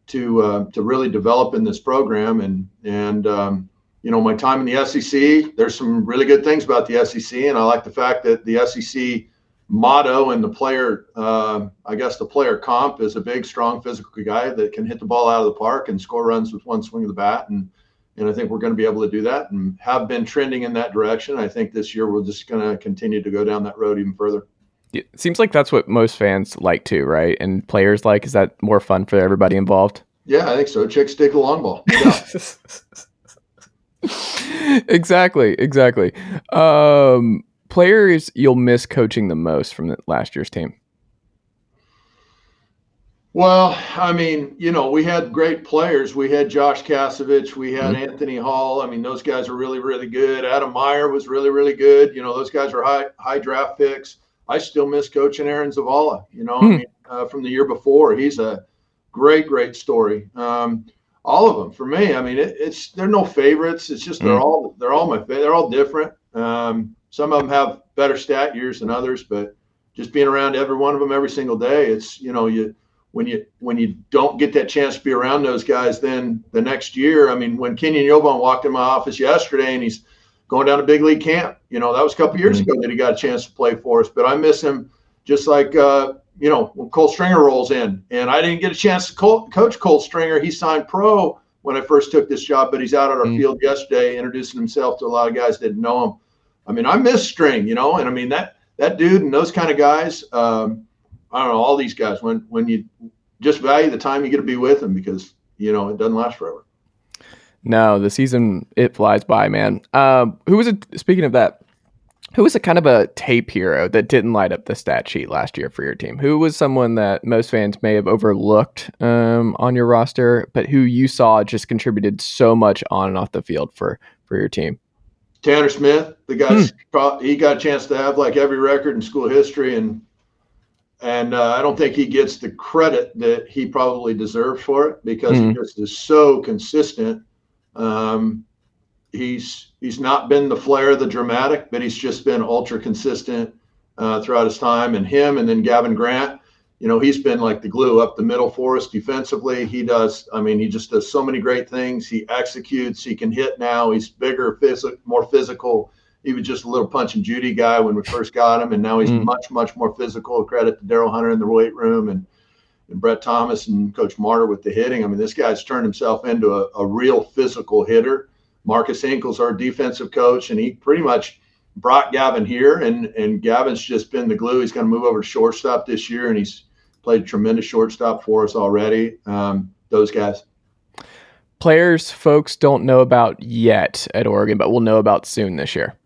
[SPEAKER 5] to uh, to really develop in this program. And and um, you know, my time in the SEC, there's some really good things about the SEC, and I like the fact that the SEC motto and the player, um, I guess the player comp is a big, strong, physical guy that can hit the ball out of the park and score runs with one swing of the bat. And and I think we're going to be able to do that and have been trending in that direction. I think this year we're just going to continue to go down that road even further.
[SPEAKER 2] It seems like that's what most fans like too, right? And players like. Is that more fun for everybody involved?
[SPEAKER 5] Yeah, I think so. Chicks dig the long ball. Yeah.
[SPEAKER 2] exactly, exactly. Um, players you'll miss coaching the most from the last year's team.
[SPEAKER 5] Well, I mean, you know, we had great players. We had Josh Kasevich, we had Anthony Hall. I mean, those guys are really, really good. Adam Maier was really, really good. You know, those guys are high, high draft picks. I still miss coaching Aaron Zavala. You know, I
[SPEAKER 2] Hmm.
[SPEAKER 5] mean, uh, from the year before, he's a great, great story. Um, all of them for me. I mean, it, it's they're no favorites. It's just they're
[SPEAKER 2] Hmm.
[SPEAKER 5] all they're all my they're all different. Um, some of them have better stat years than others, but just being around every one of them every single day, it's you know you when you when you don't get that chance to be around those guys, then the next year, I mean, when Kenyon Yovan walked in my office yesterday and he's going down to big league camp, you know, that was a couple years ago that he got a chance to play for us. But I miss him just like uh, you know when Cole Stringer rolls in, and I didn't get a chance to co- coach Cole Stringer. He signed pro when I first took this job, but he's out at our
[SPEAKER 2] Mm.
[SPEAKER 5] field yesterday, introducing himself to a lot of guys that didn't know him. I mean, I miss String, you know, and I mean that that dude and those kind of guys. Um, I don't know all these guys when when you just value the time you get to be with them because you know it doesn't last forever.
[SPEAKER 2] No, the season it flies by, man. Um, who was it? Speaking of that, Who was a kind of a tape hero that didn't light up the stat sheet last year for your team? Who was someone that most fans may have overlooked um, on your roster, but who you saw just contributed so much on and off the field for for your team?
[SPEAKER 5] Tanner Smith, the guy, hmm. he got a chance to have like every record in school history, and and uh, I don't think he gets the credit that he probably deserves for it because hmm. he just is so consistent. Um, he's he's not been the flair, the dramatic, but he's just been ultra consistent uh, throughout his time. And him, and then Gavin Grant, you know, he's been like the glue up the middle for us defensively. He does. I mean, he just does so many great things. He executes. He can hit now. He's bigger, phys- more physical. He was just a little punch and Judy guy when we first got him, and now he's mm. much, much more physical. Credit to Daryl Hunter in the weight room and and Brett Thomas and Coach Marder with the hitting. I mean, this guy's turned himself into a, a real physical hitter. Marcus Hinkle's our defensive coach, and he pretty much brought Gavin here, and and Gavin's just been the glue. He's going to move over to shortstop this year, and he's played tremendous shortstop for us already. Um, those guys.
[SPEAKER 2] Players folks don't know about yet at Oregon, but we'll know about soon this year.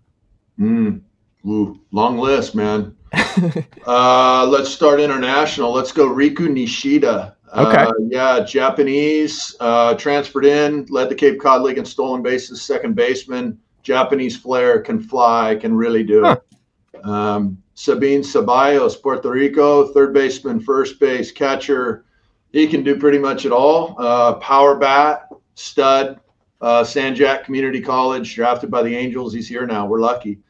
[SPEAKER 5] Mm. Ooh, long list, man. uh, let's start international. Let's go Riku Nishida.
[SPEAKER 2] Okay. Uh,
[SPEAKER 5] yeah, Japanese, uh, transferred in, led the Cape Cod League in stolen bases, second baseman. Japanese flair, can fly, can really do huh. it. Um, Sabin Ceballos, Puerto Rico, third baseman, first base, catcher. He can do pretty much it all. Uh, power bat, stud, uh, San Jac Community College, drafted by the Angels. He's here now. We're lucky.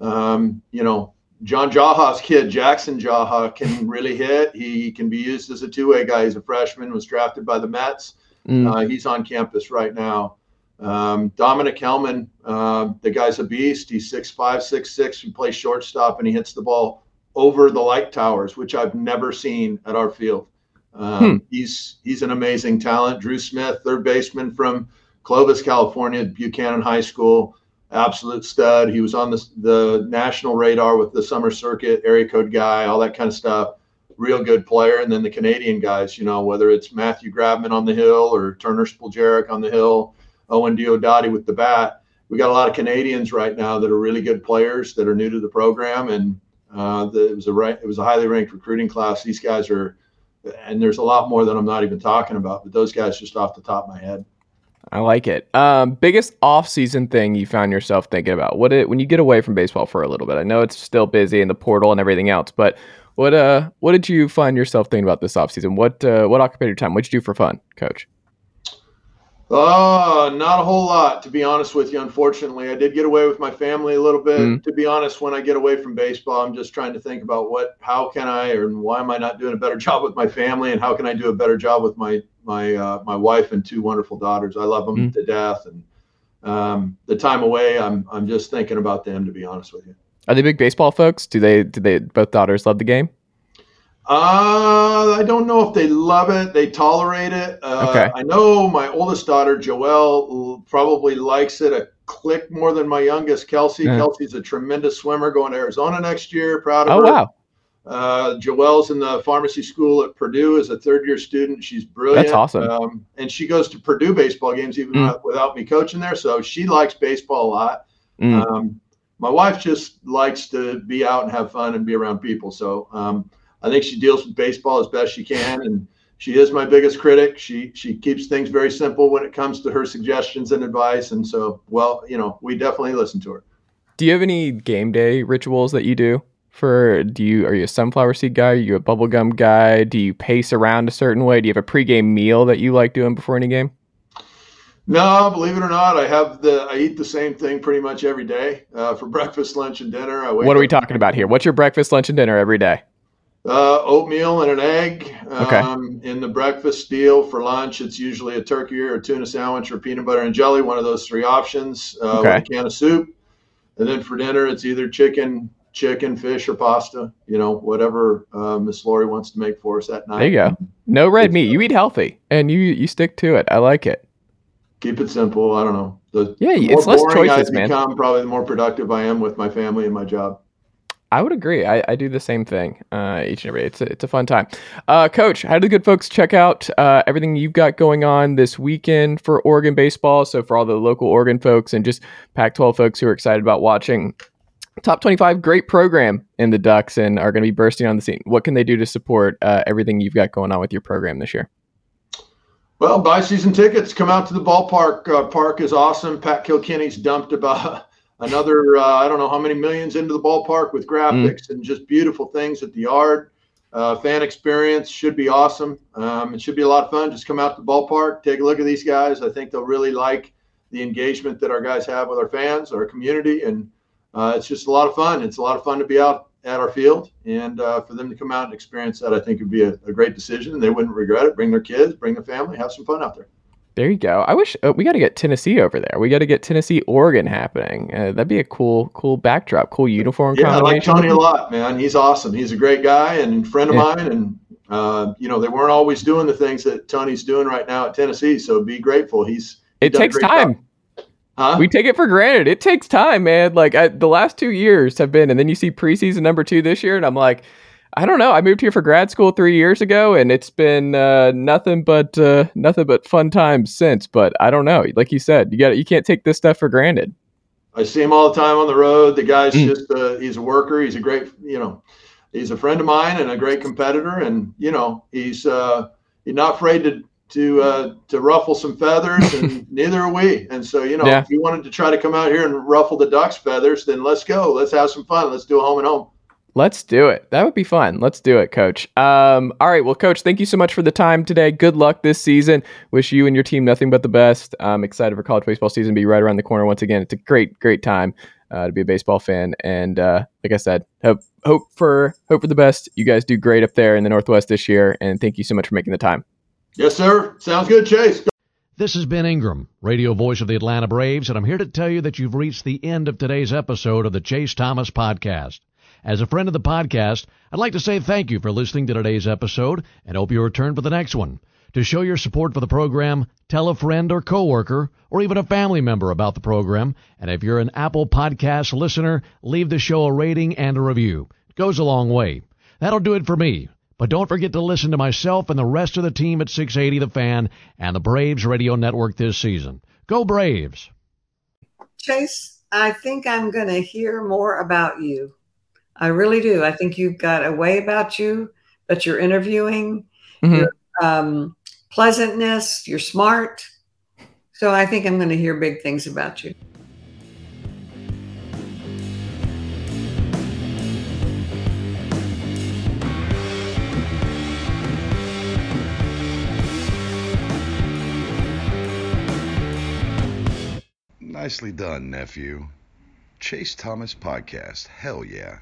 [SPEAKER 5] Um, you know, John Jaha's kid, Jackson Jaha, can really hit. He can be used as a two-way guy. He's a freshman, was drafted by the Mets. Mm. Uh, he's on campus right now. Um, Dominic Hellman, uh, the guy's a beast. He's six five, six six. He plays shortstop and he hits the ball over the light towers, which I've never seen at our field. Um, hmm. He's he's an amazing talent. Drew Smith, third baseman from Clovis, California, Buchanan High School absolute stud. He was on the, the national radar with the summer circuit, area code guy, all that kind of stuff. Real good player. And then the Canadian guys, you know, whether it's Matthew Grabman on the hill or Turner Spoljaric on the hill, Owen Diodati with the bat. We got a lot of Canadians right now that are really good players that are new to the program, and uh, the, it was a it was a highly ranked recruiting class. These guys are, and there's a lot more that I'm not even talking about, but those guys just off the top of my head.
[SPEAKER 2] I like it. Um, biggest off-season thing you found yourself thinking about? What did, when you get away from baseball for a little bit? I know it's still busy in the portal and everything else, but what uh what did you find yourself thinking about this off-season? What uh, what occupied your time? What'd you do for fun, Coach?
[SPEAKER 5] Uh, not a whole lot, to be honest with you. Unfortunately, I did get away with my family a little bit. Mm-hmm. To be honest, when I get away from baseball, I'm just trying to think about what, how can I, or why am I not doing a better job with my family, and how can I do a better job with my my uh, my wife and two wonderful daughters. I love them mm-hmm. to death, and um, the time away, I'm I'm just thinking about them. To be honest with you,
[SPEAKER 2] are they big baseball folks? Do they do they both daughters love the game?
[SPEAKER 5] Uh, I don't know if they love it. They tolerate it. Uh, okay. I know my oldest daughter, Joelle, probably likes it a click more than my youngest, Kelsey. Yeah. Kelsey's a tremendous swimmer going to Arizona next year. Proud of
[SPEAKER 2] oh,
[SPEAKER 5] her.
[SPEAKER 2] Oh, wow.
[SPEAKER 5] Uh, Joelle's in the pharmacy school at Purdue as a third year student. She's brilliant.
[SPEAKER 2] That's awesome.
[SPEAKER 5] Um, and she goes to Purdue baseball games even mm. without me coaching there. So she likes baseball a lot. Mm. Um, my wife just likes to be out and have fun and be around people. So, um, I think she deals with baseball as best she can, and she is my biggest critic. She she keeps things very simple when it comes to her suggestions and advice, and so well, you know, we definitely listen to her.
[SPEAKER 2] Do you have any game day rituals that you do? For do you are you a sunflower seed guy? Are you a bubblegum guy? Do you pace around a certain way? Do you have a pregame meal that you like doing before any game?
[SPEAKER 5] No, believe it or not, I have the I eat the same thing pretty much every day uh, for breakfast, lunch, and dinner.
[SPEAKER 2] what are we talking about here? What's your breakfast, lunch, and dinner every day?
[SPEAKER 5] Uh, oatmeal and an egg okay. um, in the breakfast deal. For lunch, it's usually a turkey or a tuna sandwich or peanut butter and jelly, one of those three options uh, okay. with a can of soup. And then for dinner, it's either chicken, chicken, fish, or pasta. You know, whatever uh, Miss Lori wants to make for us that night.
[SPEAKER 2] There you go. No red meat. You eat healthy, and you you stick to it. I like it.
[SPEAKER 5] Keep it simple. I don't know.
[SPEAKER 2] The, yeah, the it's less choices, I
[SPEAKER 5] man. Become, probably the more productive I am with my family and my job.
[SPEAKER 2] I would agree. I, I do the same thing uh, each and every day. It's a, it's a fun time. Uh, Coach, how do the good folks check out uh, everything you've got going on this weekend for Oregon baseball? So, for all the local Oregon folks and just Pac 12 folks who are excited about watching top 25 great program in the ducks and are going to be bursting on the scene what can they do to support uh, everything you've got going on with your program this year
[SPEAKER 5] well buy season tickets come out to the ballpark uh, park is awesome pat kilkenny's dumped about another uh, i don't know how many millions into the ballpark with graphics mm. and just beautiful things at the yard uh, fan experience should be awesome um, it should be a lot of fun just come out to the ballpark take a look at these guys i think they'll really like the engagement that our guys have with our fans our community and uh, it's just a lot of fun. It's a lot of fun to be out at our field and uh, for them to come out and experience that, I think would be a, a, great decision. They wouldn't regret it. Bring their kids, bring their family, have some fun out there.
[SPEAKER 2] There you go. I wish uh, we got to get Tennessee over there. We got to get Tennessee, Oregon happening. Uh, that'd be a cool, cool backdrop, cool uniform.
[SPEAKER 5] Yeah, I like Tony a lot, man. He's awesome. He's a great guy and friend of yeah. mine. And uh, you know, they weren't always doing the things that Tony's doing right now at Tennessee. So be grateful. He's
[SPEAKER 2] it takes time. Job. Huh? We take it for granted. It takes time, man. Like I, the last two years have been, and then you see preseason number two this year, and I'm like, I don't know. I moved here for grad school three years ago, and it's been uh, nothing but uh, nothing but fun times since. But I don't know. Like you said, you got you can't take this stuff for granted.
[SPEAKER 5] I see him all the time on the road. The guy's mm. just uh, he's a worker. He's a great, you know, he's a friend of mine and a great competitor, and you know, he's uh, he's not afraid to to uh, to ruffle some feathers, and neither are we. And so, you know, yeah. if you wanted to try to come out here and ruffle the ducks' feathers, then let's go. Let's have some fun. Let's do a home and home.
[SPEAKER 2] Let's do it. That would be fun. Let's do it, Coach. Um, all right. Well, Coach, thank you so much for the time today. Good luck this season. Wish you and your team nothing but the best. I'm excited for college baseball season to be right around the corner once again. It's a great, great time uh, to be a baseball fan. And uh, like I said, hope hope for hope for the best. You guys do great up there in the Northwest this year. And thank you so much for making the time.
[SPEAKER 5] Yes, sir. Sounds good, Chase.
[SPEAKER 6] This is Ben Ingram, radio voice of the Atlanta Braves, and I'm here to tell you that you've reached the end of today's episode of the Chase Thomas Podcast. As a friend of the podcast, I'd like to say thank you for listening to today's episode and hope you return for the next one. To show your support for the program, tell a friend or coworker or even a family member about the program. And if you're an Apple Podcast listener, leave the show a rating and a review. It goes a long way. That'll do it for me. But don't forget to listen to myself and the rest of the team at 680 The Fan and the Braves Radio Network this season. Go Braves!
[SPEAKER 7] Chase, I think I'm going to hear more about you. I really do. I think you've got a way about you that you're interviewing, mm-hmm. your um, pleasantness, you're smart. So I think I'm going to hear big things about you.
[SPEAKER 8] Nicely done, nephew. Chase Thomas Podcast. Hell yeah.